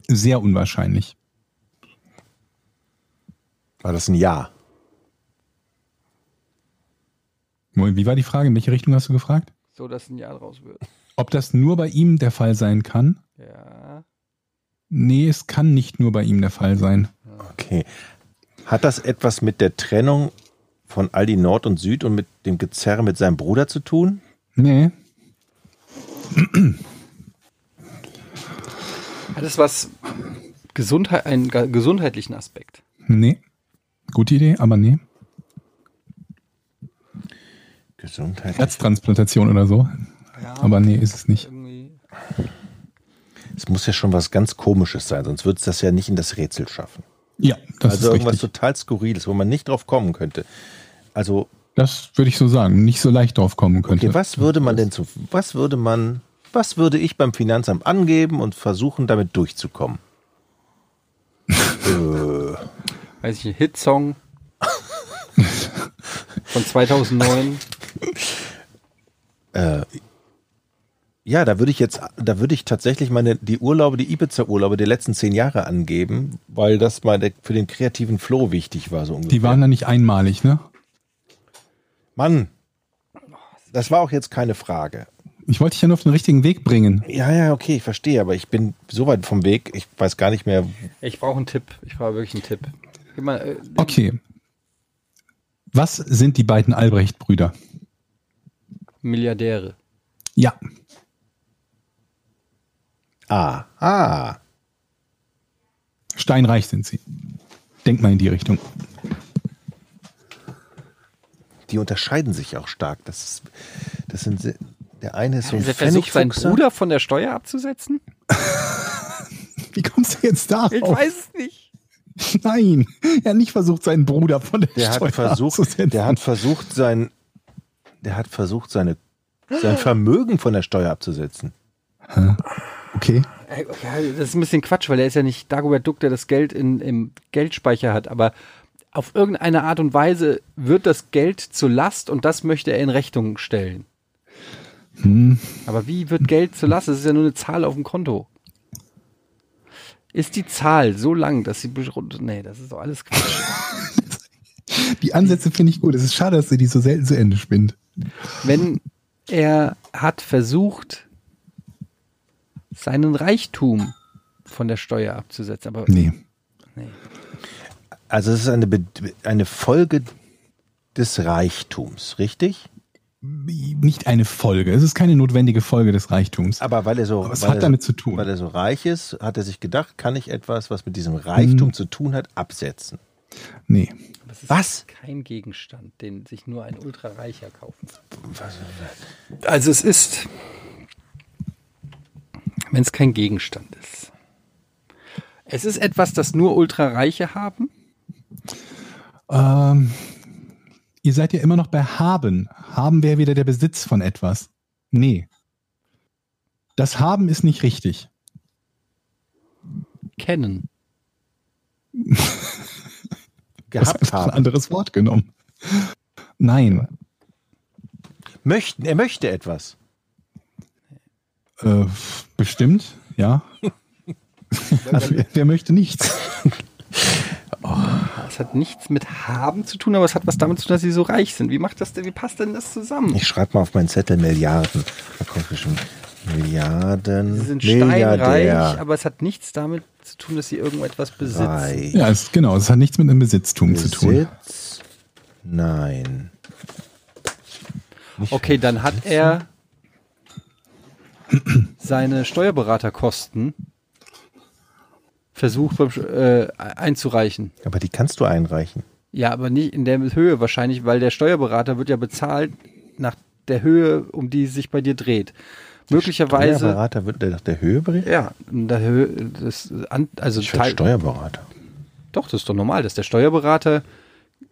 sehr unwahrscheinlich. War das ein Ja? Wie war die Frage? In welche Richtung hast du gefragt? So, dass ein Jahr draus wird. Ob das nur bei ihm der Fall sein kann? Ja. Nee, es kann nicht nur bei ihm der Fall sein. Okay. Hat das etwas mit der Trennung von Aldi Nord und Süd und mit dem Gezerre mit seinem Bruder zu tun? Nee. Hat es was Gesundheit, einen ge- gesundheitlichen Aspekt? Nee. Gute Idee, aber nee. Gesundheit. Herztransplantation oder so. Ja. Aber nee, ist es nicht. Irgendwie. Es muss ja schon was ganz Komisches sein, sonst würde es das ja nicht in das Rätsel schaffen. Ja, das also ist irgendwas richtig. total Skurriles, wo man nicht drauf kommen könnte. Also, Das würde ich so sagen. Nicht so leicht drauf kommen könnte. okay, was würde man denn zu, was würde man, was würde ich beim Finanzamt angeben und versuchen, damit durchzukommen? äh, Weiß ich, ein Hitsong von 2009. Ja, da würde ich jetzt, da würde ich tatsächlich meine, die Urlaube, die Ibiza-Urlaube der letzten zehn Jahre angeben, weil das mal der, für den kreativen Flow wichtig war, so ungefähr. Die waren da nicht einmalig, ne? Mann, das war auch jetzt keine Frage. Ich wollte dich ja nur auf den richtigen Weg bringen. Ja, ja, okay, ich verstehe, aber ich bin so weit vom Weg, ich weiß gar nicht mehr. Ich brauche einen Tipp. Ich brauche wirklich einen Tipp. Gib mal, äh, Okay. Was sind die beiden Albrecht-Brüder? Milliardäre. Ja. Ah, ah. Steinreich sind sie. Denk mal in die Richtung. Die unterscheiden sich auch stark. Das, ist, das sind, der eine ist so ein Also er versucht, seinen. Bruder von der Steuer abzusetzen? Wie kommst du jetzt darauf? Ich weiß es nicht. Nein, er hat nicht versucht, seinen Bruder von der Der Steuer hat versucht, abzusetzen. der hat versucht, sein, der hat versucht, seine, sein Vermögen von der Steuer abzusetzen. Okay. Das ist ein bisschen Quatsch, weil er ist ja nicht Dagobert Duck, der das Geld in, im Geldspeicher hat, aber auf irgendeine Art und Weise wird das Geld zur Last und das möchte er in Rechnung stellen. Hm. Aber wie wird Geld zur Last? Das ist ja nur eine Zahl auf dem Konto. Ist die Zahl so lang, dass sie. Nee, das ist doch alles Quatsch. Die Ansätze finde ich gut. Es ist schade, dass sie die so selten zu Ende spinnt. Wenn er hat versucht, seinen Reichtum von der Steuer abzusetzen, aber Nee. nee. Also es ist eine, Be- eine Folge des Reichtums, richtig? Nicht eine Folge. Es ist keine notwendige Folge des Reichtums. Aber weil er so, Aber es weil hat er damit so, zu tun. Weil er so reich ist, hat er sich gedacht, kann ich etwas, was mit diesem Reichtum Hm. zu tun hat, absetzen. Nee. Das ist Was? kein Gegenstand, den sich nur ein Ultrareicher kaufen kann. Also es ist, wenn es kein Gegenstand ist. Es ist etwas, das nur Ultrareiche haben. Ähm, ihr seid ja immer noch bei haben. Haben wäre wieder der Besitz von etwas. Nee. Das Haben ist nicht richtig. Kennen. gehabt einfach ein haben. anderes Wort genommen. Nein. Möchten, er möchte etwas. Äh, bestimmt, ja. Also, wer, wer möchte nichts? Es hat nichts mit haben zu tun, aber es hat was damit zu tun, dass sie so reich sind. Wie macht das denn, wie passt denn das zusammen? Ich schreibe mal auf meinen Zettel Milliarden. Da kommt bestimmt Milliarden. Sie sind steinreich, aber es hat nichts damit zu tun, dass sie irgendetwas besitzen. Reich. Ja, es, genau, es hat nichts mit einem Besitztum zu tun. Besitz? Nein. Nicht Okay, dann hat er seine Steuerberaterkosten versucht äh, einzureichen. Aber die kannst du einreichen. Ja, aber nicht in der Höhe wahrscheinlich, weil der Steuerberater wird ja bezahlt nach der Höhe, um die es sich bei dir dreht. Möglicherweise, Steuerberater wird der nach der Höhe berichtet? ja, der Höhe, das, also Ich Teil, Steuerberater. doch, das ist doch normal, dass der Steuerberater,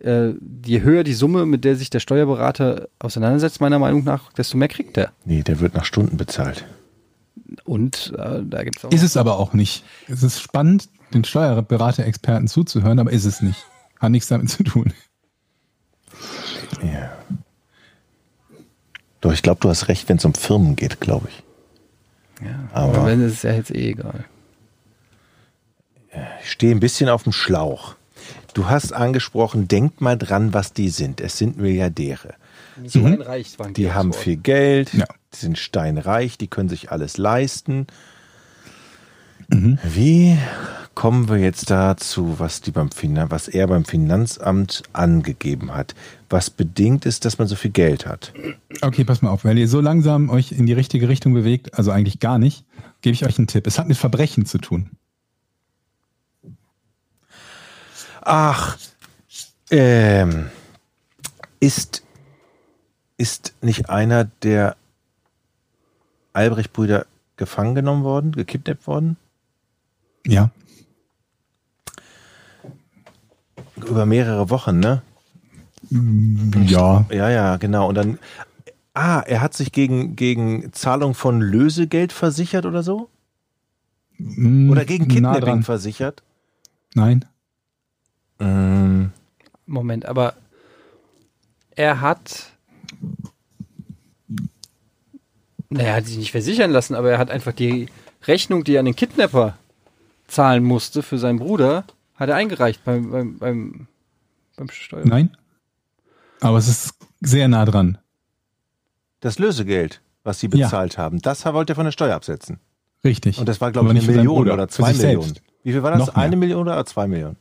äh, je höher die Summe, mit der sich der Steuerberater auseinandersetzt, meiner Meinung nach, desto mehr kriegt er. Nee, der wird nach Stunden bezahlt. Und äh, da gibt es auch. Ist es aber auch nicht. Es ist spannend, den Steuerberater-Experten zuzuhören, aber ist es nicht. Hat nichts damit zu tun. Ja. Doch, ich glaube, du hast recht, wenn es um Firmen geht, glaube ich. ja, aber- aber wenn es ist ja jetzt eh egal. Ich stehe ein bisschen auf dem Schlauch. Du hast angesprochen, denk mal dran, was die sind. Es sind Milliardäre. So ein Reich waren Die haben viel Geld, Ja. die sind steinreich, die können sich alles leisten. Wie kommen wir jetzt dazu, was, die beim Finan was er beim Finanzamt angegeben hat? Was bedingt ist, dass man so viel Geld hat? Okay, pass mal auf. Weil ihr so langsam euch in die richtige Richtung bewegt, also eigentlich gar nicht, gebe ich euch einen Tipp. Es hat mit Verbrechen zu tun. Ach, ähm, ist, ist nicht einer der Albrecht-Brüder gefangen genommen worden, gekidnappt worden? Ja. Über mehrere Wochen, ne? Ja. Ja, ja, genau. Und dann, ah, er hat sich gegen, gegen Zahlung von Lösegeld versichert oder so? Mm, Oder gegen Kidnapping versichert? Nein. Ähm, Moment, aber er hat. Naja, er hat sich nicht versichern lassen, aber er hat einfach die Rechnung, die er an den Kidnapper zahlen musste für seinen Bruder, hat er eingereicht beim, beim, beim, beim Steuer. Nein. Aber es ist sehr nah dran. das Lösegeld, was sie Ja. bezahlt haben, das wollte er von der Steuer absetzen. Richtig. Und das war, glaube ich, eine Million Bruder, oder zwei Millionen. selbst. Wie viel war das? Eine Million oder zwei Millionen?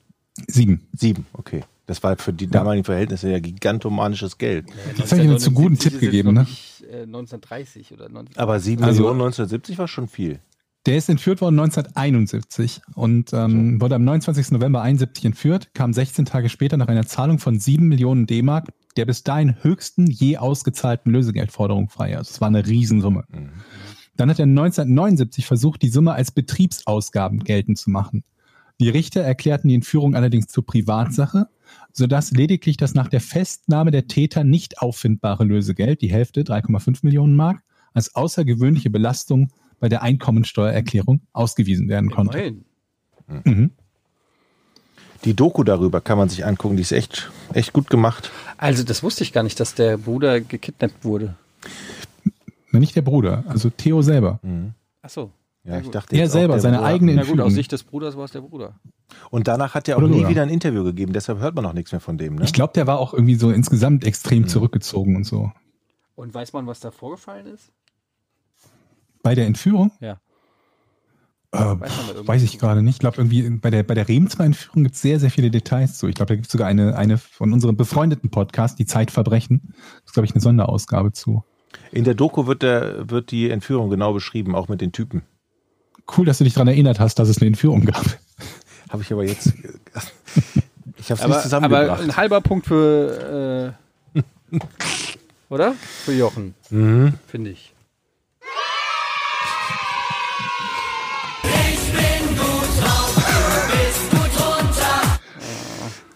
Sieben. Sieben, okay. Das war für die damaligen Verhältnisse ja gigantomanisches Geld. Jetzt habe ich mir zu guten Tipp gegeben, ne? Nicht, äh, 1930 oder 19 Aber sieben Also- Millionen 1970 war schon viel. Der ist entführt worden 1971 und ähm, wurde am 29. November 71 entführt, kam 16 Tage später nach einer Zahlung von 7 Millionen D-Mark der bis dahin höchsten je ausgezahlten Lösegeldforderung frei. Also es war eine Riesensumme. Dann hat er 1979 versucht, die Summe als Betriebsausgaben geltend zu machen. Die Richter erklärten die Entführung allerdings zur Privatsache, sodass lediglich das nach der Festnahme der Täter nicht auffindbare Lösegeld, die Hälfte, 3,5 Millionen Mark, als außergewöhnliche Belastung bei der Einkommensteuererklärung ausgewiesen werden konnte. Immerhin. Mhm. Die Doku darüber kann man sich angucken, die ist echt, echt gut gemacht. Also, das wusste ich gar nicht, dass der Bruder gekidnappt wurde. Na, Nicht der Bruder, also Theo selber. Ach so. Ja, ich dachte Er selber, seine Bruder. eigene Na gut, aus. Sicht des Bruders war es der Bruder. Und danach hat er auch Oder nie Bruder. wieder ein Interview gegeben, deshalb hört man auch nichts mehr von dem. Ne? Ich glaube, der war auch irgendwie so insgesamt extrem zurückgezogen und so. Und weiß man, was da vorgefallen ist? Bei der Entführung? Ja. Äh, Weiß man da irgendwas? weiß ich gerade nicht. Ich glaube, irgendwie bei der, bei der Remsmar-Entführung gibt es sehr, sehr viele Details zu. Ich glaube, da gibt es sogar eine, eine von unserem befreundeten Podcast, die Zeitverbrechen. Das ist, glaube ich, eine Sonderausgabe zu. In der Doku wird, der, wird die Entführung genau beschrieben, auch mit den Typen. Cool, dass du dich daran erinnert hast, dass es eine Entführung gab. Habe ich aber jetzt. Ich habe es nicht Aber, aber zusammengebracht. ein halber Punkt für, äh, oder? Für Jochen, Mhm. finde ich.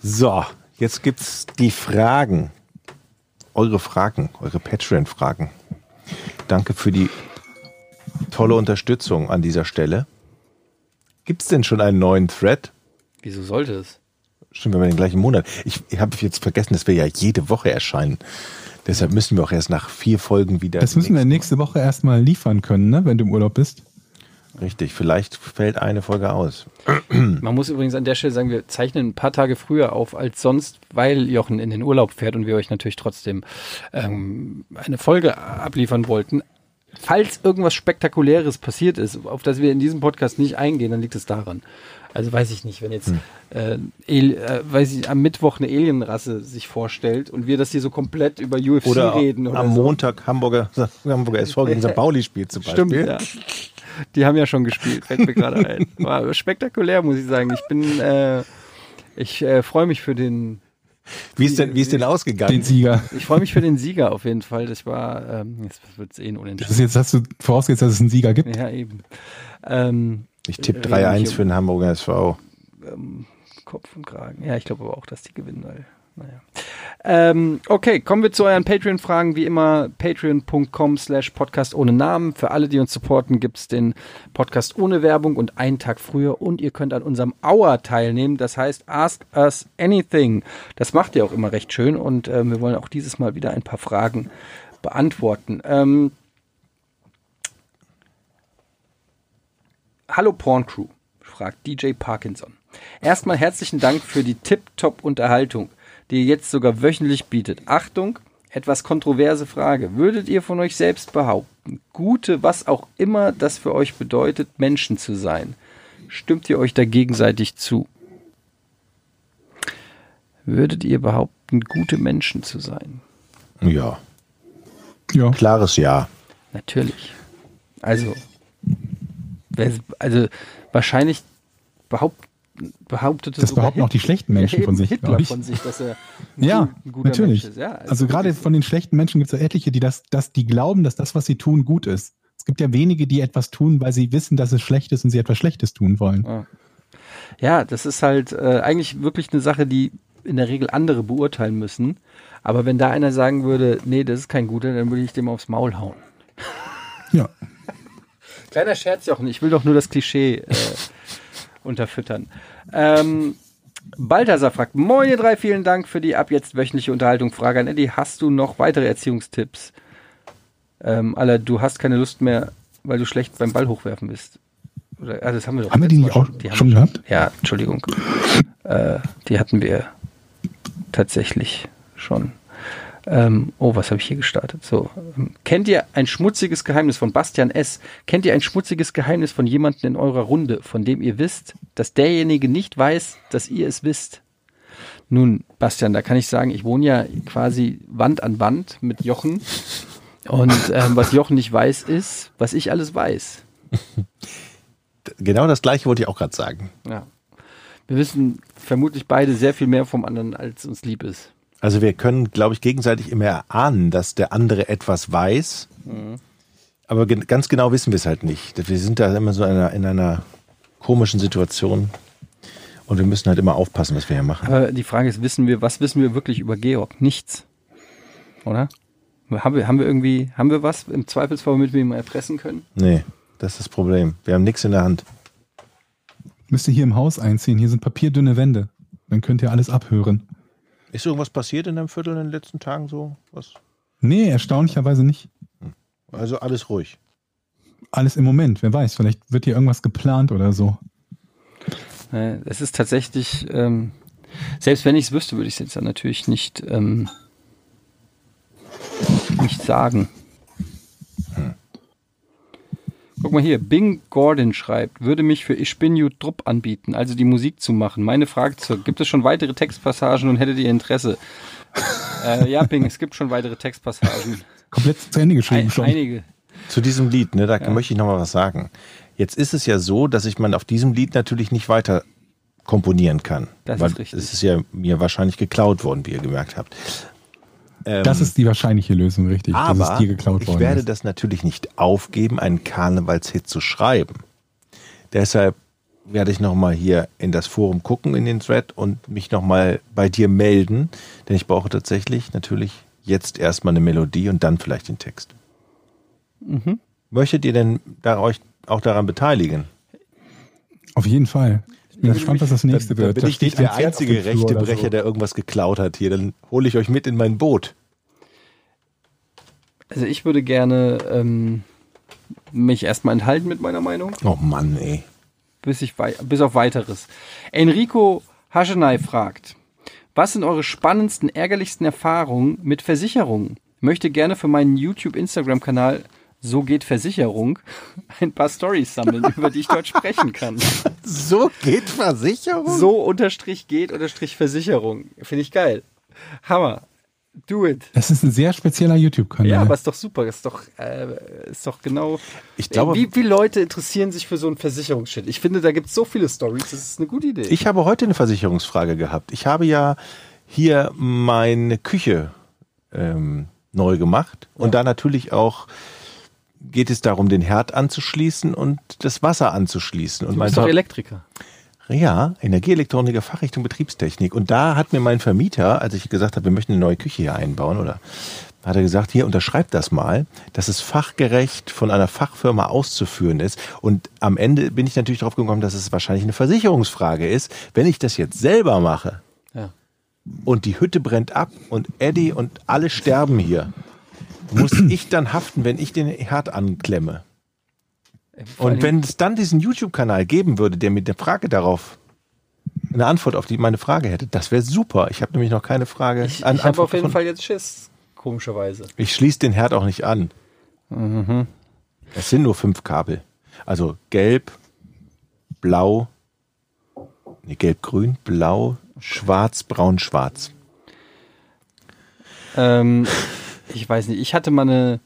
So, jetzt gibt's die Fragen. Eure Fragen, eure Patreon-Fragen. Danke für die tolle Unterstützung an dieser Stelle. Gibt's denn schon einen neuen Thread? Wieso sollte es? Stimmt, wir haben den gleichen Monat. Ich, ich habe jetzt vergessen, dass wir ja jede Woche erscheinen. Deshalb müssen wir auch erst nach vier Folgen wieder. Das müssen wir nächste Woche erstmal liefern können, ne, wenn du im Urlaub bist. Richtig, vielleicht fällt eine Folge aus. Man muss übrigens an der Stelle sagen, wir zeichnen ein paar Tage früher auf als sonst, weil Jochen in den Urlaub fährt und wir euch natürlich trotzdem ähm, eine Folge abliefern wollten. Falls irgendwas Spektakuläres passiert ist, auf das wir in diesem Podcast nicht eingehen, dann liegt es daran. Also weiß ich nicht, wenn jetzt äh, El, äh, weiß ich, am Mittwoch eine Alienrasse sich vorstellt und wir das hier so komplett über UFC Oder reden oder am so. Montag Hamburger, Hamburger SV gegen St. Pauli spielt zum Beispiel. Stimmt, ja. Die haben ja schon gespielt, fällt mir gerade ein. War spektakulär, muss ich sagen. Ich bin, äh, ich äh, freue mich für den, Wie ist denn, wie ist denn Den ausgegangen? Sieger. ich freue mich für den Sieger auf jeden Fall. Das war, ähm, jetzt wird es eh ein Das ist Unentschieden. jetzt hast du vorausgesetzt, dass es einen Sieger gibt. Ja, eben. Ähm, Ich tippe Reden 3-1 nicht um- für den Hamburger SV. Kopf und Kragen. Ja, ich glaube aber auch, dass die gewinnen, weil, naja. Ähm, okay, kommen wir zu euren Patreon-Fragen. Wie immer, patreon.com slash podcast ohne Namen. Für alle, die uns supporten, gibt's den Podcast ohne Werbung und einen Tag früher. Und ihr könnt an unserem Hour teilnehmen. Das heißt, ask us anything. Das macht ihr auch immer recht schön. Und ähm, wir wollen auch dieses Mal wieder ein paar Fragen beantworten. Ähm, Hallo Porn Crew, fragt DJ Parkinson. Erstmal herzlichen Dank für die Tip-Top-Unterhaltung, die ihr jetzt sogar wöchentlich bietet. Achtung, etwas kontroverse Frage. Würdet ihr von euch selbst behaupten, gute, was auch immer das für euch bedeutet, Menschen zu sein? Stimmt ihr euch da gegenseitig zu? Würdet ihr behaupten, gute Menschen zu sein? Ja, Ja. klares Ja. Natürlich. Also, also wahrscheinlich behaupt, behauptete Das behaupten auch die schlechten Menschen ja, von sich, Hitler von sich, dass er ein, Ja, gut- ein guter natürlich. Mensch ist. Ja, Also gerade von den schlechten Menschen gibt es ja etliche, die das, dass die glauben, dass das, was sie tun, gut ist. Es gibt ja wenige, die etwas tun, weil sie wissen, dass es schlecht ist und sie etwas Schlechtes tun wollen. Ja, das ist halt äh, eigentlich wirklich eine Sache, die in der Regel andere beurteilen müssen. Aber wenn da einer sagen würde, nee, das ist kein guter, dann würde ich dem aufs Maul hauen. Ja. Kleiner Scherz, Jochen, ich will doch nur das Klischee äh, unterfüttern. Ähm, Balthasar fragt, moin ihr drei, vielen Dank für die ab jetzt wöchentliche Unterhaltung. Frage an Eddie, hast du noch weitere Erziehungstipps? Ähm, Aller, du hast keine Lust mehr, weil du schlecht beim Ball hochwerfen bist. Oder, ah, das haben wir doch Haben wir die nicht auch Die schon gehabt? Ja, Entschuldigung. äh, die hatten wir tatsächlich schon. Ähm, oh, was habe ich hier gestartet? So, ähm, kennt ihr ein schmutziges Geheimnis von Bastian S? Kennt ihr ein schmutziges Geheimnis von jemandem in eurer Runde, von dem ihr wisst, dass derjenige nicht weiß, dass ihr es wisst? Nun, Bastian, da kann ich sagen, ich wohne ja quasi Wand an Wand mit Jochen. Und ähm, was Jochen nicht weiß, ist, was ich alles weiß. Genau das gleiche wollte ich auch gerade sagen. Ja. Wir wissen vermutlich beide sehr viel mehr vom anderen, als uns lieb ist. Also wir können, glaube ich, gegenseitig immer erahnen, dass der andere etwas weiß. Aber gen ganz genau wissen wir es halt nicht. Wir sind da immer so in einer, in einer komischen Situation. Und wir müssen halt immer aufpassen, was wir hier machen. Aber die Frage ist, wissen wir, was wissen wir wirklich über Georg? Nichts. Oder? Haben wir, haben wir irgendwie, haben wir was im Zweifelsfall, womit wir ihn mal erpressen können? Nee, das ist das Problem. Wir haben nichts in der Hand. Müsst ihr hier im Haus einziehen. Hier sind papierdünne Wände. Dann könnt ihr alles abhören. Ist irgendwas passiert in deinem Viertel in den letzten Tagen so? Was? Nee, erstaunlicherweise nicht. Also alles ruhig. Alles im Moment. Wer weiß, vielleicht wird hier irgendwas geplant oder so. Äh, Es ist tatsächlich, ähm, selbst wenn ich es wüsste, würde ich es jetzt dann natürlich nicht, ähm, nicht sagen. Guck mal hier, Bing Gordon schreibt, würde mich für Ich bin Jut Drupp anbieten, also die Musik zu machen. Meine Frage zurück, gibt es schon weitere Textpassagen und hättet ihr Interesse? äh, ja, Bing, es gibt schon weitere Textpassagen. Komplett zu Ende geschrieben Ein, schon. einige. Zu diesem Lied, ne, da möchte ich noch mal was sagen. Jetzt ist es ja so, dass ich man auf diesem Lied natürlich nicht weiter komponieren kann. Das weil ist richtig. Es ist ja mir wahrscheinlich geklaut worden, wie ihr gemerkt habt. Ähm, Das ist die wahrscheinliche Lösung, richtig. dass aber es dir geklaut ich worden werde ist. das natürlich nicht aufgeben, einen Karnevalshit zu schreiben. Deshalb werde ich noch mal hier in das Forum gucken, in den Thread und mich noch mal bei dir melden, denn ich brauche tatsächlich natürlich jetzt erstmal eine Melodie und dann vielleicht den Text. Mhm. Möchtet ihr denn da euch auch daran beteiligen? Auf jeden Fall. Ich bin gespannt, was das nächste Dann, dann wird. bin Da ich nicht der einzige oder Rechtebrecher, so. der irgendwas geklaut hat hier. Dann hole ich euch mit in mein Boot. Also ich würde gerne ähm, mich erstmal enthalten mit meiner Meinung, Oh Mann, ey. bis, ich bis auf weiteres. Enrico Haschenay fragt, was sind eure spannendsten, ärgerlichsten Erfahrungen mit Versicherungen? Möchte gerne für meinen YouTube-Instagram-Kanal So geht Versicherung ein paar Stories sammeln, über die ich dort sprechen kann. So geht Versicherung? So unterstrich geht unterstrich Versicherung. Finde ich geil. Hammer. Do it. Das ist ein sehr spezieller YouTube-Kanal. Ja, aber ist doch super. Ist doch, äh, ist doch genau. Ich glaube- wie viele Leute interessieren sich für so einen Versicherungsshit? Ich finde, da gibt es so viele Stories. Das ist eine gute Idee. Ich habe heute eine Versicherungsfrage gehabt. Ich habe ja hier meine Küche ähm, neu gemacht und da natürlich auch geht es darum, den Herd anzuschließen und das Wasser anzuschließen. Und du mein bist doch Elektriker. Ja, Energieelektroniker, Fachrichtung Betriebstechnik. Und da hat mir mein Vermieter, als ich gesagt habe, wir möchten eine neue Küche hier einbauen, oder hat er gesagt, hier unterschreibt das mal, dass es fachgerecht von einer Fachfirma auszuführen ist. Und am Ende bin ich natürlich darauf gekommen, dass es wahrscheinlich eine Versicherungsfrage ist. Wenn ich das jetzt selber mache Ja. und die Hütte brennt ab und Eddie und alle sterben hier, muss ich dann haften, wenn ich den Herd anklemme. Und wenn es dann diesen YouTube-Kanal geben würde, der mit der Frage darauf eine Antwort auf die meine Frage hätte, das wäre super. Ich habe nämlich noch keine Frage. ich, an ich habe auf jeden gefunden. Fall jetzt Schiss, komischerweise. Ich schließe den Herd auch nicht an. Mhm. Es sind nur fünf Kabel. Also gelb, blau, nee, gelb-grün, blau, schwarz, braun, schwarz. Ähm, ich weiß nicht, ich hatte mal eine,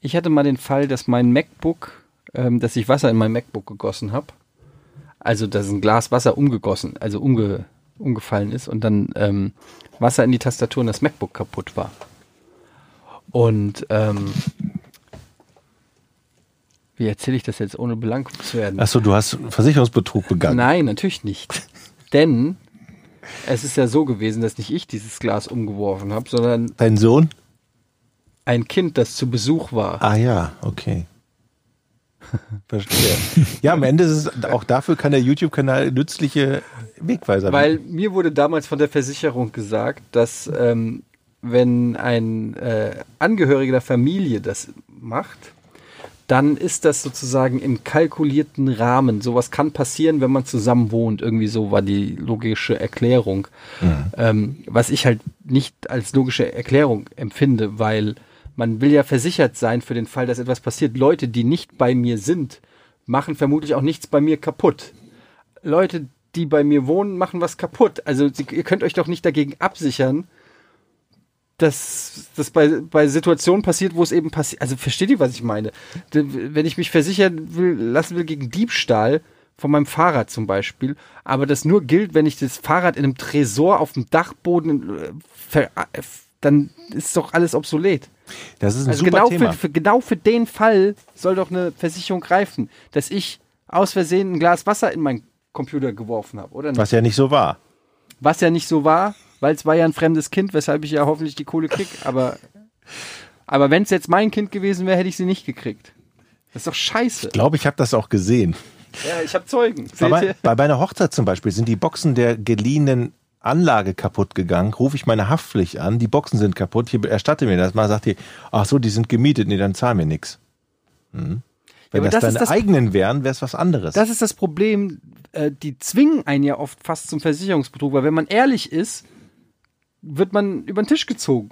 ich hatte mal den Fall, dass mein MacBook, ähm, dass ich Wasser in mein MacBook gegossen habe. Also, dass ein Glas Wasser umgegossen, also umge, umgefallen ist und dann ähm, Wasser in die Tastatur und das MacBook kaputt war. Und ähm, wie erzähle ich das jetzt, ohne belangt zu werden? Achso, du hast Versicherungsbetrug begangen. Nein, natürlich nicht. Denn es ist ja so gewesen, dass nicht ich dieses Glas umgeworfen habe, sondern Dein Sohn? ein Kind, das zu Besuch war. Ah ja, okay. Verstehe. Ja, am Ende ist es, auch dafür kann der YouTube-Kanal nützliche Wegweiser Weil mir wurde damals von der Versicherung gesagt, dass ähm, wenn ein äh, Angehöriger der Familie das macht, dann ist das sozusagen im kalkulierten Rahmen. Sowas kann passieren, wenn man zusammen wohnt. Irgendwie so war die logische Erklärung. Ähm, was ich halt nicht als logische Erklärung empfinde, weil man will ja versichert sein für den Fall, dass etwas passiert. Leute, die nicht bei mir sind, machen vermutlich auch nichts bei mir kaputt. Leute, die bei mir wohnen, machen was kaputt. Also ihr könnt euch doch nicht dagegen absichern, dass das bei, bei Situationen passiert, wo es eben passiert. Also versteht ihr, was ich meine? Wenn ich mich versichern will, lassen will gegen Diebstahl von meinem Fahrrad zum Beispiel, aber das nur gilt, wenn ich das Fahrrad in einem Tresor auf dem Dachboden, äh, ver, äh, dann ist doch alles obsolet. Das ist ein Also super genau Thema. für, für, genau für den Fall soll doch eine Versicherung greifen, dass ich aus Versehen ein Glas Wasser in meinen Computer geworfen habe, oder nicht? Was ja nicht so war. Was ja nicht so war, weil es war ja ein fremdes Kind, weshalb ich ja hoffentlich die Kohle krieg. Aber, aber wenn es jetzt mein Kind gewesen wäre, hätte ich sie nicht gekriegt. Das ist doch scheiße. Ich glaube, ich habe das auch gesehen. Ja, ich habe Zeugen. Bei, bei meiner Hochzeit zum Beispiel sind die Boxen der geliehenen Anlage kaputt gegangen. Rufe ich meine Haftpflicht an, die Boxen sind kaputt. Hier erstatte mir das mal. Sagt die, ach so, die sind gemietet. Nee, dann zahlen wir nichts. Hm. Wenn aber das, das deine das- eigenen wären, wäre es was anderes. Das ist das Problem. Äh, die zwingen einen ja oft fast zum Versicherungsbetrug, weil wenn man ehrlich ist, wird man über den Tisch gezogen.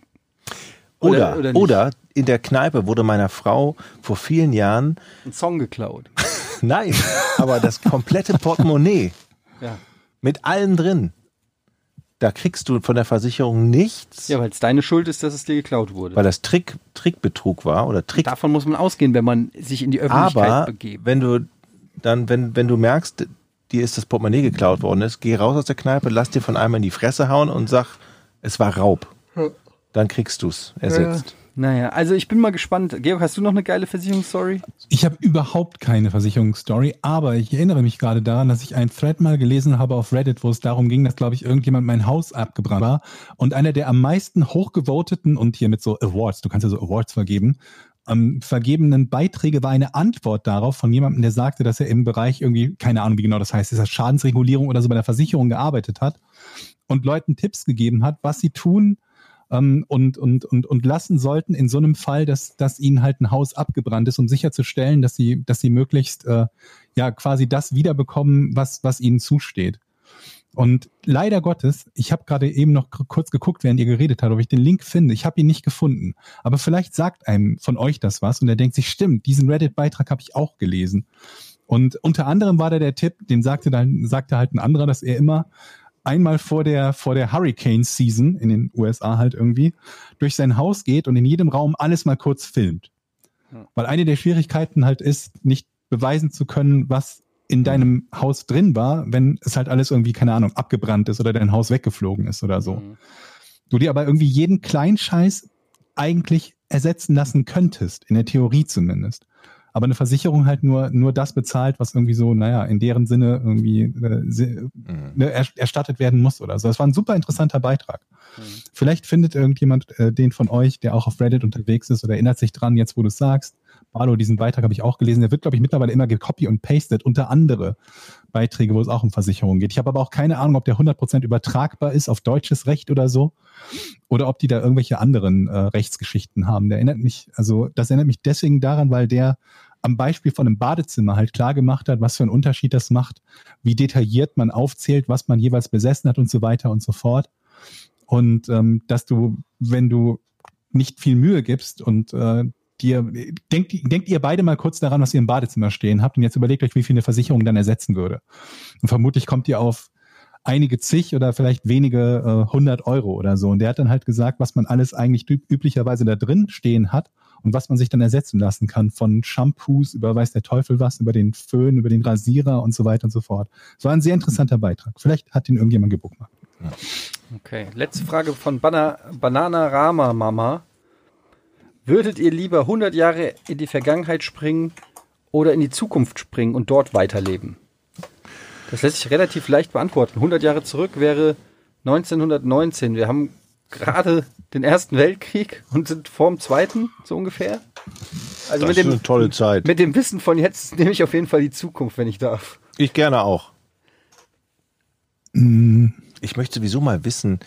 oder, oder oder, nicht. in der Kneipe wurde meiner Frau vor vielen Jahren, Ein Song geklaut. nein, aber das komplette Portemonnaie Ja, mit allem drin. Da kriegst du von der Versicherung nichts, ja weil es deine Schuld ist, dass es dir geklaut wurde. weil das Trick, Trickbetrug war oder Trick Davon muss man ausgehen, wenn man sich in die Öffentlichkeit Aber begebt. wenn du dann, wenn, wenn du merkst, dir ist das Portemonnaie geklaut worden ist, geh raus aus der Kneipe, lass dir von einmal in die Fresse hauen und sag, es war Raub. Dann kriegst du's ersetzt. Naja, also ich bin mal gespannt. Georg, hast du noch eine geile Versicherungsstory? Ich habe überhaupt keine Versicherungsstory, aber ich erinnere mich gerade daran, dass ich einen Thread mal gelesen habe auf Reddit, wo es darum ging, dass, glaube ich, irgendjemand mein Haus abgebrannt war. Und einer der am meisten hochgevoteten und hier mit so Awards, du kannst ja so Awards vergeben, ähm, vergebenen Beiträge war eine Antwort darauf von jemandem, der sagte, dass er im Bereich irgendwie, keine Ahnung, wie genau das heißt, ist das Schadensregulierung oder so bei der Versicherung gearbeitet hat und Leuten Tipps gegeben hat, was sie tun ähm, und, und, und, und lassen sollten in so einem Fall, dass, dass ihnen halt ein Haus abgebrannt ist, um sicherzustellen, dass sie, dass sie möglichst äh, ja quasi das wiederbekommen, was, was ihnen zusteht. Und leider Gottes, ich habe gerade eben noch kurz geguckt, während ihr geredet habt, ob ich den Link finde. Ich habe ihn nicht gefunden. Aber vielleicht sagt einem von euch das was und er denkt sich, stimmt, diesen Reddit-Beitrag habe ich auch gelesen. Und unter anderem war da der Tipp, den sagte dann, sagte halt ein anderer, dass er immer einmal vor der, vor der Hurricane Season in den USA halt irgendwie durch sein Haus geht und in jedem Raum alles mal kurz filmt. Weil eine der Schwierigkeiten halt ist, nicht beweisen zu können, was in deinem Haus drin war, wenn es halt alles irgendwie, keine Ahnung, abgebrannt ist oder dein Haus weggeflogen ist oder so. Du dir aber irgendwie jeden Kleinscheiß eigentlich ersetzen lassen könntest, in der Theorie zumindest. Aber eine Versicherung halt nur, nur das bezahlt, was irgendwie so, naja, in deren Sinne irgendwie äh, se- ne, er, erstattet werden muss oder so. Das war ein super interessanter Beitrag. Vielleicht findet irgendjemand äh, den von euch, der auch auf Reddit unterwegs ist oder erinnert sich dran, jetzt wo du es sagst. Barlo, diesen Beitrag habe ich auch gelesen. Der wird, glaube ich, mittlerweile immer gecopy und pasted unter andere Beiträge, wo es auch um Versicherungen geht. Ich habe aber auch keine Ahnung, ob der 100% übertragbar ist auf deutsches Recht oder so oder ob die da irgendwelche anderen äh, Rechtsgeschichten haben. Der erinnert mich, also das erinnert mich deswegen daran, weil der am Beispiel von einem Badezimmer halt klar gemacht hat, was für einen Unterschied das macht, wie detailliert man aufzählt, was man jeweils besessen hat und so weiter und so fort. Und ähm, dass du, wenn du nicht viel Mühe gibst und äh, dir, denkt, denkt ihr beide mal kurz daran, was ihr im Badezimmer stehen habt und jetzt überlegt euch, wie viel eine Versicherung dann ersetzen würde. Und vermutlich kommt ihr auf einige zig oder vielleicht wenige äh, hundert Euro oder so. Und der hat dann halt gesagt, was man alles eigentlich üb üblicherweise da drin stehen hat und was man sich dann ersetzen lassen kann. Von Shampoos über weiß der Teufel was, über den Föhn, über den Rasierer und so weiter und so fort. Es war ein sehr interessanter Beitrag. Vielleicht hat ihn irgendjemand gebucht. Okay, letzte Frage von Bana Banana Rama Mama. Würdet ihr lieber 100 Jahre in die Vergangenheit springen oder in die Zukunft springen und dort weiterleben? Das lässt sich relativ leicht beantworten. 100 Jahre zurück wäre 1919. Wir haben gerade den Ersten Weltkrieg und sind vorm Zweiten, so ungefähr. Also Das mit ist dem, eine tolle Zeit. mit dem Wissen von jetzt nehme ich auf jeden Fall die Zukunft, wenn ich darf. Ich gerne auch. Ich möchte sowieso mal wissen,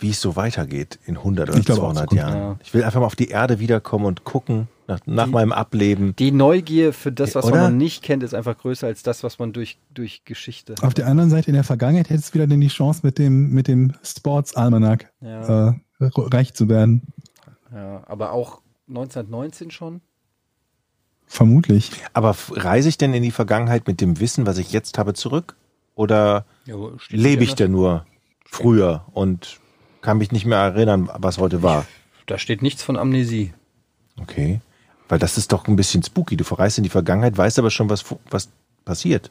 wie es so weitergeht in 100 oder Ich glaube auch 200 Zukunft. Jahren. Ja. Ich will einfach mal auf die Erde wiederkommen und gucken nach, nach meinem Ableben. Die Neugier für das, was Oder? man nicht kennt, ist einfach größer als das, was man durch, durch Geschichte. Auf der anderen Seite, in der Vergangenheit hättest du wieder denn die Chance, mit dem, mit dem Sports Almanac Ja. äh, reich zu werden. Ja, aber auch 1919 schon? Vermutlich. Aber reise ich denn in die Vergangenheit mit dem Wissen, was ich jetzt habe, zurück? Oder lebe ich denn nur früher und kann mich nicht mehr erinnern, was heute war? Da steht nichts von Amnesie. Okay. Weil das ist doch ein bisschen spooky. Du verreist in die Vergangenheit, weißt aber schon, was, was passiert.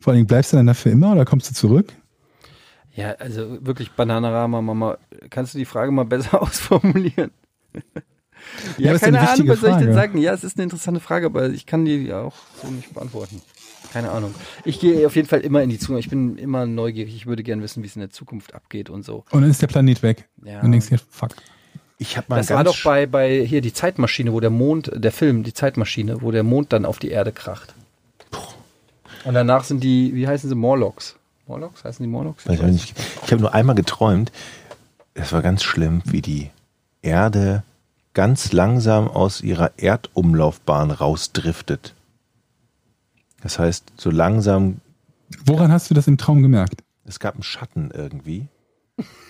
Vor allem, bleibst du dann dafür immer oder kommst du zurück? Ja, also wirklich Bananarama, Mama. Kannst du die Frage mal besser ausformulieren? ja, Ja, keine Ahnung, was soll ich denn sagen? Ja, es ist eine interessante Frage, aber ich kann die auch so nicht beantworten. Keine Ahnung. Ich gehe auf jeden Fall immer in die Zukunft. Ich bin immer neugierig. Ich würde gerne wissen, wie es in der Zukunft abgeht und so. Und dann ist der Planet weg. Ja. Und denkst dir, fuck. Ich habe mal Das war doch bei, bei hier die Zeitmaschine, wo der Mond, der Film, die Zeitmaschine, wo der Mond dann auf die Erde kracht. Und danach sind die, wie heißen sie, Morlocks. Morlocks? Heißen die Morlocks? Ich nicht. Ich habe nur einmal geträumt, es war ganz schlimm, wie die Erde ganz langsam aus ihrer Erdumlaufbahn rausdriftet. Das heißt, so langsam, Woran hast du das im Traum gemerkt? es gab einen Schatten irgendwie,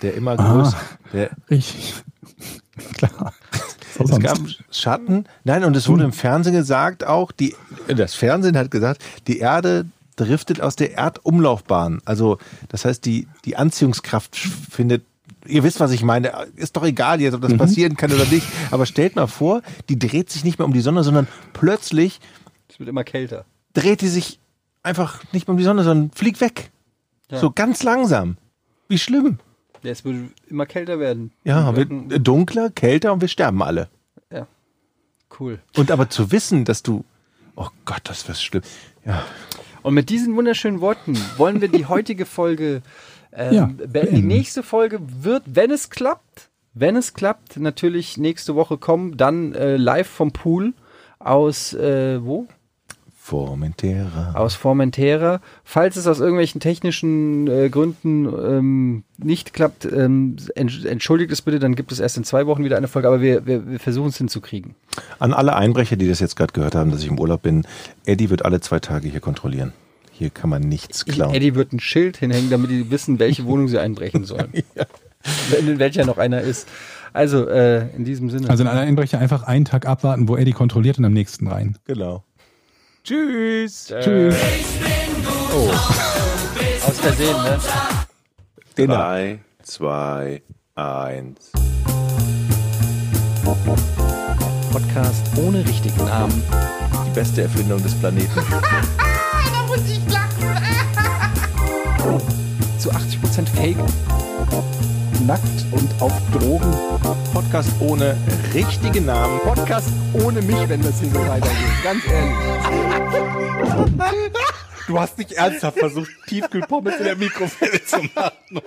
der immer Ah. größer, der, Richtig. Klar. Es sonst. gab einen Schatten, nein, und es wurde im Fernsehen gesagt auch, die, das Fernsehen hat gesagt, die Erde driftet aus der Erdumlaufbahn. Also, das heißt, die, die Anziehungskraft findet Ihr wisst, was ich meine. Ist doch egal jetzt, ob das passieren kann oder nicht. Aber stellt mal vor, die dreht sich nicht mehr um die Sonne, sondern plötzlich Es wird immer kälter. dreht die sich einfach nicht mehr um die Sonne, sondern fliegt weg. Ja. So ganz langsam. Wie schlimm. Ja, es wird immer kälter werden. Ja, Wolken- dunkler, kälter und wir sterben alle. ja. Cool. Und aber zu wissen, dass du, oh Gott, das wird schlimm. Ja, Und mit diesen wunderschönen Worten wollen wir die heutige Folge ähm, Ja, beenden. Die nächste Folge wird, wenn es klappt, wenn es klappt, natürlich nächste Woche kommen, dann äh, live vom Pool aus äh, wo? Formentera. Aus Formentera. Falls es aus irgendwelchen technischen äh, Gründen ähm, nicht klappt, ähm, entsch- entschuldigt es bitte, dann gibt es erst in zwei Wochen wieder eine Folge, aber wir, wir, wir versuchen es hinzukriegen. An alle Einbrecher, die das jetzt gerade gehört haben, dass ich im Urlaub bin, Eddie wird alle zwei Tage hier kontrollieren. Hier kann man nichts klauen. Eddie wird ein Schild hinhängen, damit die wissen, welche Wohnung sie einbrechen sollen. Wenn in welcher noch einer ist. Also, äh, in diesem Sinne. Also in einer Einbrecher einfach einen Tag abwarten, wo Eddie kontrolliert und am nächsten rein. Genau. Tschüss. Tschüss. aus Versehen, ne? Dinner. Drei, zwei, eins. Podcast ohne richtigen Namen. Die beste Erfindung des Planeten. Da muss ich lachen. Zu 80% Fake. Nackt und auf Drogen. Podcast ohne richtigen Namen. Podcast ohne mich, wenn das hier so weitergeht. Ganz ehrlich. Du hast nicht ernsthaft versucht, Tiefkühlpommes in der Mikrowelle zu machen.